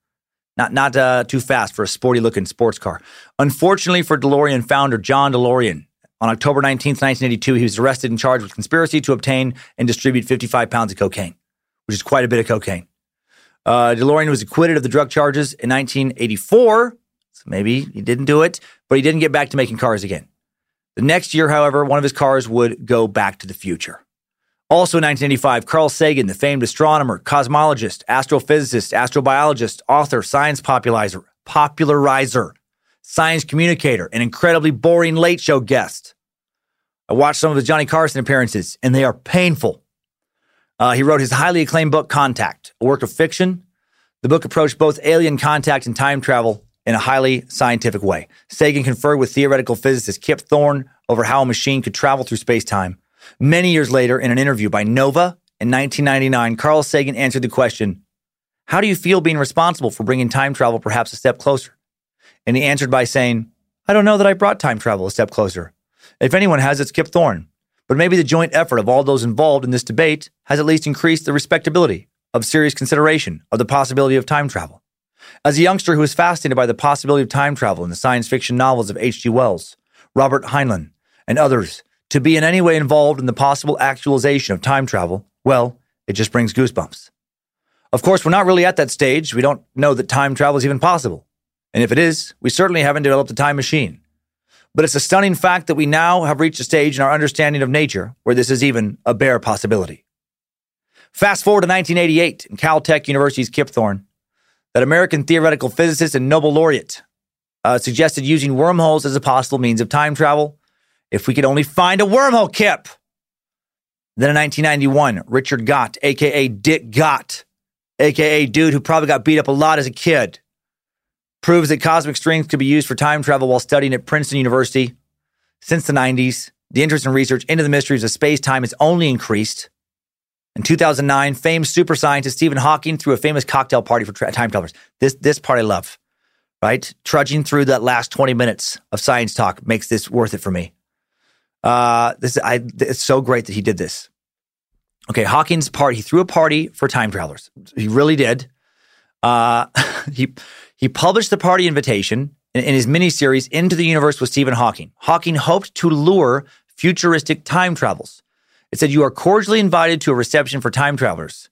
Not not uh, too fast for a sporty looking sports car. Unfortunately for DeLorean founder John DeLorean, on October 19th, 1982, he was arrested and charged with conspiracy to obtain and distribute 55 pounds of cocaine, which is quite a bit of cocaine. Uh, DeLorean was acquitted of the drug charges in 1984, so maybe he didn't do it, but he didn't get back to making cars again. The next year, however, one of his cars would go back to the future. Also in 1985, Carl Sagan, the famed astronomer, cosmologist, astrophysicist, astrobiologist, author, science popularizer, popularizer, science communicator, an incredibly boring late show guest. I watched some of his Johnny Carson appearances, and they are painful. Uh, he wrote his highly acclaimed book, Contact, a work of fiction. The book approached both alien contact and time travel in a highly scientific way. Sagan conferred with theoretical physicist Kip Thorne over how a machine could travel through space time Many years later, in an interview by Nova in 1999, Carl Sagan answered the question, How do you feel being responsible for bringing time travel perhaps a step closer? And he answered by saying, I don't know that I brought time travel a step closer. If anyone has, it's Kip Thorne. But maybe the joint effort of all those involved in this debate has at least increased the respectability of serious consideration of the possibility of time travel. As a youngster who was fascinated by the possibility of time travel in the science fiction novels of H.G. Wells, Robert Heinlein, and others, to be in any way involved in the possible actualization of time travel, well, it just brings goosebumps. Of course, we're not really at that stage. We don't know that time travel is even possible. And if it is, we certainly haven't developed a time machine. But it's a stunning fact that we now have reached a stage in our understanding of nature where this is even a bare possibility. Fast forward to 1988 in Caltech University's Kip Thorne, that American theoretical physicist and Nobel laureate uh, suggested using wormholes as a possible means of time travel if we could only find a wormhole, Kip. Then in 1991, Richard Gott, aka Dick Gott, aka dude who probably got beat up a lot as a kid, proves that cosmic strings could be used for time travel while studying at Princeton University. Since the 90s, the interest in research into the mysteries of space time has only increased. In 2009, famed super scientist Stephen Hawking threw a famous cocktail party for tra- time travelers. This, this part I love, right? Trudging through that last 20 minutes of science talk makes this worth it for me. Uh, this I, it's so great that he did this. Okay, Hawking's party. He threw a party for time travelers. He really did. Uh, he he published the party invitation in, in his miniseries Into the Universe with Stephen Hawking. Hawking hoped to lure futuristic time travels. It said you are cordially invited to a reception for time travelers.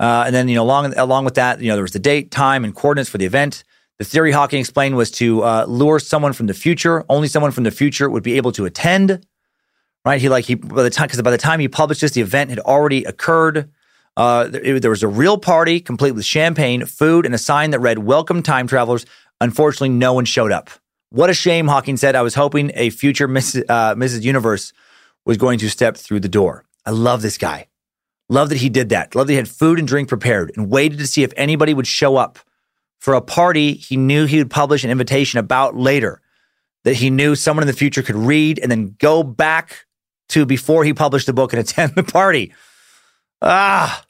Uh, and then you know along along with that, you know there was the date, time, and coordinates for the event. The theory Hawking explained was to uh, lure someone from the future. Only someone from the future would be able to attend right? He like he by the time because by the time he published this, the event had already occurred. Uh, there, there was a real party complete with champagne, food, and a sign that read "Welcome, time travelers." Unfortunately, no one showed up. What a shame, Hawking said. I was hoping a future Mrs. Uh, Mrs. Universe was going to step through the door. I love this guy. Love that he did that. Love that he had food and drink prepared and waited to see if anybody would show up for a party he knew he would publish an invitation about later that he knew someone in the future could read and then go back to before he published the book and attend the party. Ah.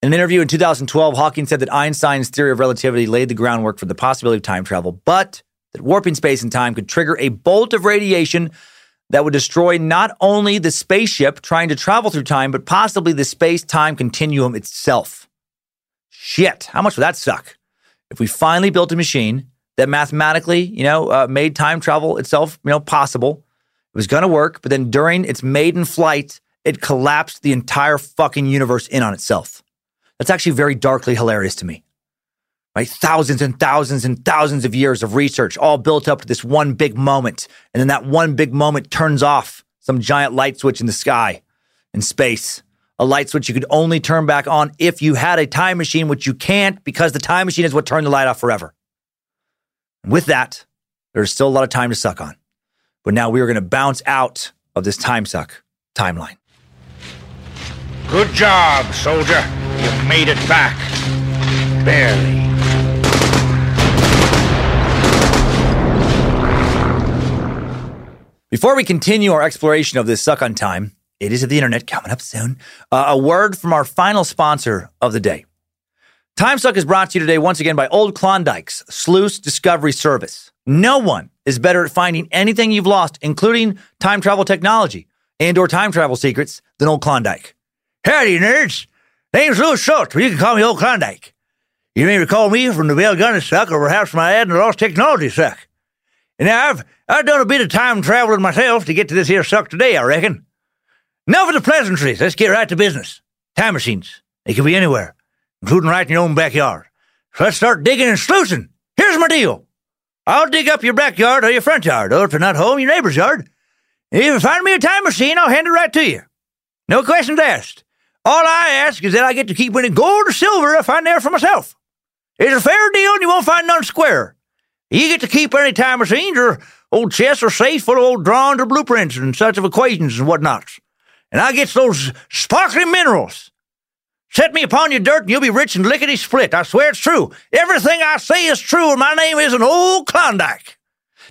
In an interview in 2012, Hawking said that Einstein's theory of relativity laid the groundwork for the possibility of time travel, but that warping space and time could trigger a bolt of radiation that would destroy not only the spaceship trying to travel through time, but possibly the space time continuum itself. Shit, how much would that suck? If we finally built a machine that mathematically, you know, uh, made time travel itself, you know, possible, it was going to work, but then during its maiden flight, it collapsed the entire fucking universe in on itself. That's actually very darkly hilarious to me. Right? Thousands and thousands and thousands of years of research all built up to this one big moment. And then that one big moment turns off some giant light switch in the sky, in space. A light switch you could only turn back on if you had a time machine, which you can't because the time machine is what turned the light off forever. And with that, there's still a lot of time to suck on. But now we are going to bounce out of this time suck timeline. Good job, soldier. You've made it back. Barely. Before we continue our exploration of this suck on time, it is of the internet coming up soon. Uh, a word from our final sponsor of the day. Time Suck is brought to you today once again by Old Klondike's Sluice Discovery Service. No one is better at finding anything you've lost, including time travel technology and or time travel secrets, than Old Klondike. Howdy, nerds. Name's Louis Schultz, but you can call me Old Klondike. You may recall me from the Belle Gunness suck or perhaps my ad the Lost Technology suck. And I've, I've done a bit of time traveling myself to get to this here suck today, I reckon. Now for the pleasantries. Let's get right to business. Time machines. They can be anywhere, including right in your own backyard. So let's start digging and sluicing. Here's my deal. I'll dig up your backyard or your front yard, or if you're not home, your neighbor's yard. If you find me a time machine, I'll hand it right to you. No questions asked. All I ask is that I get to keep any gold or silver I find there for myself. It's a fair deal, and you won't find none square. You get to keep any time machines or old chests or safes full of old drawings or blueprints and such of equations and whatnots. And I get those sparkling minerals. Set me upon your dirt and you'll be rich and lickety split. I swear it's true. Everything I say is true, and my name is an old Klondike.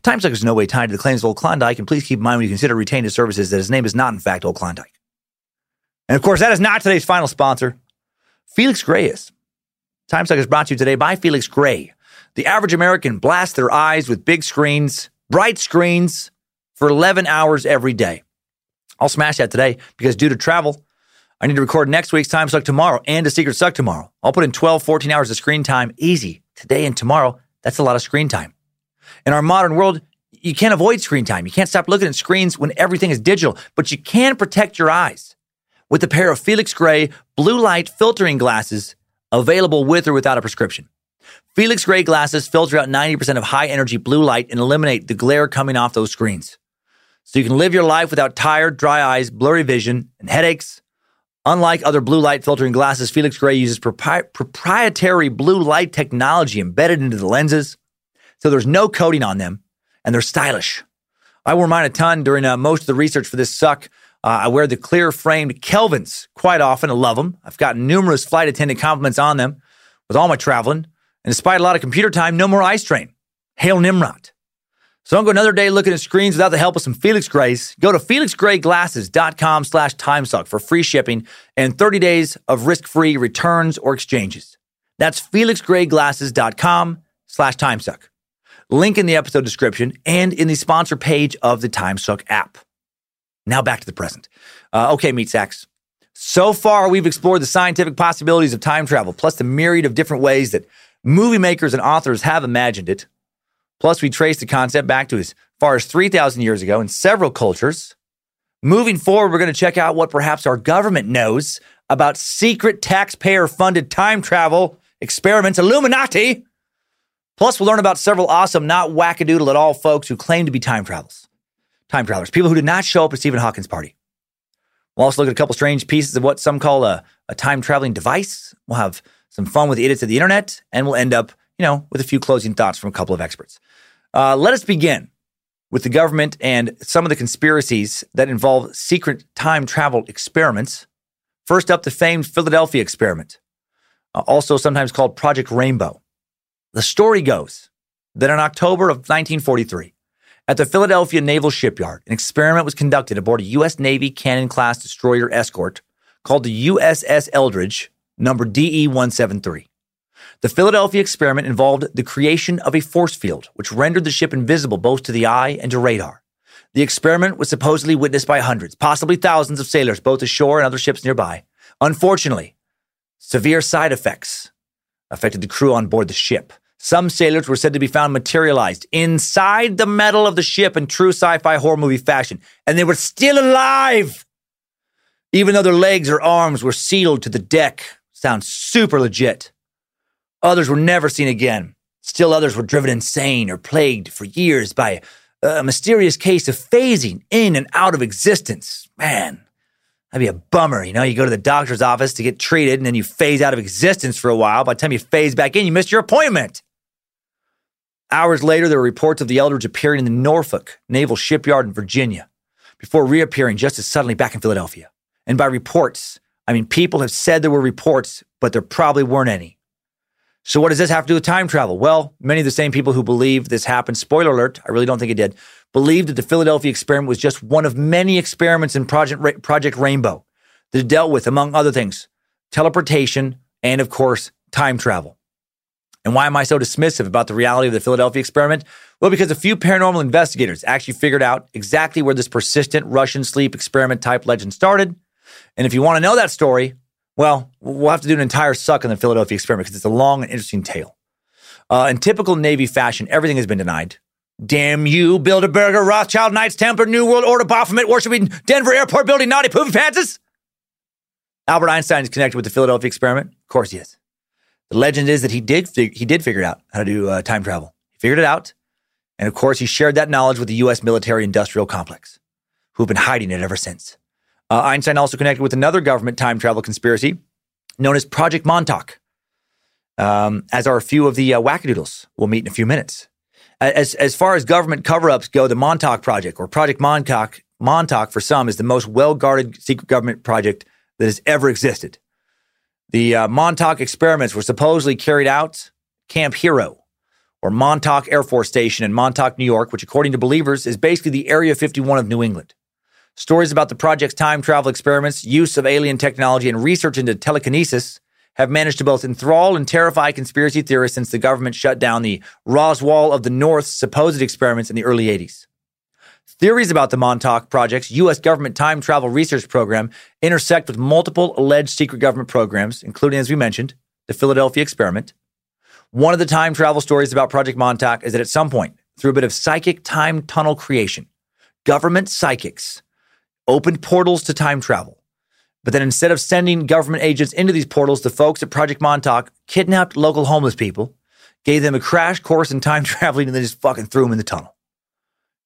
Time Suck is no way tied to the claims of Old Klondike, and please keep in mind when you consider retaining his services that his name is not, in fact, Old Klondike. And of course, that is not today's final sponsor. Felix Gray is. Time Suck is brought to you today by Felix Gray. The average American blasts their eyes with big screens, bright screens, for 11 hours every day. I'll smash that today because due to travel, I need to record next week's Time Suck tomorrow and a Secret Suck tomorrow. I'll put in 12, 14 hours of screen time easy today and tomorrow. That's a lot of screen time. In our modern world, you can't avoid screen time. You can't stop looking at screens when everything is digital, but you can protect your eyes with a pair of Felix Gray blue light filtering glasses available with or without a prescription. Felix Gray glasses filter out 90% of high energy blue light and eliminate the glare coming off those screens. So you can live your life without tired, dry eyes, blurry vision, and headaches. Unlike other blue light filtering glasses, Felix Gray uses propri- proprietary blue light technology embedded into the lenses. So there's no coating on them and they're stylish. I wore mine a ton during uh, most of the research for this suck. Uh, I wear the clear framed Kelvins quite often. I love them. I've gotten numerous flight attendant compliments on them with all my traveling. And despite a lot of computer time, no more eye strain. Hail Nimrod. So don't go another day looking at screens without the help of some Felix Grays. Go to felixgrayglasses.com slash timesuck for free shipping and 30 days of risk-free returns or exchanges. That's felixgrayglasses.com slash timesuck link in the episode description, and in the sponsor page of the TimeSuck app. Now back to the present. Uh, okay, meat sacks. So far, we've explored the scientific possibilities of time travel, plus the myriad of different ways that movie makers and authors have imagined it. Plus, we trace the concept back to as far as 3,000 years ago in several cultures. Moving forward, we're going to check out what perhaps our government knows about secret taxpayer funded time travel experiments, Illuminati, Plus, we'll learn about several awesome, not wackadoodle at all folks who claim to be time travelers. Time travelers, people who did not show up at Stephen Hawking's party. We'll also look at a couple strange pieces of what some call a, a time traveling device. We'll have some fun with the idiots of the internet, and we'll end up, you know, with a few closing thoughts from a couple of experts. Uh, let us begin with the government and some of the conspiracies that involve secret time travel experiments. First up, the famed Philadelphia experiment, uh, also sometimes called Project Rainbow. The story goes that in October of 1943, at the Philadelphia Naval Shipyard, an experiment was conducted aboard a U.S. Navy Cannon class destroyer escort called the USS Eldridge, number DE 173. The Philadelphia experiment involved the creation of a force field, which rendered the ship invisible both to the eye and to radar. The experiment was supposedly witnessed by hundreds, possibly thousands of sailors, both ashore and other ships nearby. Unfortunately, severe side effects affected the crew on board the ship. Some sailors were said to be found materialized inside the metal of the ship in true sci fi horror movie fashion, and they were still alive, even though their legs or arms were sealed to the deck. Sounds super legit. Others were never seen again. Still, others were driven insane or plagued for years by a mysterious case of phasing in and out of existence. Man, That'd be a bummer. You know, you go to the doctor's office to get treated and then you phase out of existence for a while. By the time you phase back in, you missed your appointment. Hours later, there were reports of the Eldridge appearing in the Norfolk Naval Shipyard in Virginia before reappearing just as suddenly back in Philadelphia. And by reports, I mean people have said there were reports, but there probably weren't any. So, what does this have to do with time travel? Well, many of the same people who believe this happened, spoiler alert, I really don't think it did, believed that the Philadelphia experiment was just one of many experiments in Project, Project Rainbow that dealt with, among other things, teleportation and, of course, time travel. And why am I so dismissive about the reality of the Philadelphia experiment? Well, because a few paranormal investigators actually figured out exactly where this persistent Russian sleep experiment type legend started. And if you want to know that story, well, we'll have to do an entire suck on the Philadelphia experiment because it's a long and interesting tale. Uh, in typical Navy fashion, everything has been denied. Damn you, Bilderberger, Rothschild, Knights Templar, New World Order, Baphomet, worshiping Denver Airport building, naughty poopy pantses. Albert Einstein is connected with the Philadelphia experiment. Of course he is. The legend is that he did fig- he did figure out how to do uh, time travel. He figured it out, and of course he shared that knowledge with the U.S. military-industrial complex, who've been hiding it ever since. Uh, Einstein also connected with another government time travel conspiracy known as Project Montauk, um, as are a few of the uh, wackadoodles we'll meet in a few minutes as as far as government cover-ups go, the Montauk Project or Project Montauk, Montauk for some is the most well-guarded secret government project that has ever existed. The uh, Montauk experiments were supposedly carried out Camp Hero or Montauk Air Force Station in Montauk, New York, which according to believers is basically the Area 51 of New England. Stories about the project's time travel experiments, use of alien technology, and research into telekinesis have managed to both enthrall and terrify conspiracy theorists since the government shut down the Roswell of the North's supposed experiments in the early 80s. Theories about the Montauk Project's U.S. government time travel research program intersect with multiple alleged secret government programs, including, as we mentioned, the Philadelphia experiment. One of the time travel stories about Project Montauk is that at some point, through a bit of psychic time tunnel creation, government psychics opened portals to time travel. But then instead of sending government agents into these portals, the folks at Project Montauk kidnapped local homeless people, gave them a crash course in time traveling, and then just fucking threw them in the tunnel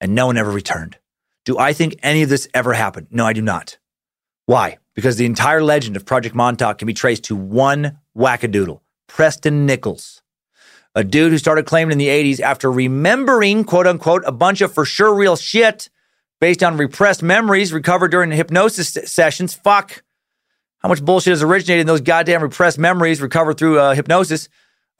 and no one ever returned. Do I think any of this ever happened? No, I do not. Why? Because the entire legend of Project Montauk can be traced to one wackadoodle, Preston Nichols, a dude who started claiming in the 80s after remembering, quote unquote, a bunch of for sure real shit based on repressed memories recovered during hypnosis sessions. Fuck. How much bullshit has originated in those goddamn repressed memories recovered through uh, hypnosis?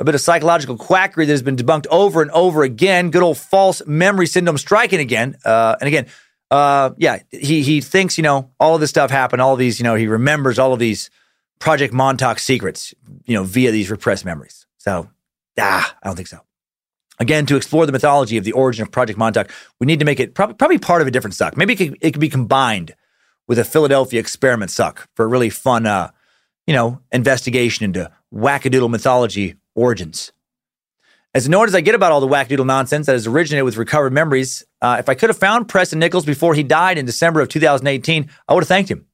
a bit of psychological quackery that has been debunked over and over again. Good old false memory syndrome striking again. Uh, and again, uh, yeah, he he thinks you know all of this stuff happened. All these, you know, he remembers all of these Project Montauk secrets, you know, via these repressed memories. So, ah, I don't think so. Again, to explore the mythology of the origin of Project Montauk, we need to make it probably, probably part of a different suck. Maybe it could, it could be combined with a Philadelphia experiment suck for a really fun, uh, you know, investigation into wackadoodle mythology origins. As annoyed as I get about all the wackadoodle nonsense that has originated with recovered memories, uh, if I could have found Preston Nichols before he died in December of 2018, I would have thanked him.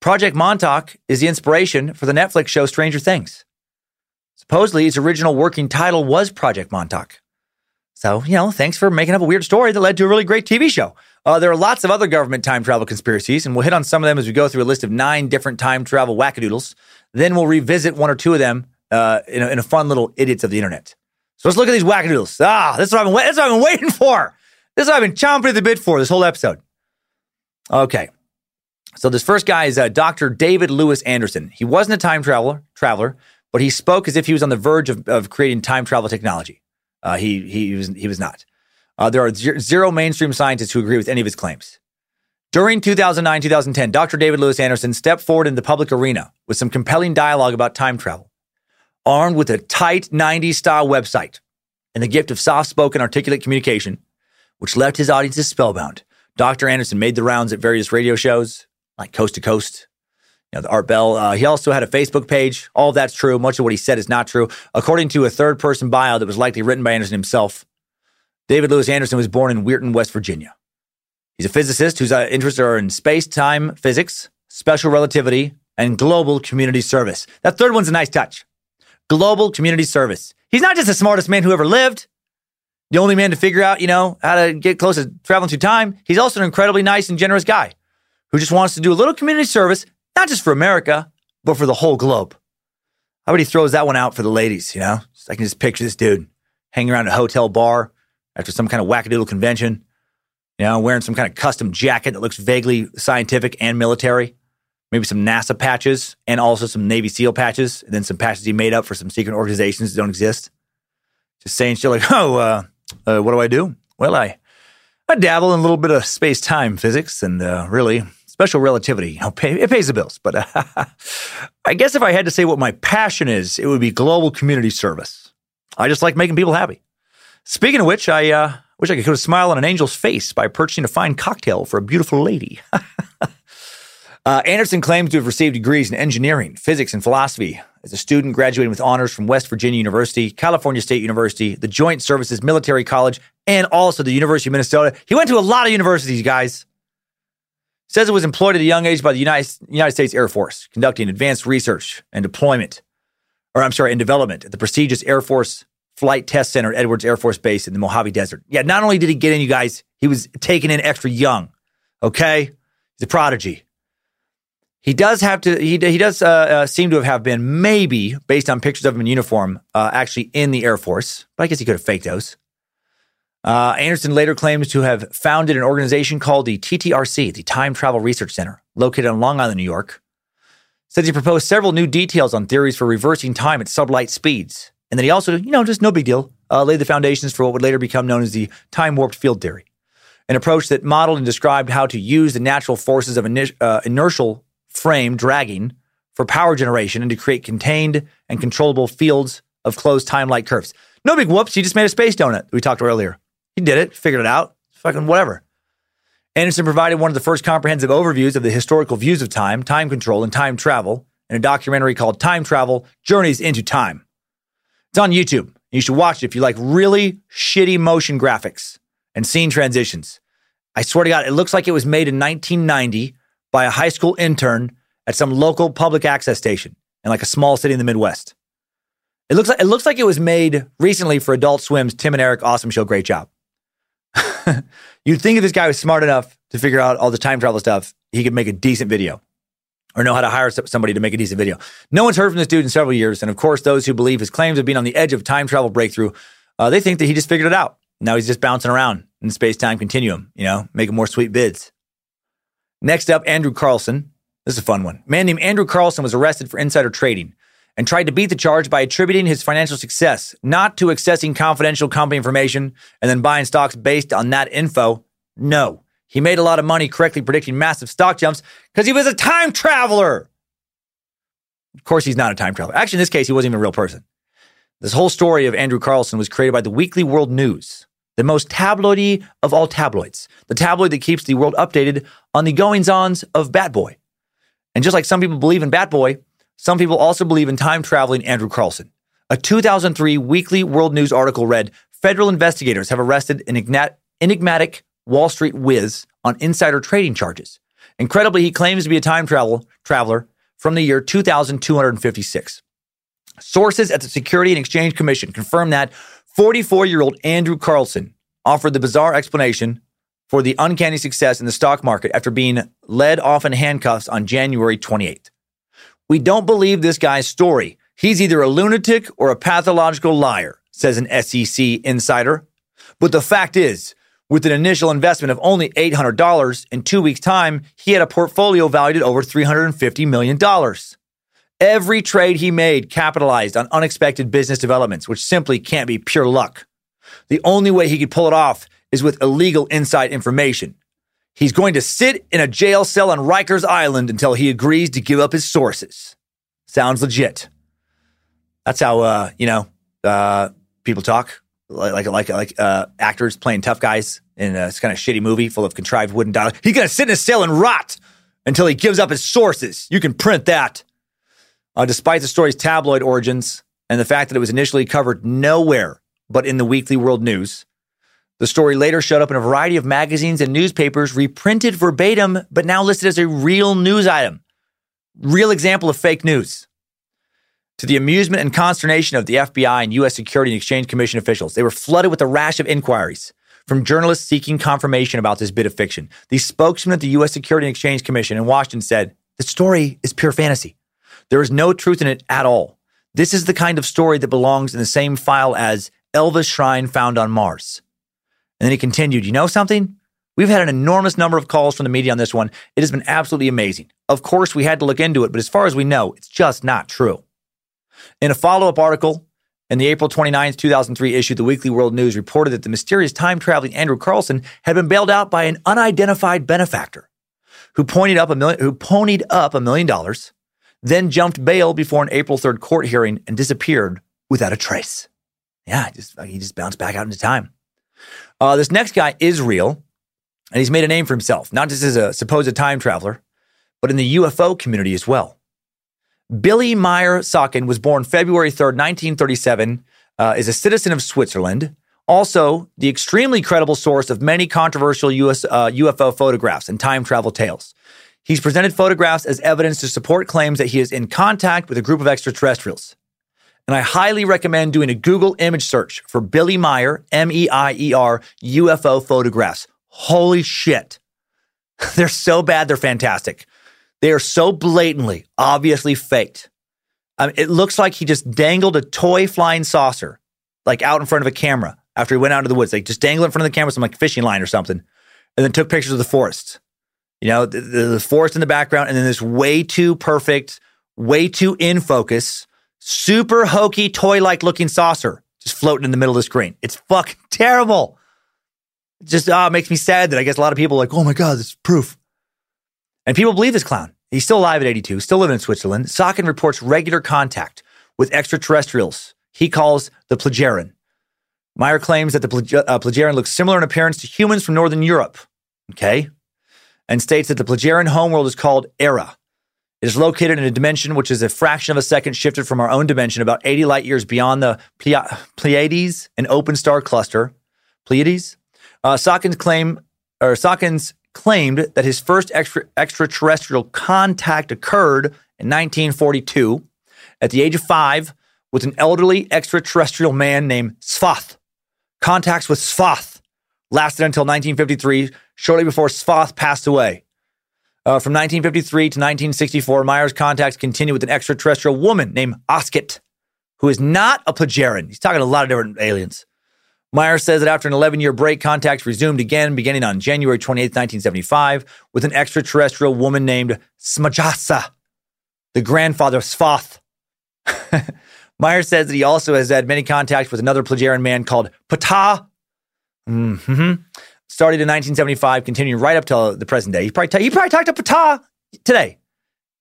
Project Montauk is the inspiration for the Netflix show Stranger Things. Supposedly, its original working title was Project Montauk. So, you know, thanks for making up a weird story that led to a really great TV show. Uh, there are lots of other government time travel conspiracies, and we'll hit on some of them as we go through a list of nine different time travel wackadoodles. Then we'll revisit one or two of them uh, in, a, in a fun little idiots of the internet. So let's look at these wackadoodles. Ah, this is what I've been, this is what I've been waiting for. This is what I've been chomping at the bit for this whole episode. Okay. So this first guy is uh, Dr. David Lewis Anderson. He wasn't a time traveler, traveler, but he spoke as if he was on the verge of, of creating time travel technology. Uh, he, he, was, he was not. Uh, there are zero mainstream scientists who agree with any of his claims. During 2009 2010, Dr. David Lewis Anderson stepped forward in the public arena with some compelling dialogue about time travel armed with a tight 90s style website and the gift of soft spoken, articulate communication, which left his audiences spellbound. Dr. Anderson made the rounds at various radio shows like Coast to Coast, you know, the Art Bell. Uh, he also had a Facebook page. All of that's true. Much of what he said is not true. According to a third person bio that was likely written by Anderson himself, David Lewis Anderson was born in Weirton, West Virginia. He's a physicist whose uh, interests are in space time physics, special relativity, and global community service. That third one's a nice touch global community service. He's not just the smartest man who ever lived, the only man to figure out, you know, how to get close to traveling through time. He's also an incredibly nice and generous guy who just wants to do a little community service, not just for America, but for the whole globe. How about he throws that one out for the ladies, you know? I can just picture this dude hanging around a hotel bar after some kind of wackadoodle convention, you know, wearing some kind of custom jacket that looks vaguely scientific and military maybe some NASA patches and also some Navy SEAL patches, and then some patches he made up for some secret organizations that don't exist. Just saying shit like, oh, uh, uh, what do I do? Well, I, I dabble in a little bit of space time physics and uh, really special relativity. You know, pay, it pays the bills. But I guess if I had to say what my passion is, it would be global community service. I just like making people happy. Speaking of which, I uh, wish I could put a smile on an angel's face by purchasing a fine cocktail for a beautiful lady. Uh, Anderson claims to have received degrees in engineering, physics, and philosophy as a student graduating with honors from West Virginia University, California State University, the Joint Services Military College, and also the University of Minnesota. He went to a lot of universities, guys. Says it was employed at a young age by the United, United States Air Force, conducting advanced research and deployment, or I'm sorry, and development at the prestigious Air Force Flight Test Center at Edwards Air Force Base in the Mojave Desert. Yeah, not only did he get in, you guys, he was taken in extra young. Okay? He's a prodigy. He does have to. He he does uh, uh, seem to have been maybe based on pictures of him in uniform, uh, actually in the Air Force. But I guess he could have faked those. Uh, Anderson later claims to have founded an organization called the TTRC, the Time Travel Research Center, located on Long Island, New York. Says he proposed several new details on theories for reversing time at sublight speeds, and that he also, you know, just no big deal, uh, laid the foundations for what would later become known as the time warped field theory, an approach that modeled and described how to use the natural forces of uh, inertial frame dragging for power generation and to create contained and controllable fields of closed time-like curves. No big whoops. He just made a space donut we talked earlier. He did it, figured it out. Fucking whatever. Anderson provided one of the first comprehensive overviews of the historical views of time, time control, and time travel in a documentary called Time Travel Journeys into Time. It's on YouTube. You should watch it if you like really shitty motion graphics and scene transitions. I swear to God, it looks like it was made in 1990 by a high school intern at some local public access station in like a small city in the Midwest. It looks like it looks like it was made recently for Adult Swim's Tim and Eric Awesome Show. Great job. You'd think if this guy was smart enough to figure out all the time travel stuff, he could make a decent video or know how to hire somebody to make a decent video. No one's heard from this dude in several years. And of course, those who believe his claims of being on the edge of time travel breakthrough, uh, they think that he just figured it out. Now he's just bouncing around in the space time continuum, you know, making more sweet bids. Next up, Andrew Carlson. This is a fun one. A man named Andrew Carlson was arrested for insider trading and tried to beat the charge by attributing his financial success not to accessing confidential company information and then buying stocks based on that info. No, he made a lot of money correctly predicting massive stock jumps because he was a time traveler. Of course, he's not a time traveler. Actually, in this case, he wasn't even a real person. This whole story of Andrew Carlson was created by the Weekly World News, the most tabloidy of all tabloids, the tabloid that keeps the world updated on the goings ons of Bat Boy. And just like some people believe in Bat Boy, some people also believe in time traveling Andrew Carlson. A 2003 Weekly World News article read Federal investigators have arrested an enigmatic Wall Street whiz on insider trading charges. Incredibly, he claims to be a time travel, traveler from the year 2256. Sources at the Security and Exchange Commission confirm that 44 year old Andrew Carlson offered the bizarre explanation for the uncanny success in the stock market after being led off in handcuffs on January 28th. We don't believe this guy's story. He's either a lunatic or a pathological liar, says an SEC insider. But the fact is, with an initial investment of only $800, in two weeks' time, he had a portfolio valued at over $350 million. Every trade he made capitalized on unexpected business developments, which simply can't be pure luck. The only way he could pull it off is with illegal inside information. He's going to sit in a jail cell on Rikers Island until he agrees to give up his sources. Sounds legit. That's how, uh, you know, uh, people talk like like like, uh, actors playing tough guys in a kind of shitty movie full of contrived wooden dialogue. He's gonna sit in a cell and rot until he gives up his sources. You can print that. Uh, despite the story's tabloid origins and the fact that it was initially covered nowhere but in the Weekly World News, the story later showed up in a variety of magazines and newspapers, reprinted verbatim, but now listed as a real news item. Real example of fake news to the amusement and consternation of the FBI and U.S. Security and Exchange Commission officials. They were flooded with a rash of inquiries from journalists seeking confirmation about this bit of fiction. The spokesman at the U.S. Security and Exchange Commission in Washington said, The story is pure fantasy. There is no truth in it at all. This is the kind of story that belongs in the same file as Elvis Shrine found on Mars. And then he continued, You know something? We've had an enormous number of calls from the media on this one. It has been absolutely amazing. Of course, we had to look into it, but as far as we know, it's just not true. In a follow up article in the April 29, 2003 issue, the Weekly World News reported that the mysterious time traveling Andrew Carlson had been bailed out by an unidentified benefactor who pointed up a million, who ponied up a million dollars, then jumped bail before an April 3rd court hearing and disappeared without a trace. Yeah, just, he just bounced back out into time. Uh, this next guy is real, and he's made a name for himself, not just as a supposed time traveler, but in the UFO community as well. Billy Meier Socken was born February 3rd, 1937, uh, is a citizen of Switzerland, also the extremely credible source of many controversial US, uh, UFO photographs and time travel tales. He's presented photographs as evidence to support claims that he is in contact with a group of extraterrestrials. And I highly recommend doing a Google image search for Billy Meier, M E I E R, UFO photographs. Holy shit. they're so bad, they're fantastic. They are so blatantly, obviously faked. Mean, it looks like he just dangled a toy flying saucer, like out in front of a camera after he went out into the woods. Like just dangled in front of the camera, some like fishing line or something, and then took pictures of the forest. You know, the, the forest in the background, and then this way too perfect, way too in focus, super hokey, toy like looking saucer just floating in the middle of the screen. It's fucking terrible. It just uh, makes me sad that I guess a lot of people are like, oh my God, this is proof. And people believe this clown. He's still alive at 82, still living in Switzerland. Sakin reports regular contact with extraterrestrials he calls the Plejaren. Meier claims that the uh, looks similar in appearance to humans from Northern Europe. Okay, and states that the Plagerian homeworld is called Erra. It is located in a dimension which is a fraction of a second shifted from our own dimension, about 80 light years beyond the Pleiades, an open star cluster. Pleiades? Uh, Sawkins claim, or Sawkins claimed that his first extra, extraterrestrial contact occurred in 1942 at the age of five with an elderly extraterrestrial man named Sfath. Contacts with Sfath lasted until 1953, shortly before Sfath passed away. Uh, from 1953 to 1964, Meier's contacts continued with an extraterrestrial woman named Osket, who is not a Plagerian. He's talking to a lot of different aliens. Meier says that after an 11 year break, contacts resumed again beginning on January 28, 1975, with an extraterrestrial woman named Smajasa, the grandfather of Sfath. Meier says that he also has had many contacts with another Plagerian man called Ptah. Mm-hmm. Started in 1975, continuing right up till the present day. He probably, t- probably talked to Ptah today.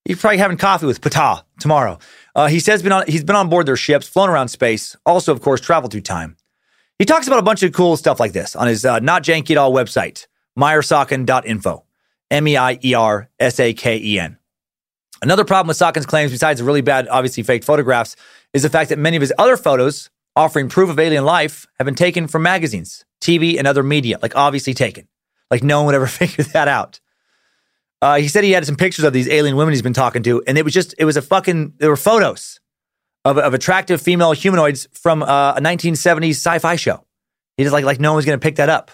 He's probably having coffee with Ptah tomorrow. Uh, he says been on, he's been on board their ships, flown around space, also, of course, traveled through time. He talks about a bunch of cool stuff like this on his uh, Not Janky at All website, meiersaken.info. M E I E R S A K E N. Another problem with Sawkins' claims, besides the really bad, obviously fake photographs, is the fact that many of his other photos offering proof of alien life have been taken from magazines, TV, and other media, like obviously taken. Like no one would ever figure that out. Uh, he said he had some pictures of these alien women he's been talking to, and it was just, it was a fucking, there were photos of, of attractive female humanoids from uh, a 1970s sci-fi show. He just like, like no one's to pick that up.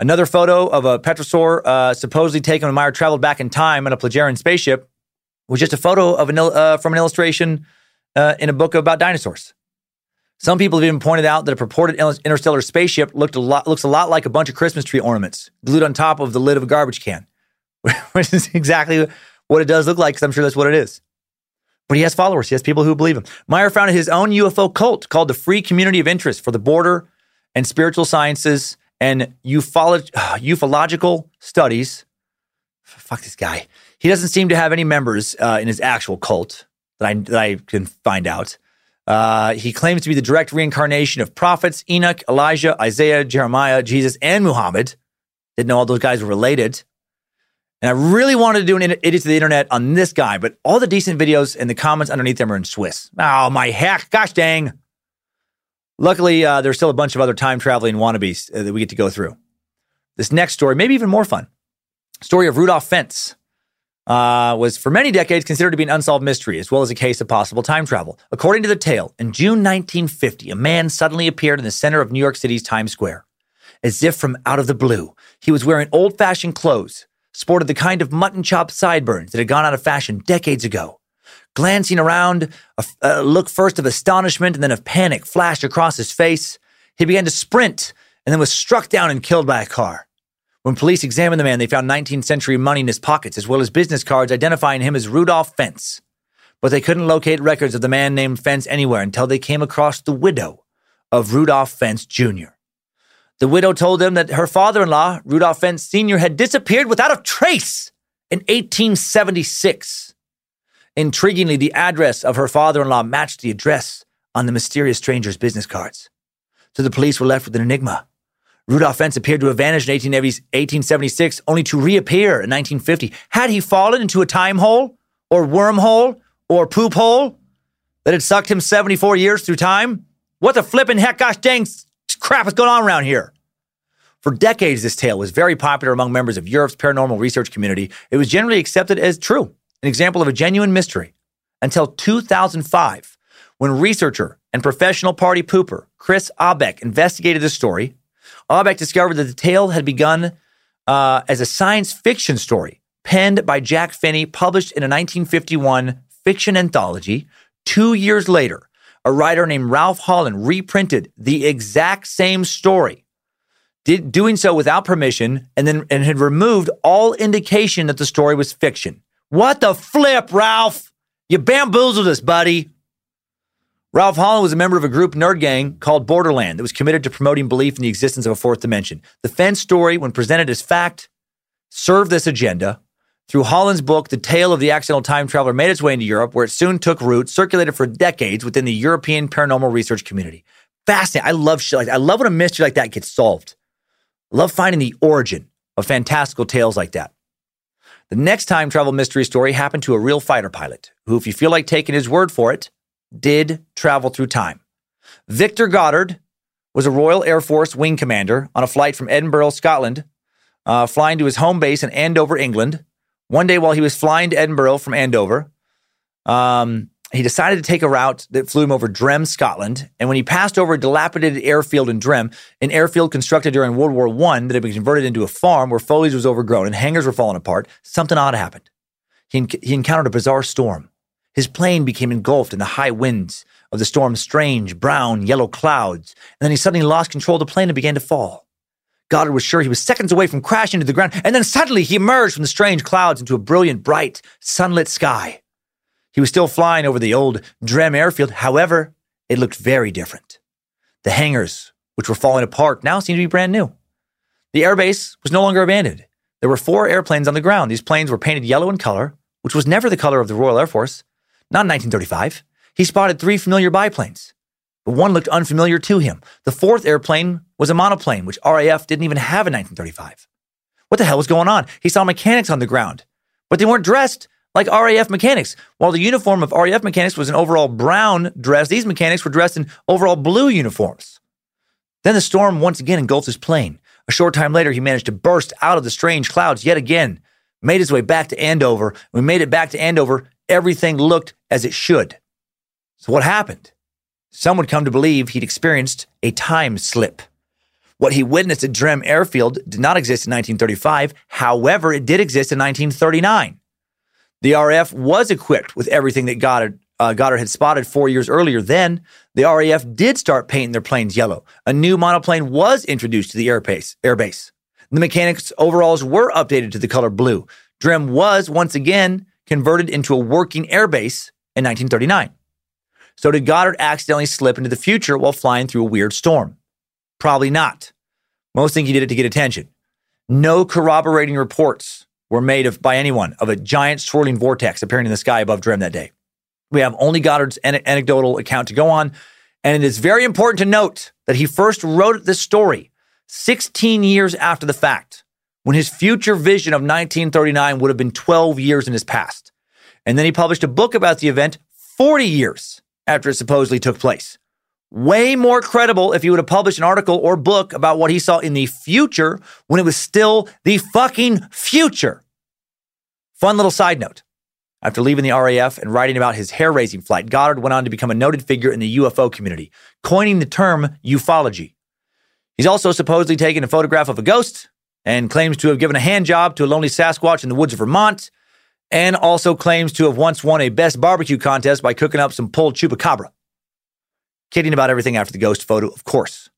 Another photo of a Petrosaur uh, supposedly taken when Meier traveled back in time on a Plagerian spaceship was just a photo of an, uh, from an illustration uh, in a book about dinosaurs. Some people have even pointed out that a purported interstellar spaceship looked a lot, looks a lot like a bunch of Christmas tree ornaments glued on top of the lid of a garbage can, which is exactly what it does look like, because I'm sure that's what it is. But he has followers, he has people who believe him. Meier founded his own UFO cult called the Free Community of Interest for the Border and Spiritual Sciences and ufolo- ufological Studies. Fuck this guy. He doesn't seem to have any members uh, in his actual cult that I, that I can find out. Uh, he claims to be the direct reincarnation of prophets Enoch, Elijah, Isaiah, Jeremiah, Jesus, and Muhammad. Didn't know all those guys were related. And I really wanted to do an idiot to the internet on this guy, but all the decent videos and the comments underneath them are in Swiss. Oh, my heck. Gosh dang. Luckily, uh, there's still a bunch of other time traveling wannabes uh, that we get to go through. This next story, maybe even more fun. Story of Rudolph Fentz uh, was for many decades considered to be an unsolved mystery, as well as a case of possible time travel. According to the tale, in June 1950, a man suddenly appeared in the center of New York City's Times Square. As if from out of the blue, he was wearing old fashioned clothes, sported the kind of mutton chop sideburns that had gone out of fashion decades ago. Glancing around, a, a look first of astonishment and then of panic flashed across his face. He began to sprint and then was struck down and killed by a car. When police examined the man, they found 19th century money in his pockets, as well as business cards identifying him as Rudolph Fentz. But they couldn't locate records of the man named Fentz anywhere until they came across the widow of Rudolph Fentz Jr. The widow told them that her father in law, Rudolph Fentz Sr., had disappeared without a trace in 1876. Intriguingly, the address of her father in law matched the address on the mysterious stranger's business cards. So the police were left with an enigma. Rudolph Fentz appeared to have vanished in 1876, only to reappear in 1950. Had he fallen into a time hole, or wormhole, or poop hole that had sucked him 74 years through time? What the flippin' heck, gosh dang crap is going on around here? For decades, this tale was very popular among members of Europe's paranormal research community. It was generally accepted as true, an example of a genuine mystery, until 2005, when researcher and professional party pooper Chris Aubeck investigated the story Aubeck discovered that the tale had begun uh, as a science fiction story penned by Jack Finney, published in a 1951 fiction anthology. Two years later, a writer named Ralph Holland reprinted the exact same story, did, doing so without permission, and then and had removed all indication that the story was fiction. What the flip, Ralph? You bamboozled us, buddy. Ralph Holland was a member of a group nerd gang called Borderland that was committed to promoting belief in the existence of a fourth dimension. The Fentz story, when presented as fact, served this agenda. Through Holland's book, The Tale of the Accidental Time Traveler made its way into Europe, where it soon took root, circulated for decades within the European paranormal research community. Fascinating. I love shit like that. I love when a mystery like that gets solved. I love finding the origin of fantastical tales like that. The next time travel mystery story happened to a real fighter pilot who, if you feel like taking his word for it, did travel through time. Victor Goddard was a Royal Air Force wing commander on a flight from Edinburgh, Scotland, uh, flying to his home base in Andover, England. One day while he was flying to Edinburgh from Andover, um, he decided to take a route that flew him over Drem, Scotland. And when he passed over a dilapidated airfield in Drem, an airfield constructed during World War I that had been converted into a farm where foliage was overgrown and hangars were falling apart, something odd happened. He, he encountered a bizarre storm. His plane became engulfed in the high winds of the storm's strange brown, yellow clouds, and then he suddenly lost control of the plane and began to fall. Goddard was sure he was seconds away from crashing to the ground, and then suddenly he emerged from the strange clouds into a brilliant, bright, sunlit sky. He was still flying over the old Drem airfield. However, it looked very different. The hangars, which were falling apart, now seemed to be brand new. The airbase was no longer abandoned. There were four airplanes on the ground. These planes were painted yellow in color, which was never the color of the Royal Air Force, not in 1935. He spotted three familiar biplanes, but one looked unfamiliar to him. The fourth airplane was a monoplane, which RAF didn't even have in 1935. What the hell was going on? He saw mechanics on the ground, but they weren't dressed like RAF mechanics. While the uniform of RAF mechanics was an overall brown dress, these mechanics were dressed in overall blue uniforms. Then the storm once again engulfed his plane. A short time later, he managed to burst out of the strange clouds yet again, made his way back to Andover. We made it back to Andover, everything looked as it should. So what happened? Some would come to believe he'd experienced a time slip. What he witnessed at Drem Airfield did not exist in 1935. However, it did exist in 1939. The RAF was equipped with everything that Goddard, uh, Goddard had spotted four years earlier. Then the RAF did start painting their planes yellow. A new monoplane was introduced to the airbase. airbase. The mechanics' overalls were updated to the color blue. Drem was once again converted into a working airbase in 1939. So did Goddard accidentally slip into the future while flying through a weird storm? Probably not. Most think he did it to get attention. No corroborating reports were made of by anyone of a giant swirling vortex appearing in the sky above Drem that day. We have only Goddard's an- anecdotal account to go on, and it is very important to note that he first wrote this story 16 years after the fact, when his future vision of 1939 would have been 12 years in his past. And then he published a book about the event 40 years after it supposedly took place. Way more credible if he would have published an article or book about what he saw in the future when it was still the fucking future. Fun little side note. After leaving the RAF and writing about his hair raising flight, Goddard went on to become a noted figure in the UFO community, coining the term ufology. He's also supposedly taken a photograph of a ghost and claims to have given a hand job to a lonely Sasquatch in the woods of Vermont, and also claims to have once won a best barbecue contest by cooking up some pulled chupacabra kidding about everything after the ghost photo, of course.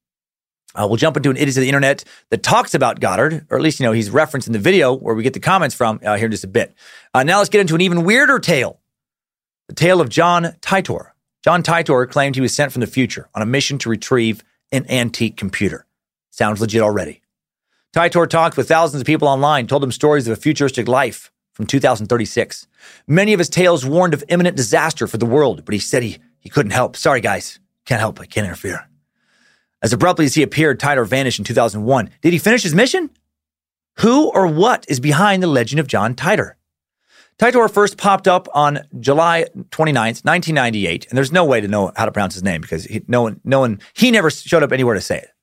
Uh, we'll jump into an idiot of the internet that talks about Goddard, or at least, you know, he's referenced in the video where we get the comments from uh, here in just a bit. Uh, now let's get into an even weirder tale the tale of John Titor. John Titor claimed he was sent from the future on a mission to retrieve an antique computer. Sounds legit already. Titor talked with thousands of people online, told them stories of a futuristic life from 2036. Many of his tales warned of imminent disaster for the world, but he said he, he couldn't help. Sorry, guys. Can't help I Can't interfere. As abruptly as he appeared, Titor vanished in 2001. Did he finish his mission? Who or what is behind the legend of John Titor? Titor first popped up on July 29th, 1998, and there's no way to know how to pronounce his name because he, no one, no one, he never showed up anywhere to say it.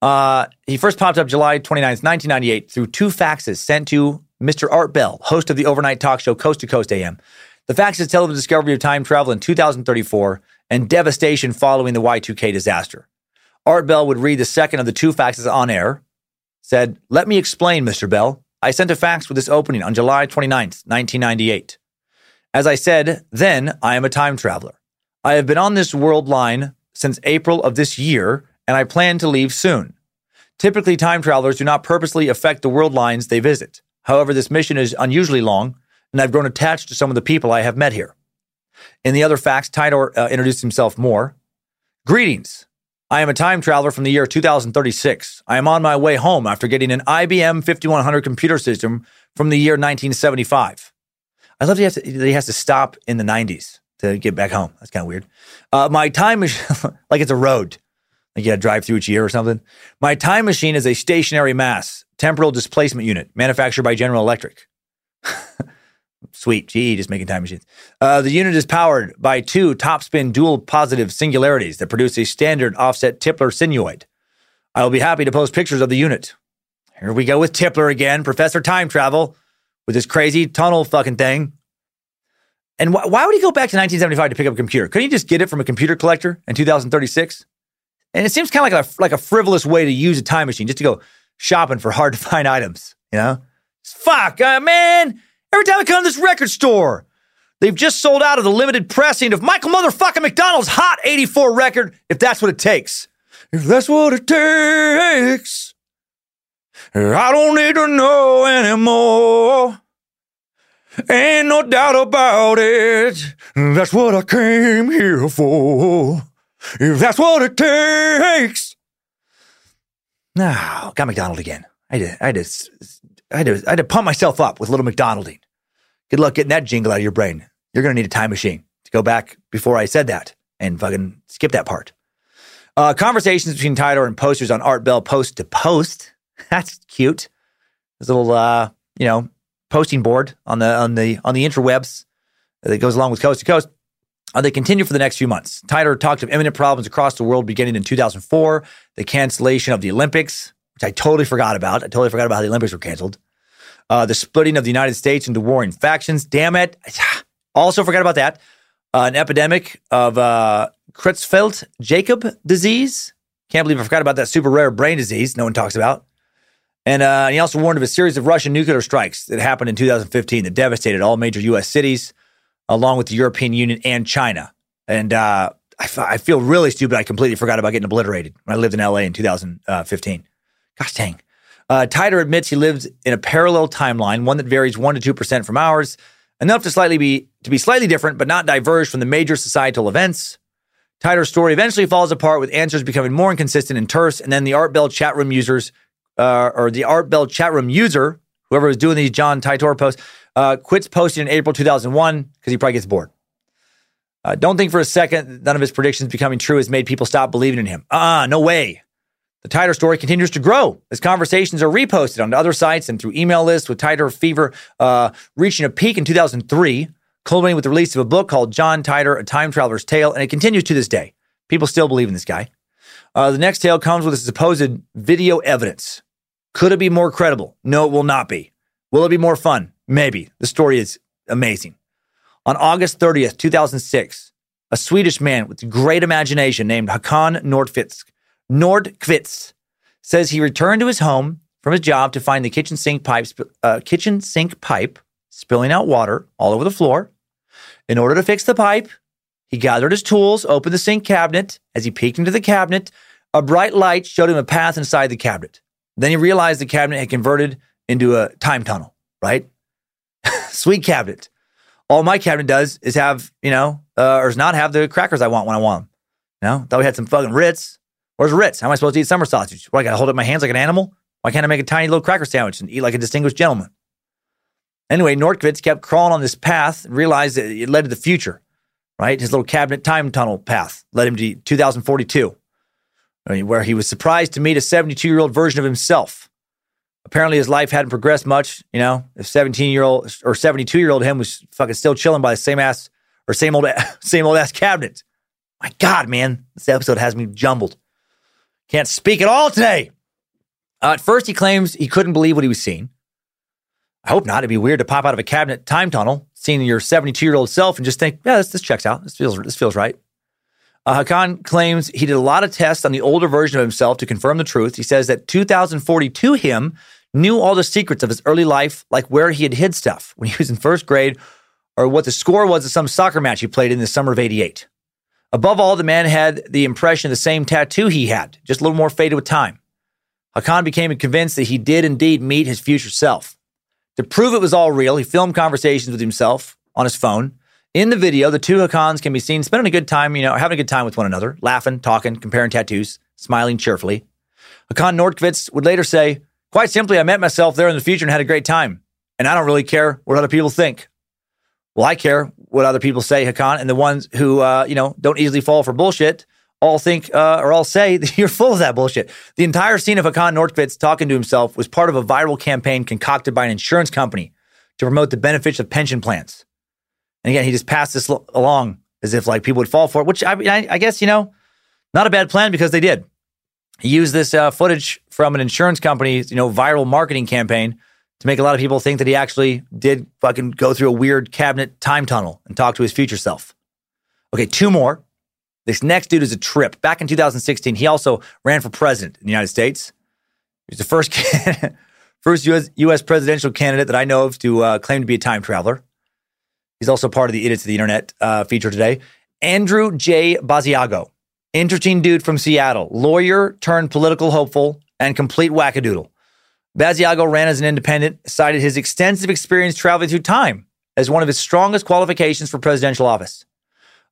Uh, he first popped up July 29th, 1998 through two faxes sent to Mr. Art Bell, host of the overnight talk show Coast to Coast AM. The faxes tell of the discovery of time travel in 2034 and devastation following the Y2K disaster. Art Bell would read the second of the two faxes on air, said, Let me explain, Mr. Bell. I sent a fax with this opening on July 29th, 1998. As I said, then I am a time traveler. I have been on this world line since April of this year, and I plan to leave soon. Typically, time travelers do not purposely affect the world lines they visit. However, this mission is unusually long, and I've grown attached to some of the people I have met here. In the other facts, Titor uh, introduced himself more. Greetings. I am a time traveler from the year 2036. I am on my way home after getting an IBM 5100 computer system from the year 1975. I love that he has to stop in the 90s to get back home. That's kind of weird. Uh, my time is like it's a road, like you got to drive through each year or something. My time machine is a stationary mass temporal displacement unit manufactured by General Electric. Sweet, GE just making time machines. Uh, the unit is powered by two topspin dual positive singularities that produce a standard offset Tipler sinusoid. I will be happy to post pictures of the unit. Here we go with Tipler again, Professor Time Travel, with this crazy tunnel fucking thing. And wh- why would he go back to 1975 to pick up a computer? Couldn't he just get it from a computer collector in 2036? And it seems kind of like a like a frivolous way to use a time machine, just to go shopping for hard to find items. You know, fuck, uh, man. Every time I come to this record store, they've just sold out of the limited pressing of Michael motherfucking McDonald's Hot 84 record, if that's what it takes. If that's what it takes, I don't need to know anymore. Ain't no doubt about it. That's what I came here for. If that's what it takes. Now, got McDonald again. I had to, I to, I had to, I had to pump myself up with a little McDonalding. Good luck getting that jingle out of your brain. You're going to need a time machine to go back before I said that and fucking skip that part. Uh, conversations between Titor and posters on Art Bell post to post. That's cute. This little, uh, you know, posting board on the on the on the interwebs that goes along with Coast to Coast. Uh, they continue for the next few months. Titor talked of imminent problems across the world beginning in 2004, the cancellation of the Olympics, which I totally forgot about. I totally forgot about how the Olympics were canceled. Uh, the splitting of the United States into warring factions. Damn it. Also forgot about that. Uh, an epidemic of uh, Creutzfeldt Jakob disease. Can't believe I forgot about that super rare brain disease no one talks about. And uh, he also warned of a series of Russian nuclear strikes that happened in 2015 that devastated all major U.S. cities, along with the European Union and China. And uh, I, f- I feel really stupid. I completely forgot about getting obliterated when I lived in L.A. in 2015. Gosh dang. Uh, Titor admits he lives in a parallel timeline, one that varies one to two percent from ours, enough to slightly be to be slightly different, but not diverge from the major societal events. Titor's story eventually falls apart with answers becoming more inconsistent and terse, and then the Art Bell chat room users, uh, or the Art Bell chat room user, whoever was doing these John Titor posts, uh, quits posting in April 2001 because he probably gets bored. Uh, don't think for a second none of his predictions becoming true has made people stop believing in him. Ah, uh, no way. The Titor story continues to grow as conversations are reposted on other sites and through email lists, with Titor fever uh, reaching a peak in 2003, culminating with the release of a book called John Titor, A Time Traveler's Tale, and it continues to this day. People still believe in this guy. Uh, the next tale comes with a supposed video evidence. Could it be more credible? No, it will not be. Will it be more fun? Maybe. The story is amazing. On August 30th, 2006, a Swedish man with great imagination named Hakan Nordfitsk Nordkvist says he returned to his home from his job to find the kitchen sink pipe, uh, kitchen sink pipe spilling out water all over the floor. In order to fix the pipe, he gathered his tools, opened the sink cabinet. As he peeked into the cabinet, a bright light showed him a path inside the cabinet. Then he realized the cabinet had converted into a time tunnel, right? Sweet cabinet. All my cabinet does is have, you know, uh, or is not have the crackers I want when I want them. You know, thought we had some fucking Ritz. Where's Ritz? How am I supposed to eat summer sausage? What, I got to hold up my hands like an animal? Why can't I make a tiny little cracker sandwich and eat like a distinguished gentleman? Anyway, Nordkvitz kept crawling on this path, realized that it led to the future, right? His little cabinet time tunnel path led him to 2042, where he was surprised to meet a 72 year old version of himself. Apparently, his life hadn't progressed much. You know, if 17 year old or 72 year old him was fucking still chilling by the same ass or same old same old ass cabinet. My God, man, this episode has me jumbled. Can't speak at all today. Uh, at first, he claims he couldn't believe what he was seeing. I hope not. It'd be weird to pop out of a cabinet time tunnel, seeing your 72 year old self, and just think, yeah, this, this checks out. This feels this feels right. Uh, Hakan claims he did a lot of tests on the older version of himself to confirm the truth. He says that 2042 him knew all the secrets of his early life, like where he had hid stuff when he was in first grade, or what the score was of some soccer match he played in the summer of '88. Above all, the man had the impression of the same tattoo he had, just a little more faded with time. Hakan became convinced that he did indeed meet his future self. To prove it was all real, he filmed conversations with himself on his phone. In the video, the two Hakans can be seen spending a good time, you know, having a good time with one another, laughing, talking, comparing tattoos, smiling cheerfully. Hakan Nordkvist would later say, Quite simply, I met myself there in the future and had a great time. And I don't really care what other people think. Well, I care what other people say, Hakan, and the ones who, uh, you know, don't easily fall for bullshit all think uh, or all say that you're full of that bullshit. The entire scene of Hakan Nordkvist talking to himself was part of a viral campaign concocted by an insurance company to promote the benefits of pension plans. And again, he just passed this along as if like people would fall for it, which I, I, I guess, you know, not a bad plan because they did. He used this uh, footage from an insurance company's, you know, viral marketing campaign to make a lot of people think that he actually did fucking go through a weird cabinet time tunnel and talk to his future self. Okay, two more. This next dude is a trip. Back in 2016, he also ran for president in the United States. He's the first first US, US presidential candidate that I know of to uh, claim to be a time traveler. He's also part of the Idiots of the Internet uh, feature today. Andrew J. Basiago, interesting dude from Seattle, lawyer turned political hopeful and complete wackadoodle. Basiago ran as an independent, cited his extensive experience traveling through time as one of his strongest qualifications for presidential office.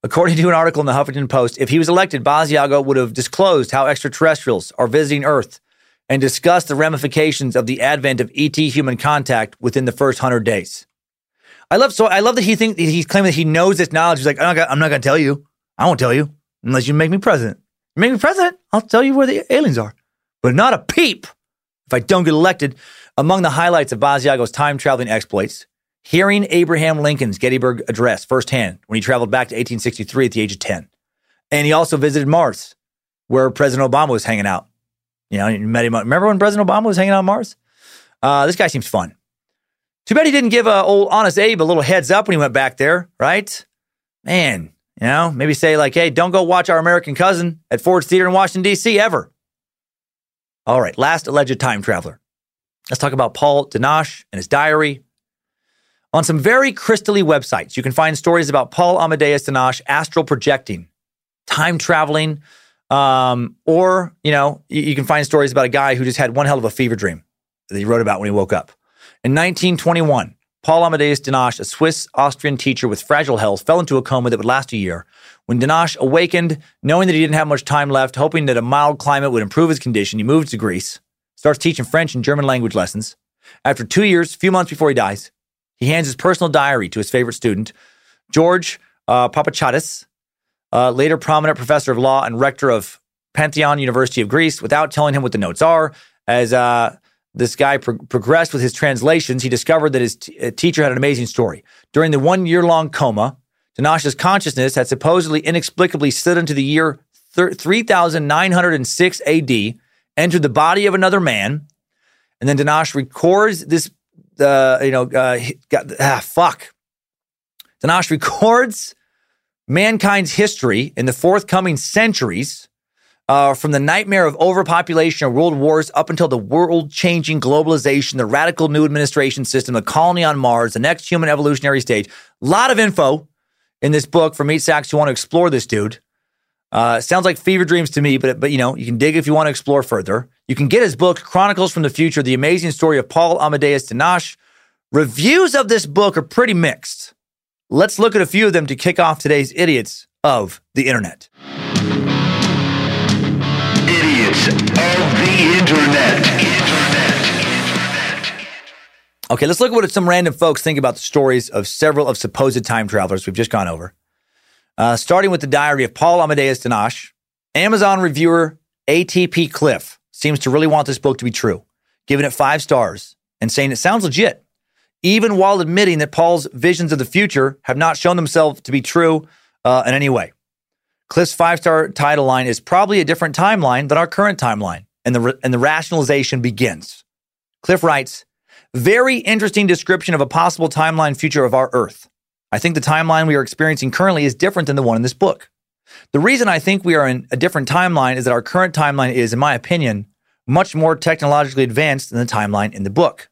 According to an article in the Huffington Post, if he was elected, Basiago would have disclosed how extraterrestrials are visiting Earth and discussed the ramifications of the advent of ET human contact within the first hundred days. I love so I love that he thinks he's claiming that he knows this knowledge. He's like, I'm not, I'm not going to tell you. I won't tell you unless you make me president. You make me president, I'll tell you where the aliens are, but not a peep if I don't get elected. Among the highlights of Basiago's time traveling exploits, hearing Abraham Lincoln's Gettysburg Address firsthand when he traveled back to 1863 at the age of 10. And he also visited Mars, where President Obama was hanging out. You know, you met him. Remember when President Obama was hanging out on Mars? Uh, this guy seems fun. Too bad he didn't give uh, old Honest Abe a little heads up when he went back there, right? Man, you know, maybe say like, hey, don't go watch our American cousin at Ford's Theater in Washington, D.C. ever. All right, last alleged time traveler. Let's talk about Paul Dienach and his diary. On some very crystally websites, you can find stories about Paul Amadeus Dienach astral projecting, time traveling, um, or, you know, you, you, can find stories about a guy who just had one hell of a fever dream that he wrote about when he woke up. In 1921, Paul Amadeus Dienach, a Swiss Austrian teacher with fragile health, fell into a coma that would last a year. When Dienach awakened, knowing that he didn't have much time left, hoping that a mild climate would improve his condition, he moved to Greece, starts teaching French and German language lessons. After two years, a few months before he dies, he hands his personal diary to his favorite student, George uh, Papachatis, later prominent professor of law and rector of Panteion University of Greece, without telling him what the notes are. As uh, this guy pro- progressed with his translations, he discovered that his t- uh, teacher had an amazing story. During the one year long coma, Dienach's consciousness had supposedly inexplicably slid into the year 3906 AD, entered the body of another man, and then Dienach records this. Uh, you know, uh, got, ah, fuck. Dienach records mankind's history in the forthcoming centuries, uh, from the nightmare of overpopulation and world wars up until the world changing globalization, the radical new administration system, the colony on Mars, the next human evolutionary stage. A lot of info in this book for meat sacks who want to explore this dude. Uh, sounds like fever dreams to me, but but you know you can dig if you want to explore further. You can get his book Chronicles from the Future: The Amazing Story of Paul Amadeus Dienach. Reviews of this book are pretty mixed. Let's look at a few of them to kick off today's idiots of the internet. Idiots of the internet. Okay, let's look at what some random folks think about the stories of several of supposed time travelers we've just gone over. Uh, starting with the diary of Paul Amadeus Dienach, Amazon reviewer ATP Cliff seems to really want this book to be true, giving it five stars and saying it sounds legit even while admitting that Paul's visions of the future have not shown themselves to be true uh, in any way. Cliff's five star title line is probably a different timeline than our current timeline, and the, and the rationalization begins. Cliff writes, Very interesting description of a possible timeline future of our Earth. I think the timeline we are experiencing currently is different than the one in this book. The reason I think we are in a different timeline is that our current timeline is, in my opinion, much more technologically advanced than the timeline in the book.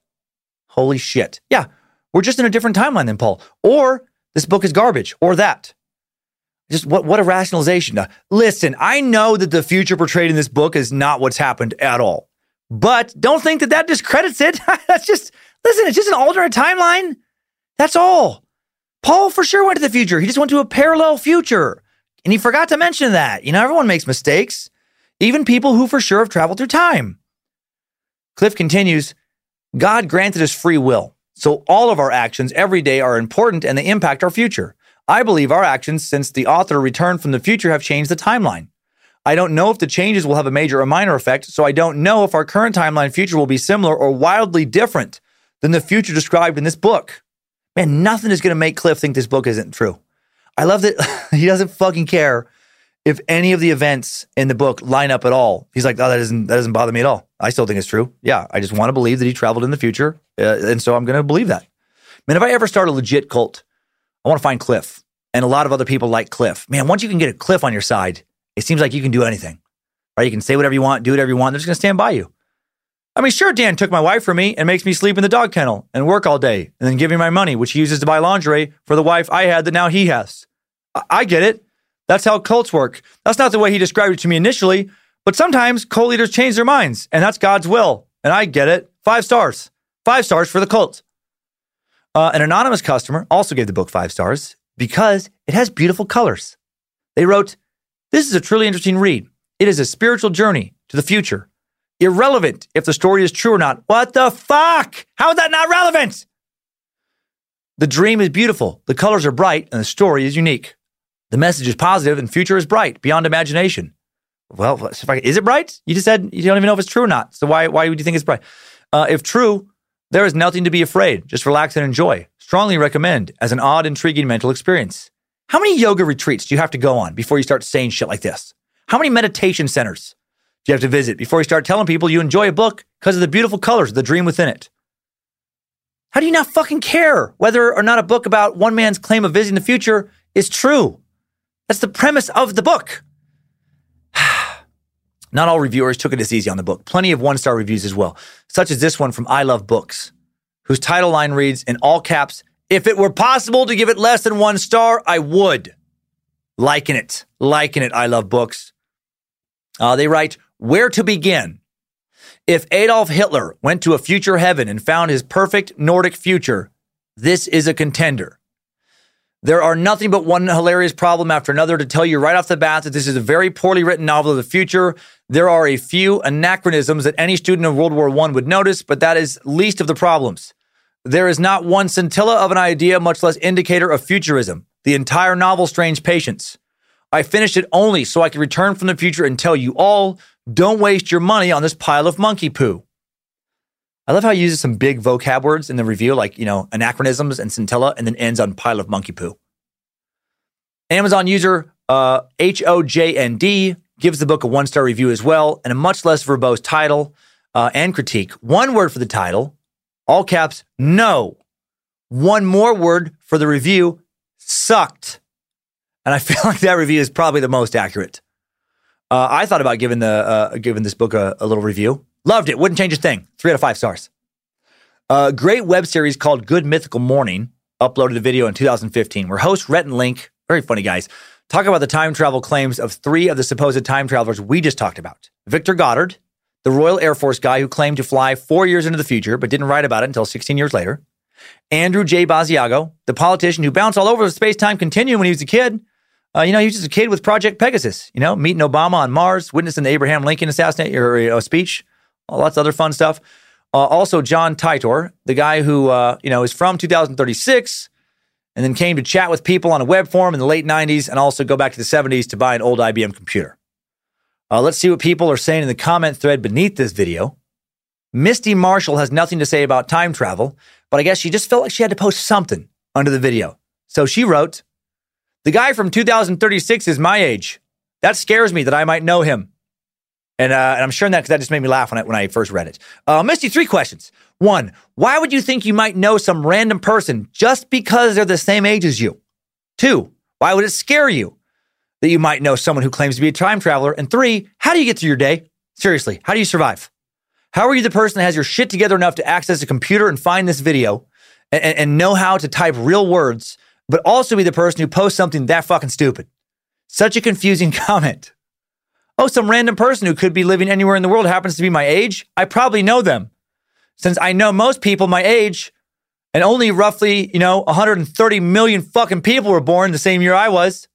Holy shit. Yeah, we're just in a different timeline than Paul. Or this book is garbage, or that. Just what, what a rationalization. Now, listen, I know that the future portrayed in this book is not what's happened at all. But don't think that that discredits it. That's just, listen, it's just an alternate timeline. That's all. Paul for sure went to the future. He just went to a parallel future. And he forgot to mention that. You know, everyone makes mistakes, even people who for sure have traveled through time. Cliff continues God granted us free will. So all of our actions every day are important and they impact our future. I believe our actions since the author returned from the future have changed the timeline. I don't know if the changes will have a major or minor effect, so I don't know if our current timeline future will be similar or wildly different than the future described in this book. Man, nothing is going to make Cliff think this book isn't true. I love that he doesn't fucking care if any of the events in the book line up at all. He's like, oh, that doesn't that doesn't bother me at all. I still think it's true. Yeah, I just want to believe that he traveled in the future, uh, and so I'm going to believe that. Man, if I ever start a legit cult, I want to find Cliff and a lot of other people like Cliff. Man, once you can get a Cliff on your side, it seems like you can do anything. Right? You can say whatever you want, do whatever you want. They're just going to stand by you. I mean, sure, Dan took my wife from me and makes me sleep in the dog kennel and work all day and then give me my money, which he uses to buy lingerie for the wife I had that now he has. I, I get it. That's how cults work. That's not the way he described it to me initially, but sometimes cult leaders change their minds, and that's God's will. And I get it. Five stars. Five stars for the cult. Uh, an anonymous customer also gave the book five stars because it has beautiful colors. They wrote, This is a truly interesting read. It is a spiritual journey to the future. Irrelevant if the story is true or not. What the fuck? How is that not relevant? The dream is beautiful, the colors are bright, and the story is unique. The message is positive and future is bright, beyond imagination. Well, is it bright? You just said you don't even know if it's true or not. So why, why would you think it's bright? Uh, if true, there is nothing to be afraid. Just relax and enjoy. Strongly recommend as an odd, intriguing mental experience. How many yoga retreats do you have to go on before you start saying shit like this? How many meditation centers do you have to visit before you start telling people you enjoy a book because of the beautiful colors of the dream within it? How do you not fucking care whether or not a book about one man's claim of visiting the future is true? That's the premise of the book. Not all reviewers took it as easy on the book. Plenty of one star reviews as well, such as this one from I Love Books, whose title line reads in all caps If it were possible to give it less than one star, I would. Liking it. Liking it, I Love Books. Uh, they write, Where to begin? If Adolf Hitler went to a future heaven and found his perfect Nordic future, this is a contender. There are nothing but one hilarious problem after another to tell you right off the bat that this is a very poorly written novel of the future. There are a few anachronisms that any student of World War I would notice, but that is least of the problems. There is not one scintilla of an idea, much less indicator of futurism. The entire novel strains patience. I finished it only so I could return from the future and tell you all don't waste your money on this pile of monkey poo. I love how he uses some big vocab words in the review, like, you know, anachronisms and scintilla, and then ends on pile of monkey poo. Amazon user uh, HOJND gives the book a one star review as well, and a much less verbose title uh, and critique. One word for the title, all caps, no. One more word for the review, sucked. And I feel like that review is probably the most accurate. Uh, I thought about giving the uh, giving this book a, a little review. Loved it. Wouldn't change a thing. Three out of five stars. A great web series called Good Mythical Morning uploaded a video in 2015 where host Rhett and Link, very funny guys, talk about the time travel claims of three of the supposed time travelers we just talked about. Victor Goddard, the Royal Air Force guy who claimed to fly four years into the future but didn't write about it until 16 years later. Andrew J. Basiago, the politician who bounced all over the space time continuum when he was a kid. Uh, you know, he was just a kid with Project Pegasus, you know, meeting Obama on Mars, witnessing the Abraham Lincoln assassination or you know, speech lots of other fun stuff. Uh, also, John Titor, the guy who uh, you know is from 2036, and then came to chat with people on a web forum in the late 90s, and also go back to the 70s to buy an old IBM computer. Uh, let's see what people are saying in the comment thread beneath this video. Misty Marshall has nothing to say about time travel, but I guess she just felt like she had to post something under the video. So she wrote, "The guy from 2036 is my age. That scares me that I might know him." And, uh, and I'm sharing that because that just made me laugh when I, when I first read it. Uh, Misty, three questions. One, why would you think you might know some random person just because they're the same age as you? Two, why would it scare you that you might know someone who claims to be a time traveler? And three, how do you get through your day? Seriously, how do you survive? How are you the person that has your shit together enough to access a computer and find this video and, and know how to type real words, but also be the person who posts something that fucking stupid? Such a confusing comment. Oh, some random person who could be living anywhere in the world happens to be my age. I probably know them. Since I know most people my age, and only roughly, you know, 130 million fucking people were born the same year I was.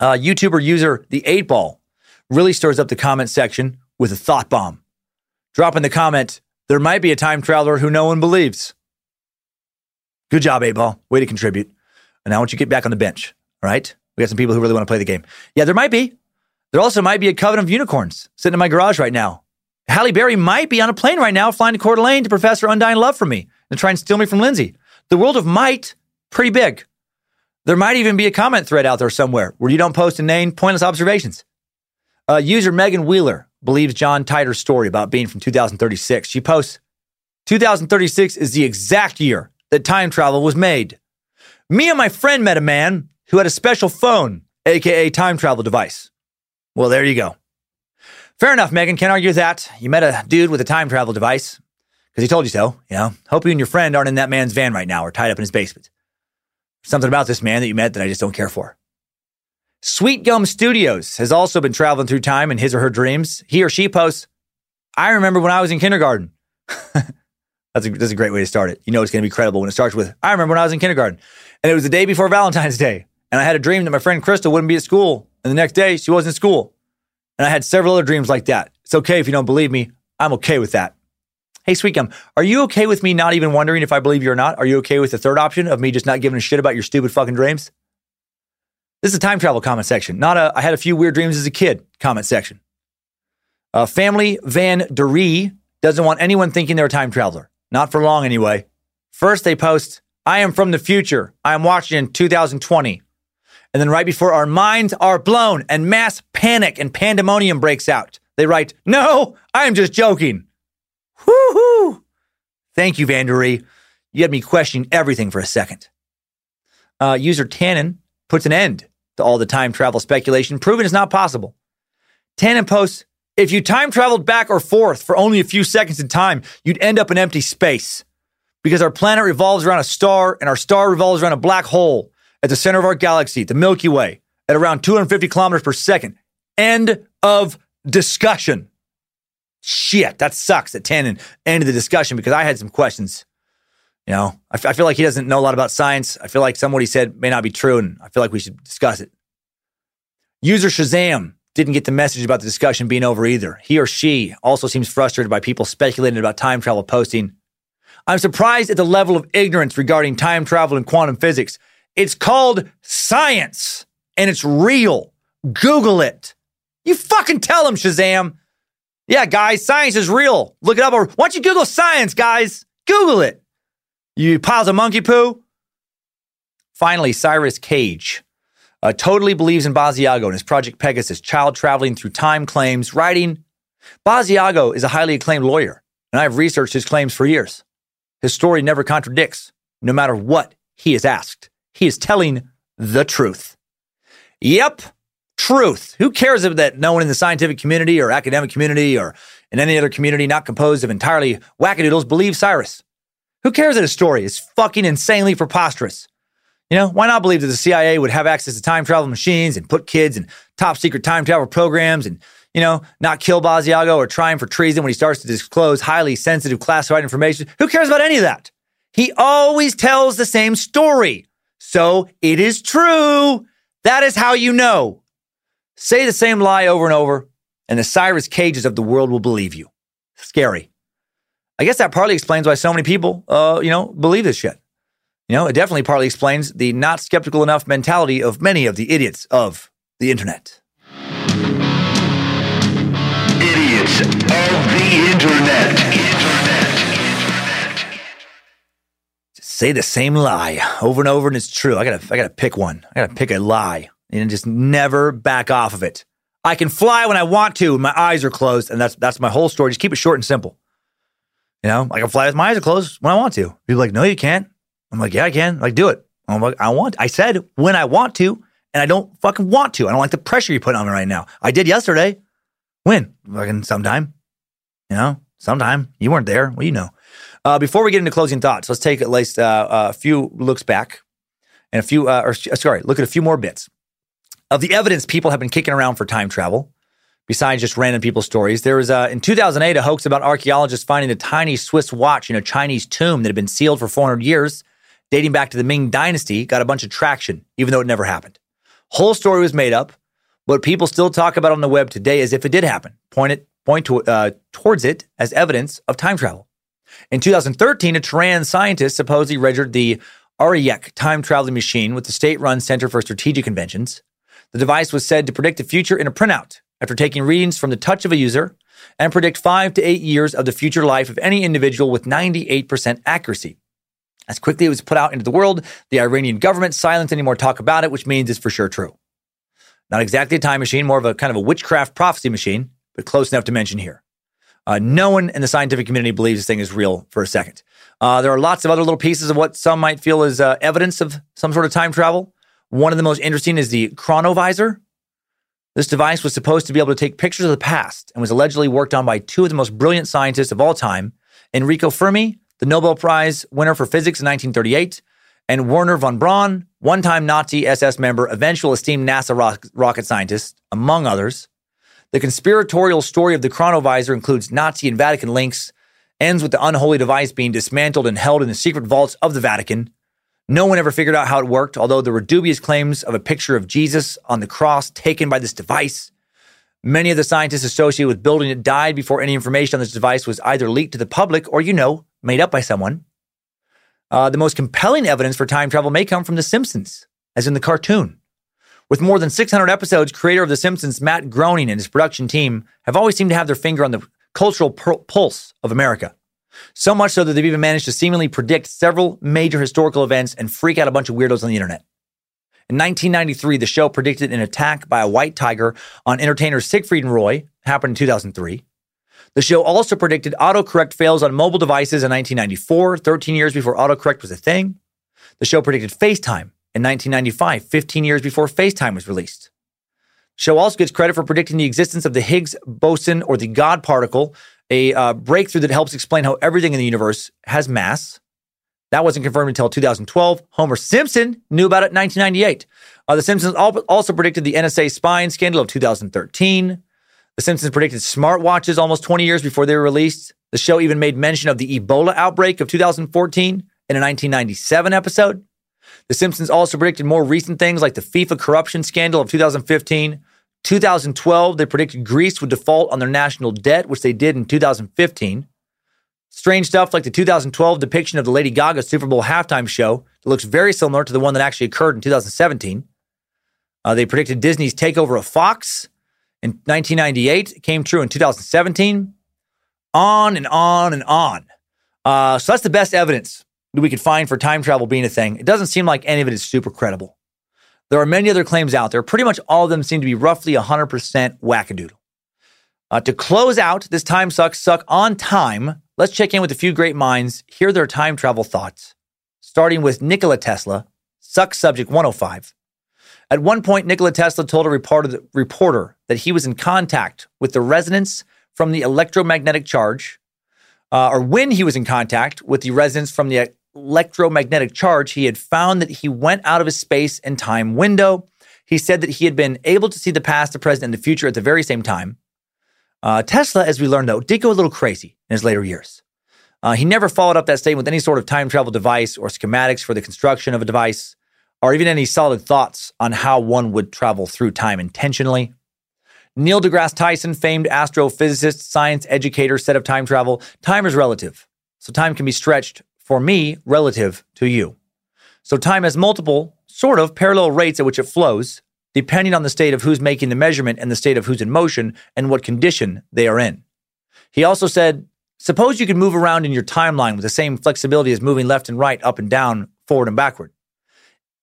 Uh, YouTuber user The 8 Ball really stirs up the comment section with a thought bomb. Drop in the comment, there might be a time traveler who no one believes. Good job, 8 Ball. Way to contribute. And I want you to get back on the bench. All right? We got some people who really want to play the game. Yeah, there might be. There also might be a coven of unicorns sitting in my garage right now. Halle Berry might be on a plane right now flying to Coeur d'Alene to profess her undying love for me and try and steal me from Lindsay. The world of might, pretty big. There might even be a comment thread out there somewhere where you don't post inane, pointless observations. Uh, user Megan Wheeler believes John Titor's story about being from 2036. She posts, 2036 is the exact year that time travel was made. Me and my friend met a man who had a special phone, aka time travel device. Well, there you go. Fair enough, Megan. Can't argue with that. You met a dude with a time travel device because he told you so. You know, hope you and your friend aren't in that man's van right now or tied up in his basement. Something about this man that you met that I just don't care for. Sweet Gum Studios has also been traveling through time in his or her dreams. He or she posts, I remember when I was in kindergarten. that's, a, that's a great way to start it. You know it's going to be credible when it starts with, I remember when I was in kindergarten. And it was the day before Valentine's Day. And I had a dream that my friend Crystal wouldn't be at school. And the next day, she wasn't in school. And I had several other dreams like that. It's okay if you don't believe me. I'm okay with that. Hey, Sweet Gum, are you okay with me not even wondering if I believe you or not? Are you okay with the third option of me just not giving a shit about your stupid fucking dreams? This is a time travel comment section, not a I had a few weird dreams as a kid comment section. Uh, family Van Deree doesn't want anyone thinking they're a time traveler. Not for long, anyway. First, they post, I am from the future. I am watching in 2020. And then, right before our minds are blown and mass panic and pandemonium breaks out, they write, No, I am just joking. Woohoo! Thank you, Vandery. You had me questioning everything for a second. Uh, user Tannen puts an end to all the time travel speculation, proving it's not possible. Tannen posts, if you time traveled back or forth for only a few seconds in time, you'd end up in empty space. Because our planet revolves around a star and our star revolves around a black hole at the center of our galaxy, the Milky Way, at around 250 kilometers per second. End of discussion. Shit, that sucks that Tannen ended the discussion because I had some questions. You know, I, f- I feel like he doesn't know a lot about science. I feel like some what he said may not be true, and I feel like we should discuss it. User Shazam didn't get the message about the discussion being over either. He or she also seems frustrated by people speculating about time travel posting. I'm surprised at the level of ignorance regarding time travel and quantum physics. It's called science and it's real. Google it. You fucking tell them, Shazam. Yeah, guys, science is real. Look it up. Why don't you Google science, guys? Google it. You piles of monkey poo. Finally, Cyrus Cage uh, totally believes in Basiago and his Project Pegasus, child traveling through time claims, writing. Basiago is a highly acclaimed lawyer, and I've researched his claims for years. His story never contradicts, no matter what he is asked. He is telling the truth. Yep, truth. Who cares if that no one in the scientific community or academic community or in any other community not composed of entirely wackadoodles believes Cyrus? Who cares that his story is fucking insanely preposterous? You know, why not believe that the CIA would have access to time travel machines and put kids in top secret time travel programs and, you know, not kill Basiago or try him for treason when he starts to disclose highly sensitive classified information? Who cares about any of that? He always tells the same story. So it is true. That is how you know. Say the same lie over and over, and the Cyrus Cages of the world will believe you. Scary. I guess that partly explains why so many people, uh, you know, believe this shit. You know, it definitely partly explains the not skeptical enough mentality of many of the idiots of the internet. Idiots of the internet. Internet. Say the same lie over and over, and it's true. I gotta, I gotta pick one. I gotta pick a lie and just never back off of it. I can fly when I want to, and my eyes are closed, and that's that's my whole story. Just keep it short and simple. You know, I can fly with my eyes closed when I want to. People are like, no, you can't. I'm like, yeah, I can. Like, do it. I'm like, I want. I said when I want to, and I don't fucking want to. I don't like the pressure you put on me right now. I did yesterday. When? Fucking sometime. You know, sometime. You weren't there. Well, you know. Uh, before we get into closing thoughts, let's take at least uh, a few looks back and a few, uh, or sorry, look at a few more bits of the evidence people have been kicking around for time travel. Besides just random people's stories, there was uh, in 2008 a hoax about archaeologists finding a tiny Swiss watch in a Chinese tomb that had been sealed for 400 years dating back to the Ming Dynasty, got a bunch of traction, even though it never happened. Whole story was made up, but people still talk about on the web today as if it did happen. Point it, point to, uh, towards it as evidence of time travel. In 2013, a Tehran scientist supposedly registered the Aryek time traveling machine with the state-run Center for Strategic Inventions. The device was said to predict the future in a printout after taking readings from the touch of a user and predict five to eight years of the future life of any individual with 98% accuracy. As quickly as it was put out into the world, the Iranian government silenced any more talk about it, which means it's for sure true. Not exactly a time machine, more of a kind of a witchcraft prophecy machine, but close enough to mention here. Uh, no one in the scientific community believes this thing is real for a second. Uh, there are lots of other little pieces of what some might feel is uh, evidence of some sort of time travel. One of the most interesting is the chronovisor. This device was supposed to be able to take pictures of the past and was allegedly worked on by two of the most brilliant scientists of all time Enrico Fermi, the Nobel Prize winner for physics in 1938, and Wernher von Braun, one time Nazi SS member, eventual esteemed NASA rock- rocket scientist, among others. The conspiratorial story of the chronovisor includes Nazi and Vatican links, ends with the unholy device being dismantled and held in the secret vaults of the Vatican. No one ever figured out how it worked, although there were dubious claims of a picture of Jesus on the cross taken by this device. Many of the scientists associated with building it died before any information on this device was either leaked to the public or, you know, made up by someone. Uh, the most compelling evidence for time travel may come from The Simpsons, as in the cartoon. With more than 600 episodes, creator of The Simpsons, Matt Groening, and his production team have always seemed to have their finger on the cultural pulse of America. So much so that they've even managed to seemingly predict several major historical events and freak out a bunch of weirdos on the internet. In 1993, the show predicted an attack by a white tiger on entertainer Siegfried and Roy, happened in 2003. The show also predicted autocorrect fails on mobile devices in 1994, 13 years before autocorrect was a thing. The show predicted FaceTime in 1995, 15 years before FaceTime was released. Show also gets credit for predicting the existence of the Higgs boson or the God particle, a uh, breakthrough that helps explain how everything in the universe has mass. That wasn't confirmed until 2012. Homer Simpson knew about it in 1998. Uh, the Simpsons also predicted the NSA spying scandal of 2013. The Simpsons predicted smartwatches almost 20 years before they were released. The show even made mention of the Ebola outbreak of 2014 in a 1997 episode. The Simpsons also predicted more recent things like the FIFA corruption scandal of 2015. 2012, they predicted Greece would default on their national debt, which they did in 2015. Strange stuff like the 2012 depiction of the Lady Gaga Super Bowl halftime show that looks very similar to the one that actually occurred in 2017. Uh, they predicted Disney's takeover of Fox in 1998. It came true in 2017. On and on and on. Uh, so that's the best evidence we could find for time travel being a thing. It doesn't seem like any of it is super credible. There are many other claims out there. Pretty much all of them seem to be roughly 100% wackadoodle. Uh, to close out this time suck suck on time, let's check in with a few great minds, hear their time travel thoughts. Starting with Nikola Tesla, suck subject 105. At one point, Nikola Tesla told a reporter, reporter that he was in contact with the resonance from the electromagnetic charge, uh, or when he was in contact with the resonance from the electromagnetic charge, he had found that he went out of his space and time window. He said that he had been able to see the past, the present, and the future at the very same time. Uh, Tesla, as we learned, though, did go a little crazy in his later years. Uh, he never followed up that statement with any sort of time travel device or schematics for the construction of a device, or even any solid thoughts on how one would travel through time intentionally. Neil deGrasse Tyson, famed astrophysicist, science educator, said of time travel time is relative, so time can be stretched for me relative to you. So time has multiple, sort of parallel rates at which it flows, depending on the state of who's making the measurement and the state of who's in motion and what condition they are in. He also said, Suppose you could move around in your timeline with the same flexibility as moving left and right, up and down, forward and backward.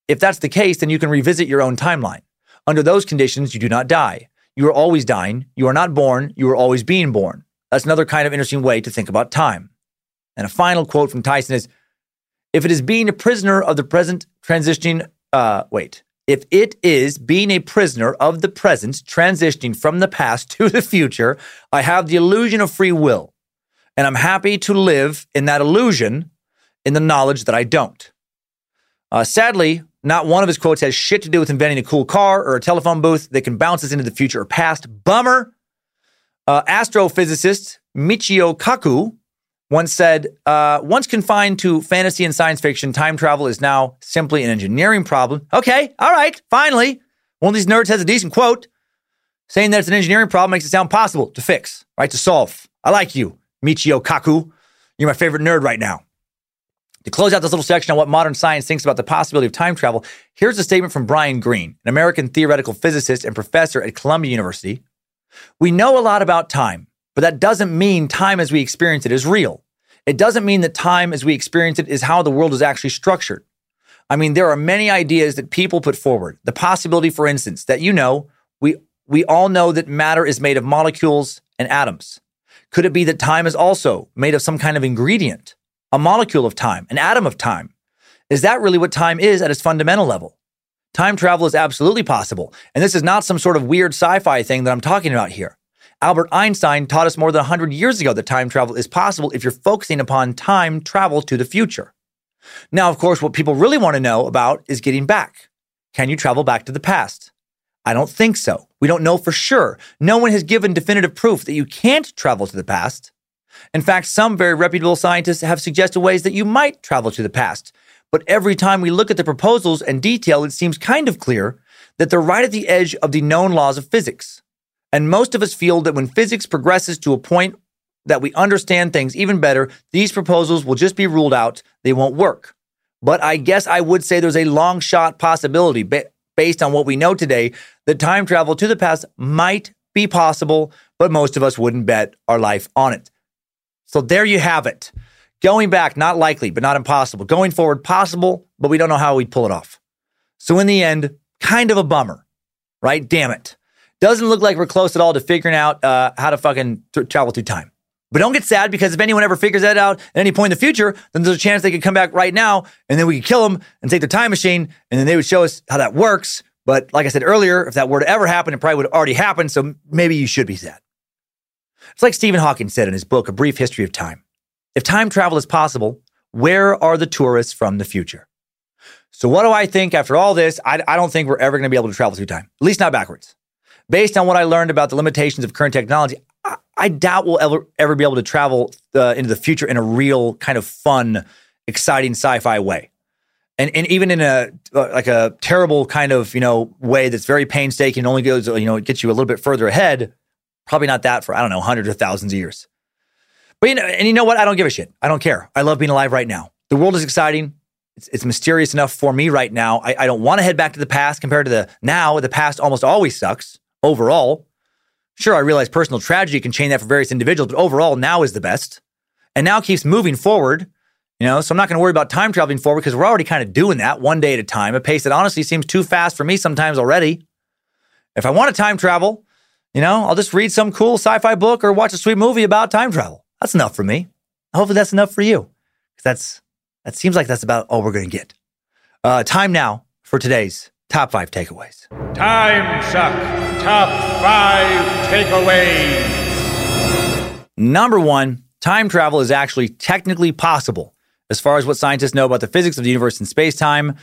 If that's the case, then you can revisit your own timeline. Under those conditions, you do not die. You are always dying. You are not born. You are always being born. That's another kind of interesting way to think about time. And a final quote from Tyson is If it is being a prisoner of the present transitioning, uh, wait, if it is being a prisoner of the present transitioning from the past to the future, I have the illusion of free will. And I'm happy to live in that illusion in the knowledge that I don't. Uh, sadly, not one of his quotes has shit to do with inventing a cool car or a telephone booth that can bounce us into the future or past. Bummer. Uh, astrophysicist Michio Kaku once said, uh, once confined to fantasy and science fiction, time travel is now simply an engineering problem. Okay, all right, finally. One of these nerds has a decent quote saying that it's an engineering problem makes it sound possible to fix, right? To solve. I like you, Michio Kaku. You're my favorite nerd right now. To close out this little section on what modern science thinks about the possibility of time travel, here's a statement from Brian Greene, an American theoretical physicist and professor at Columbia University. We know a lot about time but that doesn't mean time as we experience it is real. It doesn't mean that time as we experience it is how the world is actually structured. I mean, there are many ideas that people put forward. The possibility, for instance, that you know, we we all know that matter is made of molecules and atoms. Could it be that time is also made of some kind of ingredient, a molecule of time, an atom of time? Is that really what time is at its fundamental level? Time travel is absolutely possible, and this is not some sort of weird sci fi thing that I'm talking about here. Albert Einstein taught us more than 100 years ago that time travel is possible if you're focusing upon time travel to the future. Now, of course, what people really want to know about is getting back. Can you travel back to the past? I don't think so. We don't know for sure. No one has given definitive proof that you can't travel to the past. In fact, some very reputable scientists have suggested ways that you might travel to the past. But every time we look at the proposals and detail, it seems kind of clear that they're right at the edge of the known laws of physics. And most of us feel that when physics progresses to a point that we understand things even better, these proposals will just be ruled out. They won't work. But I guess I would say there's a long shot possibility based on what we know today that time travel to the past might be possible, but most of us wouldn't bet our life on it. So there you have it. Going back, not likely, but not impossible. Going forward, possible, but we don't know how we'd pull it off. So in the end, kind of a bummer, right? Damn it. Doesn't look like we're close at all to figuring out uh, how to fucking travel through time. But don't get sad because if anyone ever figures that out at any point in the future, then there's a chance they could come back right now and then we could kill them and take the time machine and then they would show us how that works. But like I said earlier, if that were to ever happen, it probably would have already happened. So maybe you should be sad. It's like Stephen Hawking said in his book, A Brief History of Time. If time travel is possible, where are the tourists from the future? So what do I think after all this? I, I don't think we're ever going to be able to travel through time, at least not backwards. Based on what I learned about the limitations of current technology, I, I doubt we'll ever, ever be able to travel uh, into the future in a real kind of fun, exciting sci-fi way. And, and even in a uh, like a terrible kind of you know way that's very painstaking, and only goes you know it gets you a little bit further ahead. Probably not that for I don't know hundreds of thousands of years. But you know, and you know what? I don't give a shit. I don't care. I love being alive right now. The world is exciting. It's, it's mysterious enough for me right now. I, I don't want to head back to the past compared to the now. The past almost always sucks overall. Sure, I realize personal tragedy can change that for various individuals, but overall, now is the best. And now keeps moving forward. You know, so I'm not going to worry about time traveling forward because we're already kind of doing that one day at a time, a pace that honestly seems too fast for me sometimes already. If I want to time travel, you know, I'll just read some cool sci fi book or watch a sweet movie about time travel. That's enough for me. Hopefully that's enough for you. That's that seems like that's about all we're going to get. Uh, time now for today's top five takeaways. Time suck. Top five takeaways. Number one, time travel is actually technically possible as far as what scientists know about the physics of the universe and space time.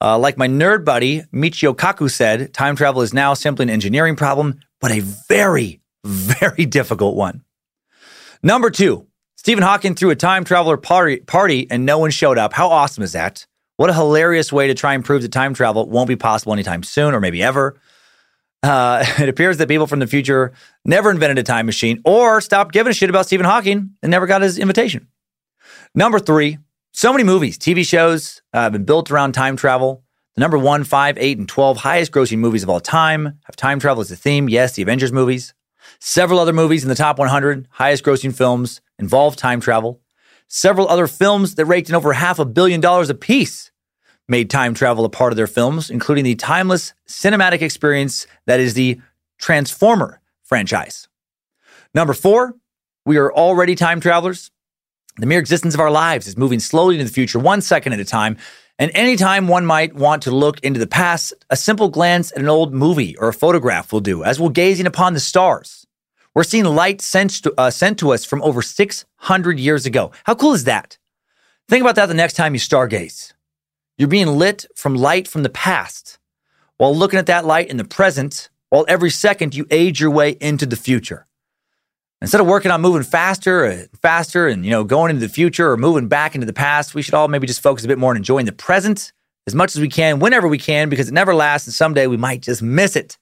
Uh, like my nerd buddy Michio Kaku said, time travel is now simply an engineering problem, but a very, very difficult one. Number two, Stephen Hawking threw a time traveler party, party and no one showed up. How awesome is that? What a hilarious way to try and prove that time travel won't be possible anytime soon or maybe ever. Uh, it appears that people from the future never invented a time machine or stopped giving a shit about Stephen Hawking and never got his invitation. Number three, so many movies, TV shows uh, have been built around time travel. The number one, five, eight, and 12 highest grossing movies of all time have time travel as a theme. Yes, the Avengers movies. Several other movies in the top 100 highest grossing films involve time travel. Several other films that raked in over half a billion dollars apiece made time travel a part of their films, including the timeless cinematic experience that is the Transformer franchise. Number four, we are already time travelers. The mere existence of our lives is moving slowly into the future, one second at a time. And anytime one might want to look into the past, a simple glance at an old movie or a photograph will do, as we're gazing upon the stars. We're seeing light sent to, uh, sent to us from over 600 years ago. How cool is that? Think about that the next time you stargaze. You're being lit from light from the past while looking at that light in the present, while every second you age your way into the future. Instead of working on moving faster and faster and you know going into the future or moving back into the past, we should all maybe just focus a bit more on enjoying the present as much as we can, whenever we can, because it never lasts and someday we might just miss it.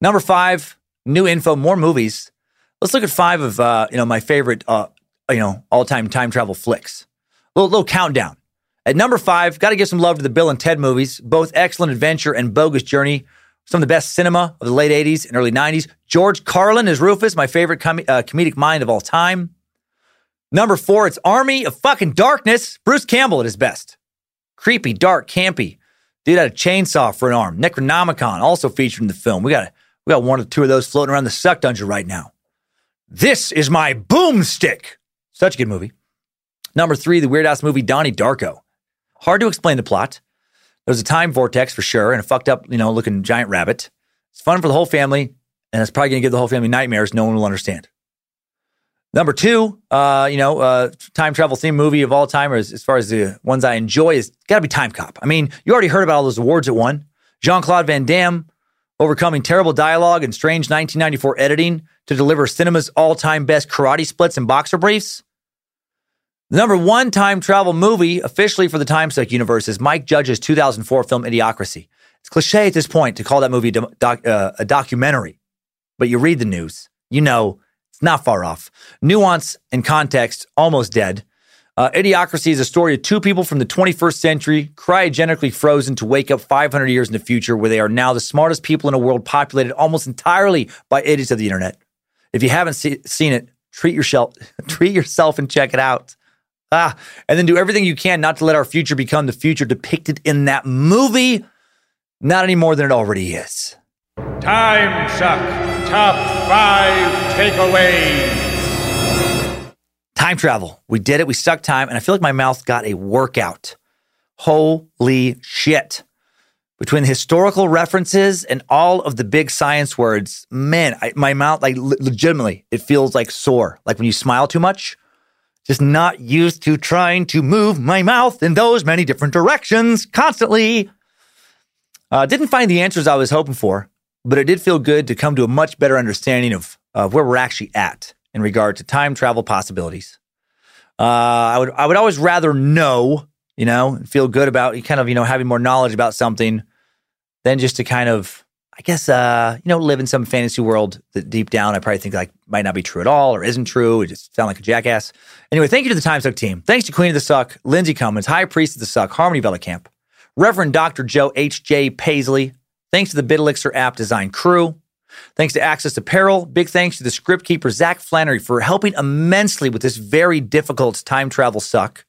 Number five, new info, more movies. Let's look at five of uh, you know my favorite uh, you know all-time time travel flicks. A little, little countdown. At number five, got to give some love to the Bill and Ted movies, both excellent adventure and bogus journey. Some of the best cinema of the late 80s and early 90s. George Carlin is Rufus, my favorite com- uh, comedic mind of all time. Number four, it's Army of fucking Darkness. Bruce Campbell at his best. Creepy, dark, campy. Dude had a chainsaw for an arm. Necronomicon also featured in the film. We got we got one or two of those floating around the suck dungeon right now. This is my boomstick. Such a good movie. Number three, the weird ass movie Donnie Darko. Hard to explain the plot. There's a time vortex for sure, and a fucked up, you know, looking giant rabbit. It's fun for the whole family, and it's probably going to give the whole family nightmares. No one will understand. Number two, uh, you know, uh, time travel theme movie of all time, as, as far as the ones I enjoy, is got to be Timecop. I mean, you already heard about all those awards it won. Jean Claude Van Damme overcoming terrible dialogue and strange 1994 editing to deliver cinema's all time best karate splits and boxer briefs. The number one time travel movie officially for the Time Suck universe is Mike Judge's 2004 film Idiocracy. It's cliche at this point to call that movie a, doc, uh, a documentary, but you read the news, you know it's not far off. Nuance and context, almost dead. Uh, Idiocracy is a story of two people from the 21st century, cryogenically frozen to wake up 500 years in the future, where they are now the smartest people in a world populated almost entirely by idiots of the internet. If you haven't see, seen it, treat yourself, treat yourself, and check it out. Ah, and then do everything you can not to let our future become the future depicted in that movie. Not any more than it already is. Time suck. Top five takeaways. Time travel. We did it. We stuck time, and I feel like my mouth got a workout. Holy shit. Between the historical references and all of the big science words, man, I, my mouth, like legitimately, it feels like sore. Like when you smile too much, just not used to trying to move my mouth in those many different directions constantly. Uh, didn't find the answers I was hoping for but it did feel good to come to a much better understanding of, of where we're actually at in regard to time travel possibilities. Uh, I would I would always rather know, you know, and feel good about kind of you know having more knowledge about something than just to kind of I guess uh, you know live in some fantasy world that deep down I probably think like might not be true at all or isn't true. It just sound like a jackass. Anyway, thank you to the Time Suck team. Thanks to Queen of the Suck, Lindsay Cummins, High Priest of the Suck, Harmony Bella Camp, Reverend Dr. Joe H. J. Paisley, Thanks to the BitElixir app design crew. Thanks to Access Apparel. Big thanks to the script keeper, Zach Flannery, for helping immensely with this very difficult time travel suck.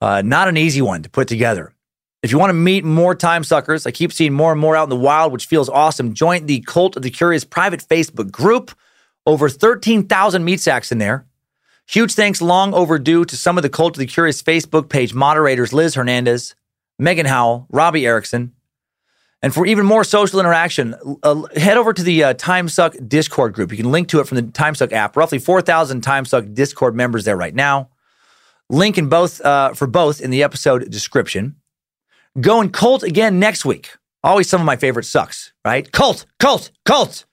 Uh, not an easy one to put together. If you want to meet more time suckers, I keep seeing more and more out in the wild, which feels awesome. Join the Cult of the Curious private Facebook group. Over 13,000 meat sacks in there. Huge thanks long overdue to some of the Cult of the Curious Facebook page moderators Liz Hernandez, Megan Howell, Robbie Erickson, and for even more social interaction, uh, head over to the uh, TimeSuck Discord group. You can link to it from the TimeSuck app. Roughly 4,000 TimeSuck Discord members there right now. Link in both uh, for both in the episode description. Going cult again next week. Always some of my favorite sucks, right? Cult, cult, cult.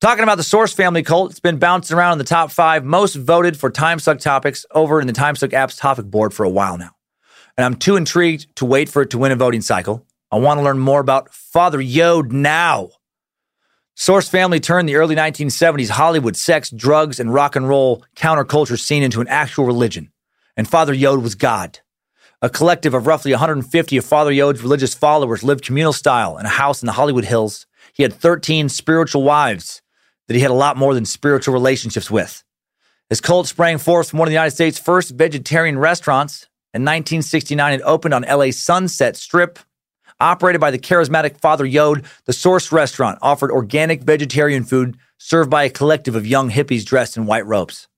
Talking about the Source Family cult, it's been bouncing around in the top five most voted for TimeSuck topics over in the TimeSuck app's topic board for a while now. And I'm too intrigued to wait for it to win a voting cycle. I want to learn more about Father Yod now. Source family turned the early 1970s Hollywood sex, drugs, and rock and roll counterculture scene into an actual religion. And Father Yod was God. A collective of roughly 150 of Father Yod's religious followers lived communal style in a house in the Hollywood Hills. He had 13 spiritual wives that he had a lot more than spiritual relationships with. His cult sprang forth from one of the United States' first vegetarian restaurants. In 1969, it opened on LA's Sunset Strip Operated by the charismatic Father Yod, the Source restaurant offered organic vegetarian food served by a collective of young hippies dressed in white robes.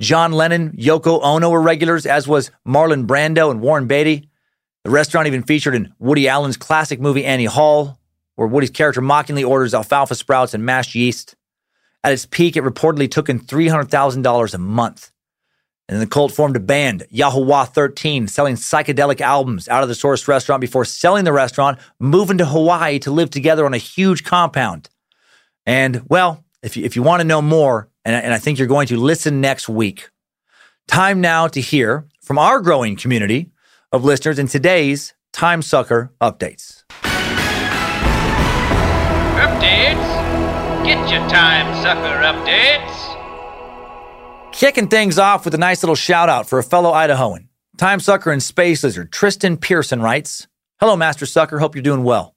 John Lennon, Yoko Ono were regulars, as was Marlon Brando and Warren Beatty. The restaurant even featured in Woody Allen's classic movie Annie Hall, where Woody's character mockingly orders alfalfa sprouts and mashed yeast. At its peak, it reportedly took in $300,000 a month. And then the cult formed a band, Ya Ho Wha 13, selling psychedelic albums out of the Source restaurant before selling the restaurant, moving to Hawaii to live together on a huge compound. And well, if you, if you want to know more, and, and I think you're going to listen next week, time now to hear from our growing community of listeners in today's Time Sucker updates. Updates? Get your Time Sucker updates. Kicking things off with a nice little shout out for a fellow Idahoan. Time Sucker and Space Lizard, Tristan Pearson writes Hello, Master Sucker. Hope you're doing well.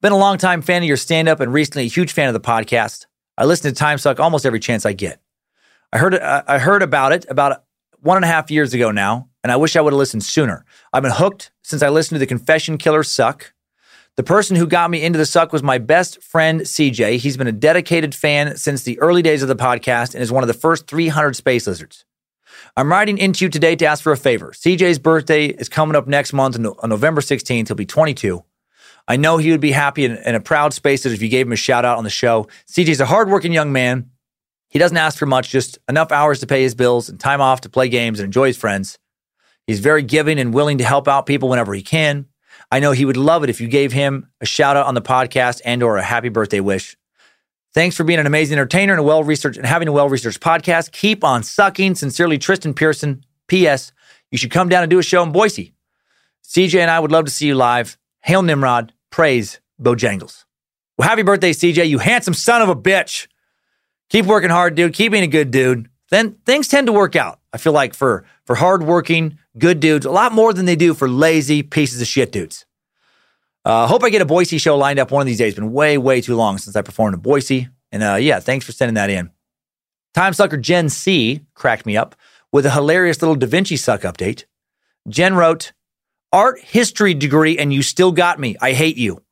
Been a long time fan of your stand up and recently a huge fan of the podcast. I listen to Time Suck almost every chance I get. I heard, uh, I heard about it about one and a half years ago now, and I wish I would have listened sooner. I've been hooked since I listened to the Confession Killer Suck. The person who got me into the suck was my best friend, CJ. He's been a dedicated fan since the early days of the podcast and is one of the first 300 space lizards. I'm writing into you today to ask for a favor. CJ's birthday is coming up next month on November 16th. He'll be 22. I know he would be happy and, a proud space lizard if you gave him a shout out on the show. CJ's a hardworking young man. He doesn't ask for much, just enough hours to pay his bills and time off to play games and enjoy his friends. He's very giving and willing to help out people whenever he can. I know he would love it if you gave him a shout out on the podcast and or a happy birthday wish. Thanks for being an amazing entertainer and a well-researched and having a well-researched podcast. Keep on sucking. Sincerely, Tristan Pearson. P.S. You should come down and do a show in Boise. CJ and I would love to see you live. Hail Nimrod. Praise Bojangles. Well, happy birthday, CJ, you handsome son of a bitch. Keep working hard, dude. Keep being a good dude. Then things tend to work out. I feel like for for hardworking, good dudes, a lot more than they do for lazy pieces of shit dudes. Uh, hope I get a Boise show lined up one of these days. Been way, way too long since I performed in Boise. And uh, yeah, thanks for sending that in. Time Sucker Gen C cracked me up with a hilarious little Da Vinci Suck update. Jen wrote, Art history degree, and you still got me. I hate you.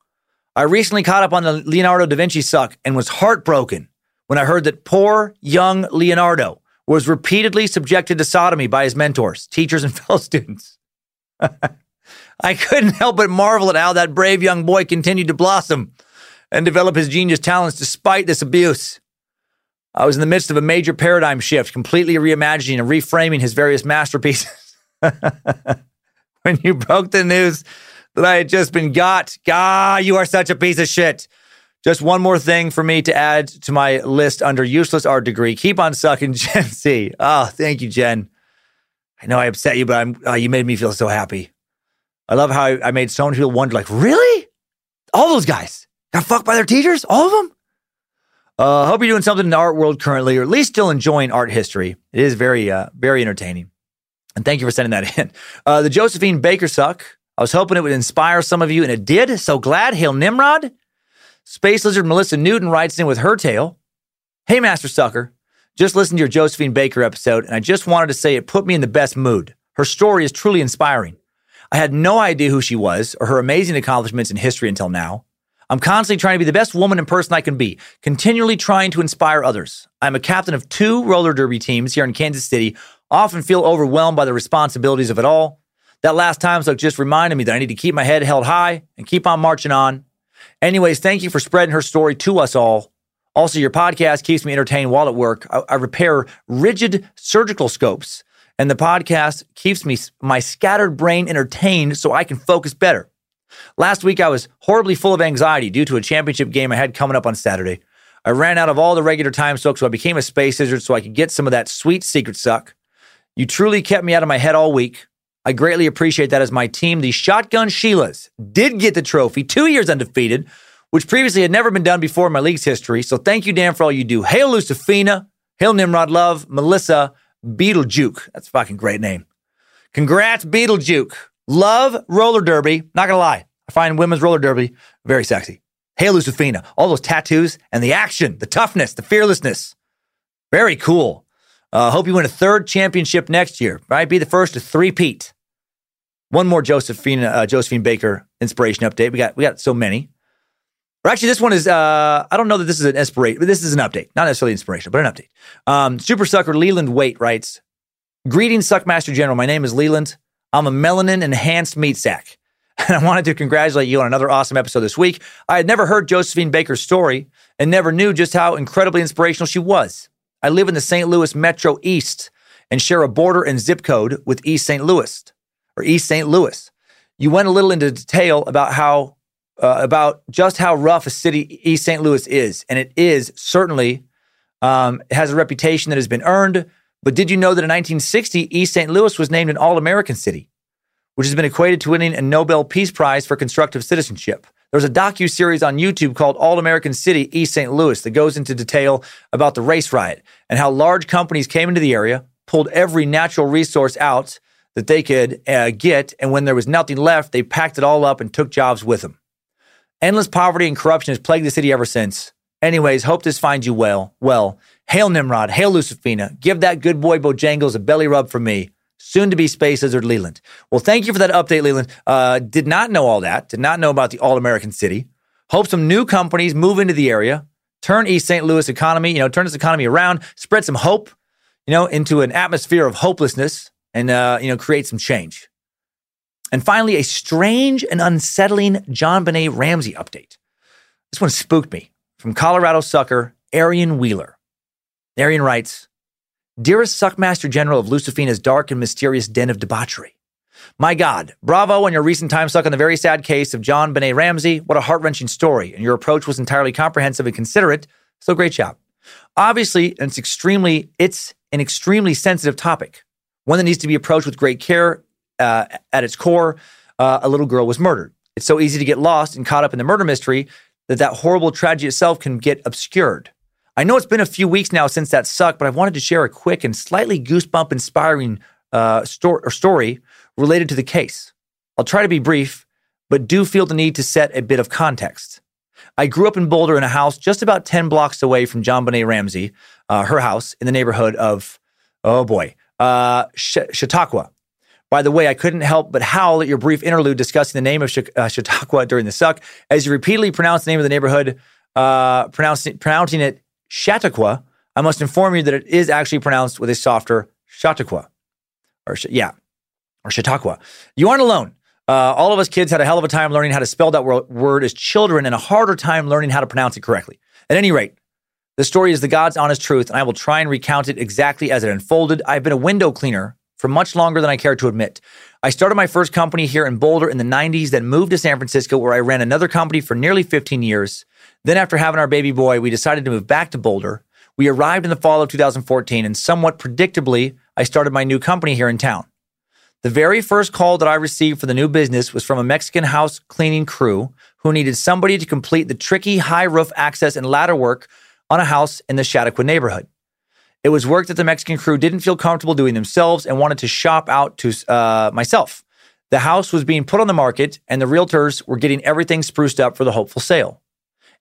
I recently caught up on the Leonardo da Vinci suck and was heartbroken when I heard that poor young Leonardo was repeatedly subjected to sodomy by his mentors, teachers, and fellow students. I couldn't help but marvel at how that brave young boy continued to blossom and develop his genius talents despite this abuse. I was in the midst of a major paradigm shift, completely reimagining and reframing his various masterpieces. when you broke the news that I had just been got, God, you are such a piece of shit. Just one more thing for me to add to my list under useless art degree. Keep on sucking, Gen C. Oh, thank you, Jen. I know I upset you, but I'm, oh, you made me feel so happy. I love how I, I made so many people wonder, like, really? All those guys got fucked by their teachers? All of them? Uh, hope you're doing something in the art world currently, or at least still enjoying art history. It is very, uh, very entertaining. And thank you for sending that in. Uh, the Josephine Baker suck. I was hoping it would inspire some of you, and it did. So glad. Hail Nimrod. Space Lizard Melissa Newton writes in with her tale. Hey, Master Sucker. Just listened to your Josephine Baker episode, and I just wanted to say it put me in the best mood. Her story is truly inspiring. I had no idea who she was or her amazing accomplishments in history until now. I'm constantly trying to be the best woman and person I can be, continually trying to inspire others. I'm a captain of two roller derby teams here in Kansas City, often feel overwhelmed by the responsibilities of it all. That last time so just reminded me that I need to keep my head held high and keep on marching on. Anyways, thank you for spreading her story to us all. Also, your podcast keeps me entertained while at work. I, I repair rigid surgical scopes, and the podcast keeps me my scattered brain entertained so I can focus better. Last week, I was horribly full of anxiety due to a championship game I had coming up on Saturday. I ran out of all the regular time suck, so I became a space lizard so I could get some of that sweet secret suck. You truly kept me out of my head all week. I greatly appreciate that as my team, the Shotgun Sheilas, did get the trophy, two years undefeated, which previously had never been done before in my league's history. So thank you, Dan, for all you do. Hail Lucifina, Hail Nimrod Love, Melissa, Beetlejuke. That's a fucking great name. Congrats, Beetlejuke. Love roller derby. Not gonna lie, I find women's roller derby very sexy. Hail Lucifina. All those tattoos and the action, the toughness, the fearlessness. Very cool. Uh, hope you win a third championship next year. Right, be the first to three-peat. One more Josephine uh, Josephine Baker inspiration update. We got we got so many. Or actually, this one is uh, I don't know that this is an inspiration, but this is an update, not necessarily inspiration, but an update. Um, Super Sucker Leland Waite writes, "Greetings, Suckmaster General. My name is Leland. I'm a melanin enhanced meat sack." And I wanted to congratulate you on another awesome episode this week. I had never heard Josephine Baker's story and never knew just how incredibly inspirational she was. I live in the St. Louis Metro East and share a border and zip code with East St. Louis or East St. Louis. You went a little into detail about how uh, about just how rough a city East St. Louis is, and it is certainly um, it has a reputation that has been earned. But did you know that in 1960, East St. Louis was named an All-American city, which has been equated to winning a Nobel Peace Prize for constructive citizenship? There's a docu series on YouTube called All American City East St. Louis that goes into detail about the race riot and how large companies came into the area, pulled every natural resource out that they could uh, get. And when there was nothing left, they packed it all up and took jobs with them. Endless poverty and corruption has plagued the city ever since. Anyways, hope this finds you well. Well, Hail Nimrod, hail Lucifina. Give that good boy Bojangles a belly rub from me. Soon to be Space Lizard Leland. Well, thank you for that update, Leland. Uh, did not know all that. Did not know about the All American City. Hope some new companies move into the area, turn East St. Louis economy, you know, turn this economy around, spread some hope, you know, into an atmosphere of hopelessness, and uh, you know, create some change. And finally, a strange and unsettling JonBenét Ramsey update. This one spooked me from Colorado sucker Arian Wheeler. Arian writes, Dearest Suckmaster General of Lucifina's dark and mysterious den of debauchery. My God, bravo on your recent time suck on the very sad case of JonBenét Ramsey. What a heart wrenching story. And your approach was entirely comprehensive and considerate. So great job. Obviously, it's extremely, it's an extremely sensitive topic, one that needs to be approached with great care. Uh, at its core, uh, a little girl was murdered. It's so easy to get lost and caught up in the murder mystery that that horrible tragedy itself can get obscured. I know it's been a few weeks now since that sucked, but I wanted to share a quick and slightly goosebump inspiring uh, sto- story related to the case. I'll try to be brief, but do feel the need to set a bit of context. I grew up in Boulder in a house just about 10 blocks away from John JonBenét Ramsey, uh, her house in the neighborhood of, oh boy, uh, Chautauqua. By the way, I couldn't help but howl at your brief interlude discussing the name of uh, Chautauqua during the suck, as you repeatedly pronounced the name of the neighborhood, uh, pronouncing, pronouncing it Chautauqua. I must inform you that it is actually pronounced with a softer Chautauqua. Or, yeah, or Chautauqua. You aren't alone. Uh, all of us kids had a hell of a time learning how to spell that word as children and a harder time learning how to pronounce it correctly. At any rate, the story is the God's honest truth, and I will try and recount it exactly as it unfolded. I've been a window cleaner for much longer than I care to admit. I started my first company here in Boulder in the 90s, then moved to San Francisco, where I ran another company for nearly 15 years. Then, after having our baby boy, we decided to move back to Boulder. We arrived in the fall of 2014, and somewhat predictably, I started my new company here in town. The very first call that I received for the new business was from a Mexican house cleaning crew who needed somebody to complete the tricky high roof access and ladder work on a house in the Chautauqua neighborhood. It was work that the Mexican crew didn't feel comfortable doing themselves and wanted to shop out to uh, myself. The house was being put on the market, and the realtors were getting everything spruced up for the hopeful sale.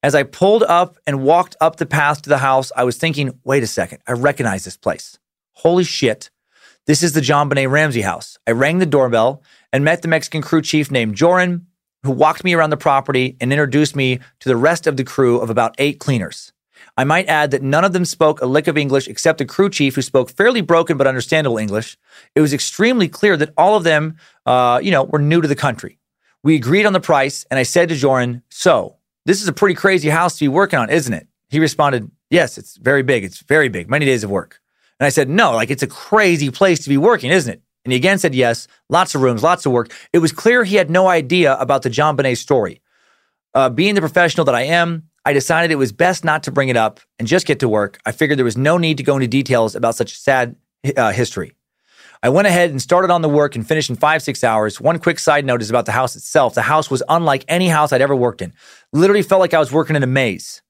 As I pulled up and walked up the path to the house, I was thinking, wait a second, I recognize this place. Holy shit. This is the JonBenét Ramsey house. I rang the doorbell and met the Mexican crew chief named Joran, who walked me around the property and introduced me to the rest of the crew of about eight cleaners. I might add that none of them spoke a lick of English except the crew chief, who spoke fairly broken but understandable English. It was extremely clear that all of them, uh, you know, were new to the country. We agreed on the price, and I said to Joran, "So this is a pretty crazy house to be working on, isn't it?" He responded, "Yes, it's very big. It's very big. Many days of work." And I said, "No, like it's a crazy place to be working, isn't it?" And he again said, "Yes, lots of rooms, lots of work." It was clear he had no idea about the JonBenét story. Uh, being the professional that I am, I decided it was best not to bring it up and just get to work. I figured there was no need to go into details about such a sad uh, history. I went ahead and started on the work and finished in five, six hours. One quick side note is about the house itself. The house was unlike any house I'd ever worked in. Literally felt like I was working in a maze.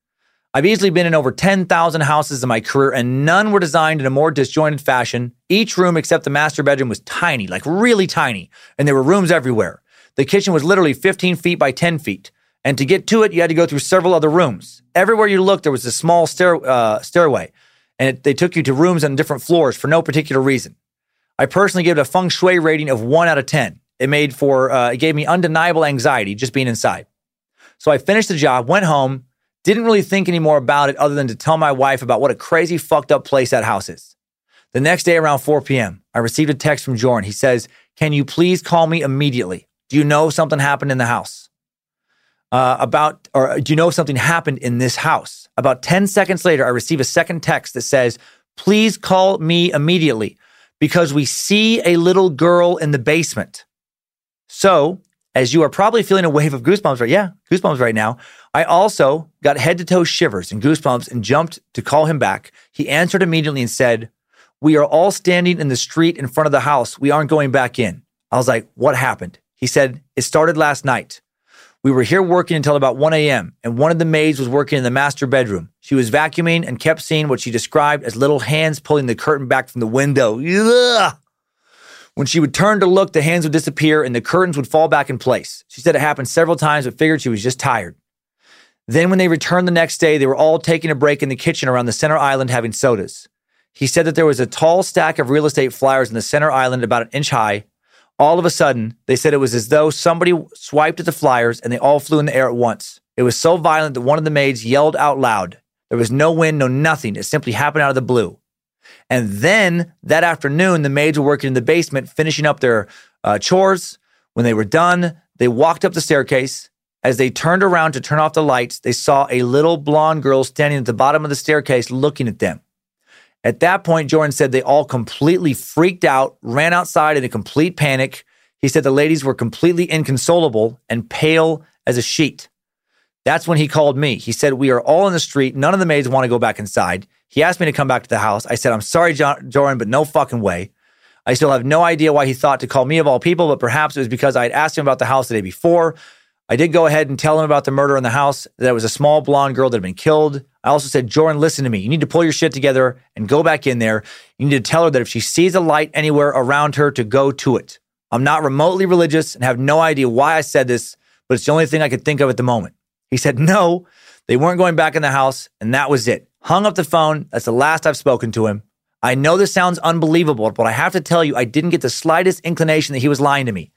I've easily been in over 10,000 houses in my career, and none were designed in a more disjointed fashion. Each room except the master bedroom was tiny, like really tiny, and there were rooms everywhere. The kitchen was literally 15 feet by 10 feet. And to get to it, you had to go through several other rooms. Everywhere you looked, there was a small stair, uh, stairway, and it, they took you to rooms on different floors for no particular reason. I personally gave it a feng shui rating of one out of 10. It made for, uh, it gave me undeniable anxiety just being inside. So I finished the job, went home, didn't really think any more about it other than to tell my wife about what a crazy fucked up place that house is. The next day around 4 p.m., I received a text from Joran. He says, Can you please call me immediately? Do you know something happened in the house? Uh, about, or do you know something happened in this house? About 10 seconds later, I receive a second text that says, please call me immediately because we see a little girl in the basement. So, as you are probably feeling a wave of goosebumps right, yeah, goosebumps right now. I also got head to toe shivers and goosebumps and jumped to call him back. He answered immediately and said, "We are all standing in the street in front of the house. We aren't going back in." I was like, "What happened?" He said, "It started last night. We were here working until about 1 a.m., and one of the maids was working in the master bedroom. She was vacuuming and kept seeing what she described as little hands pulling the curtain back from the window. Ugh. When she would turn to look, the hands would disappear and the curtains would fall back in place. She said it happened several times, but figured she was just tired. Then, when they returned the next day, they were all taking a break in the kitchen around the center island having sodas. He said that there was a tall stack of real estate flyers in the center island about an inch high. All of a sudden, they said it was as though somebody swiped at the flyers and they all flew in the air at once. It was so violent that one of the maids yelled out loud. There was no wind, no nothing. It simply happened out of the blue. And then that afternoon, the maids were working in the basement, finishing up their uh, chores. When they were done, they walked up the staircase. As they turned around to turn off the lights, they saw a little blonde girl standing at the bottom of the staircase looking at them. At that point, Jordan said they all completely freaked out, ran outside in a complete panic. He said the ladies were completely inconsolable and pale as a sheet. That's when he called me. He said, We are all in the street. None of the maids want to go back inside. He asked me to come back to the house. I said, I'm sorry, Jordan, but no fucking way. I still have no idea why he thought to call me of all people, but perhaps it was because I had asked him about the house the day before. I did go ahead and tell him about the murder in the house, that it was a small blonde girl that had been killed. I also said, Jordan, listen to me. You need to pull your shit together and go back in there. You need to tell her that if she sees a light anywhere around her, to go to it. I'm not remotely religious and have no idea why I said this, but it's the only thing I could think of at the moment. He said, no, they weren't going back in the house, and that was it. Hung up the phone. That's the last I've spoken to him. I know this sounds unbelievable, but I have to tell you, I didn't get the slightest inclination that he was lying to me.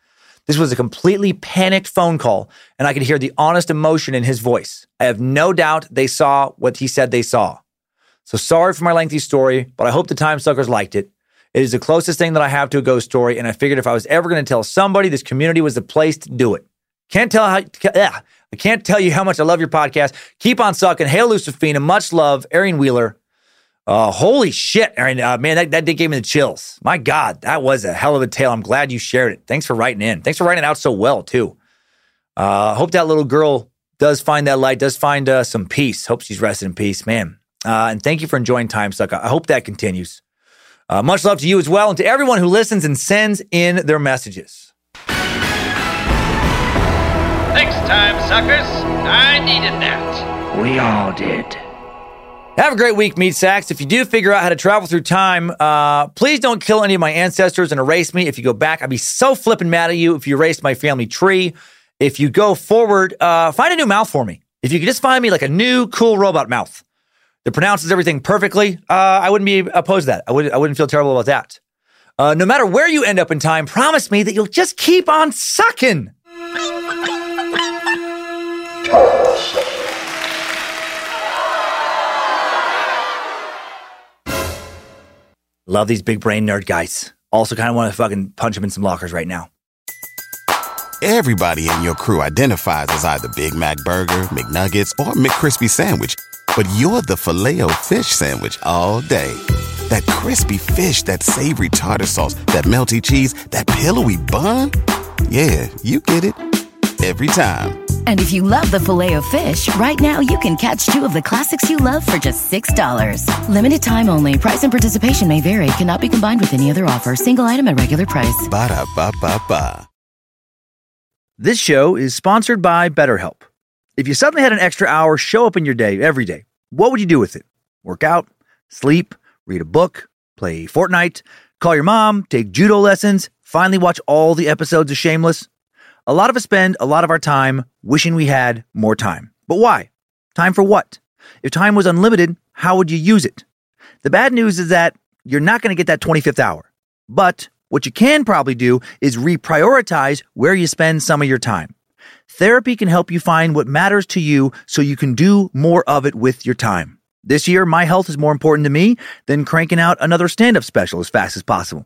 This was a completely panicked phone call, and I could hear the honest emotion in his voice. I have no doubt they saw what he said they saw. So sorry for my lengthy story, but I hope the time suckers liked it. It is the closest thing that I have to a ghost story, and I figured if I was ever going to tell somebody, this community was the place to do it. Can't tell how. Yeah, I can't tell you how much I love your podcast. Keep on sucking. Hail Lucifina. Much love, Aaron Wheeler. Uh, holy shit, Aaron. Uh, man, that, that did give me the chills. My God, that was a hell of a tale. I'm glad you shared it. Thanks for writing in. Thanks for writing it out so well, too. Uh, hope that little girl does find that light, does find uh, some peace. Hope she's resting in peace, man. Uh, and thank you for enjoying Time Suck. I hope that continues. Uh, much love to you as well, and to everyone who listens and sends in their messages. Thanks, time suckers. I needed that. We all did. Have a great week, Meat Sacks. If you do figure out how to travel through time, uh, please don't kill any of my ancestors and erase me. If you go back, I'd be so flipping mad at you if you erased my family tree. If you go forward, uh, find a new mouth for me. If you could just find me like a new, cool robot mouth that pronounces everything perfectly, uh, I wouldn't be opposed to that. I, would, I wouldn't feel terrible about that. Uh, no matter where you end up in time, promise me that you'll just keep on sucking. Love these big brain nerd guys. Also, kind of want to fucking punch them in some lockers right now. Everybody in your crew identifies as either Big Mac Burger, McNuggets, or McCrispy Sandwich. But you're the filet fish Sandwich all day. That crispy fish, that savory tartar sauce, that melty cheese, that pillowy bun. Yeah, you get it. Every time. And if you love the filet of fish, right now you can catch two of the classics you love for just $6. Limited time only. Price and participation may vary. Cannot be combined with any other offer. Single item at regular price. Ba da ba ba ba. This show is sponsored by BetterHelp. If you suddenly had an extra hour show up in your day every day, what would you do with it? Work out, sleep, read a book, play Fortnite, call your mom, take judo lessons, finally watch all the episodes of Shameless? A lot of us spend a lot of our time wishing we had more time. But why? Time for what? If time was unlimited, how would you use it? The bad news is that you're not going to get that 25th hour. But what you can probably do is reprioritize where you spend some of your time. Therapy can help you find what matters to you so you can do more of it with your time. This year, my health is more important to me than cranking out another stand up special as fast as possible.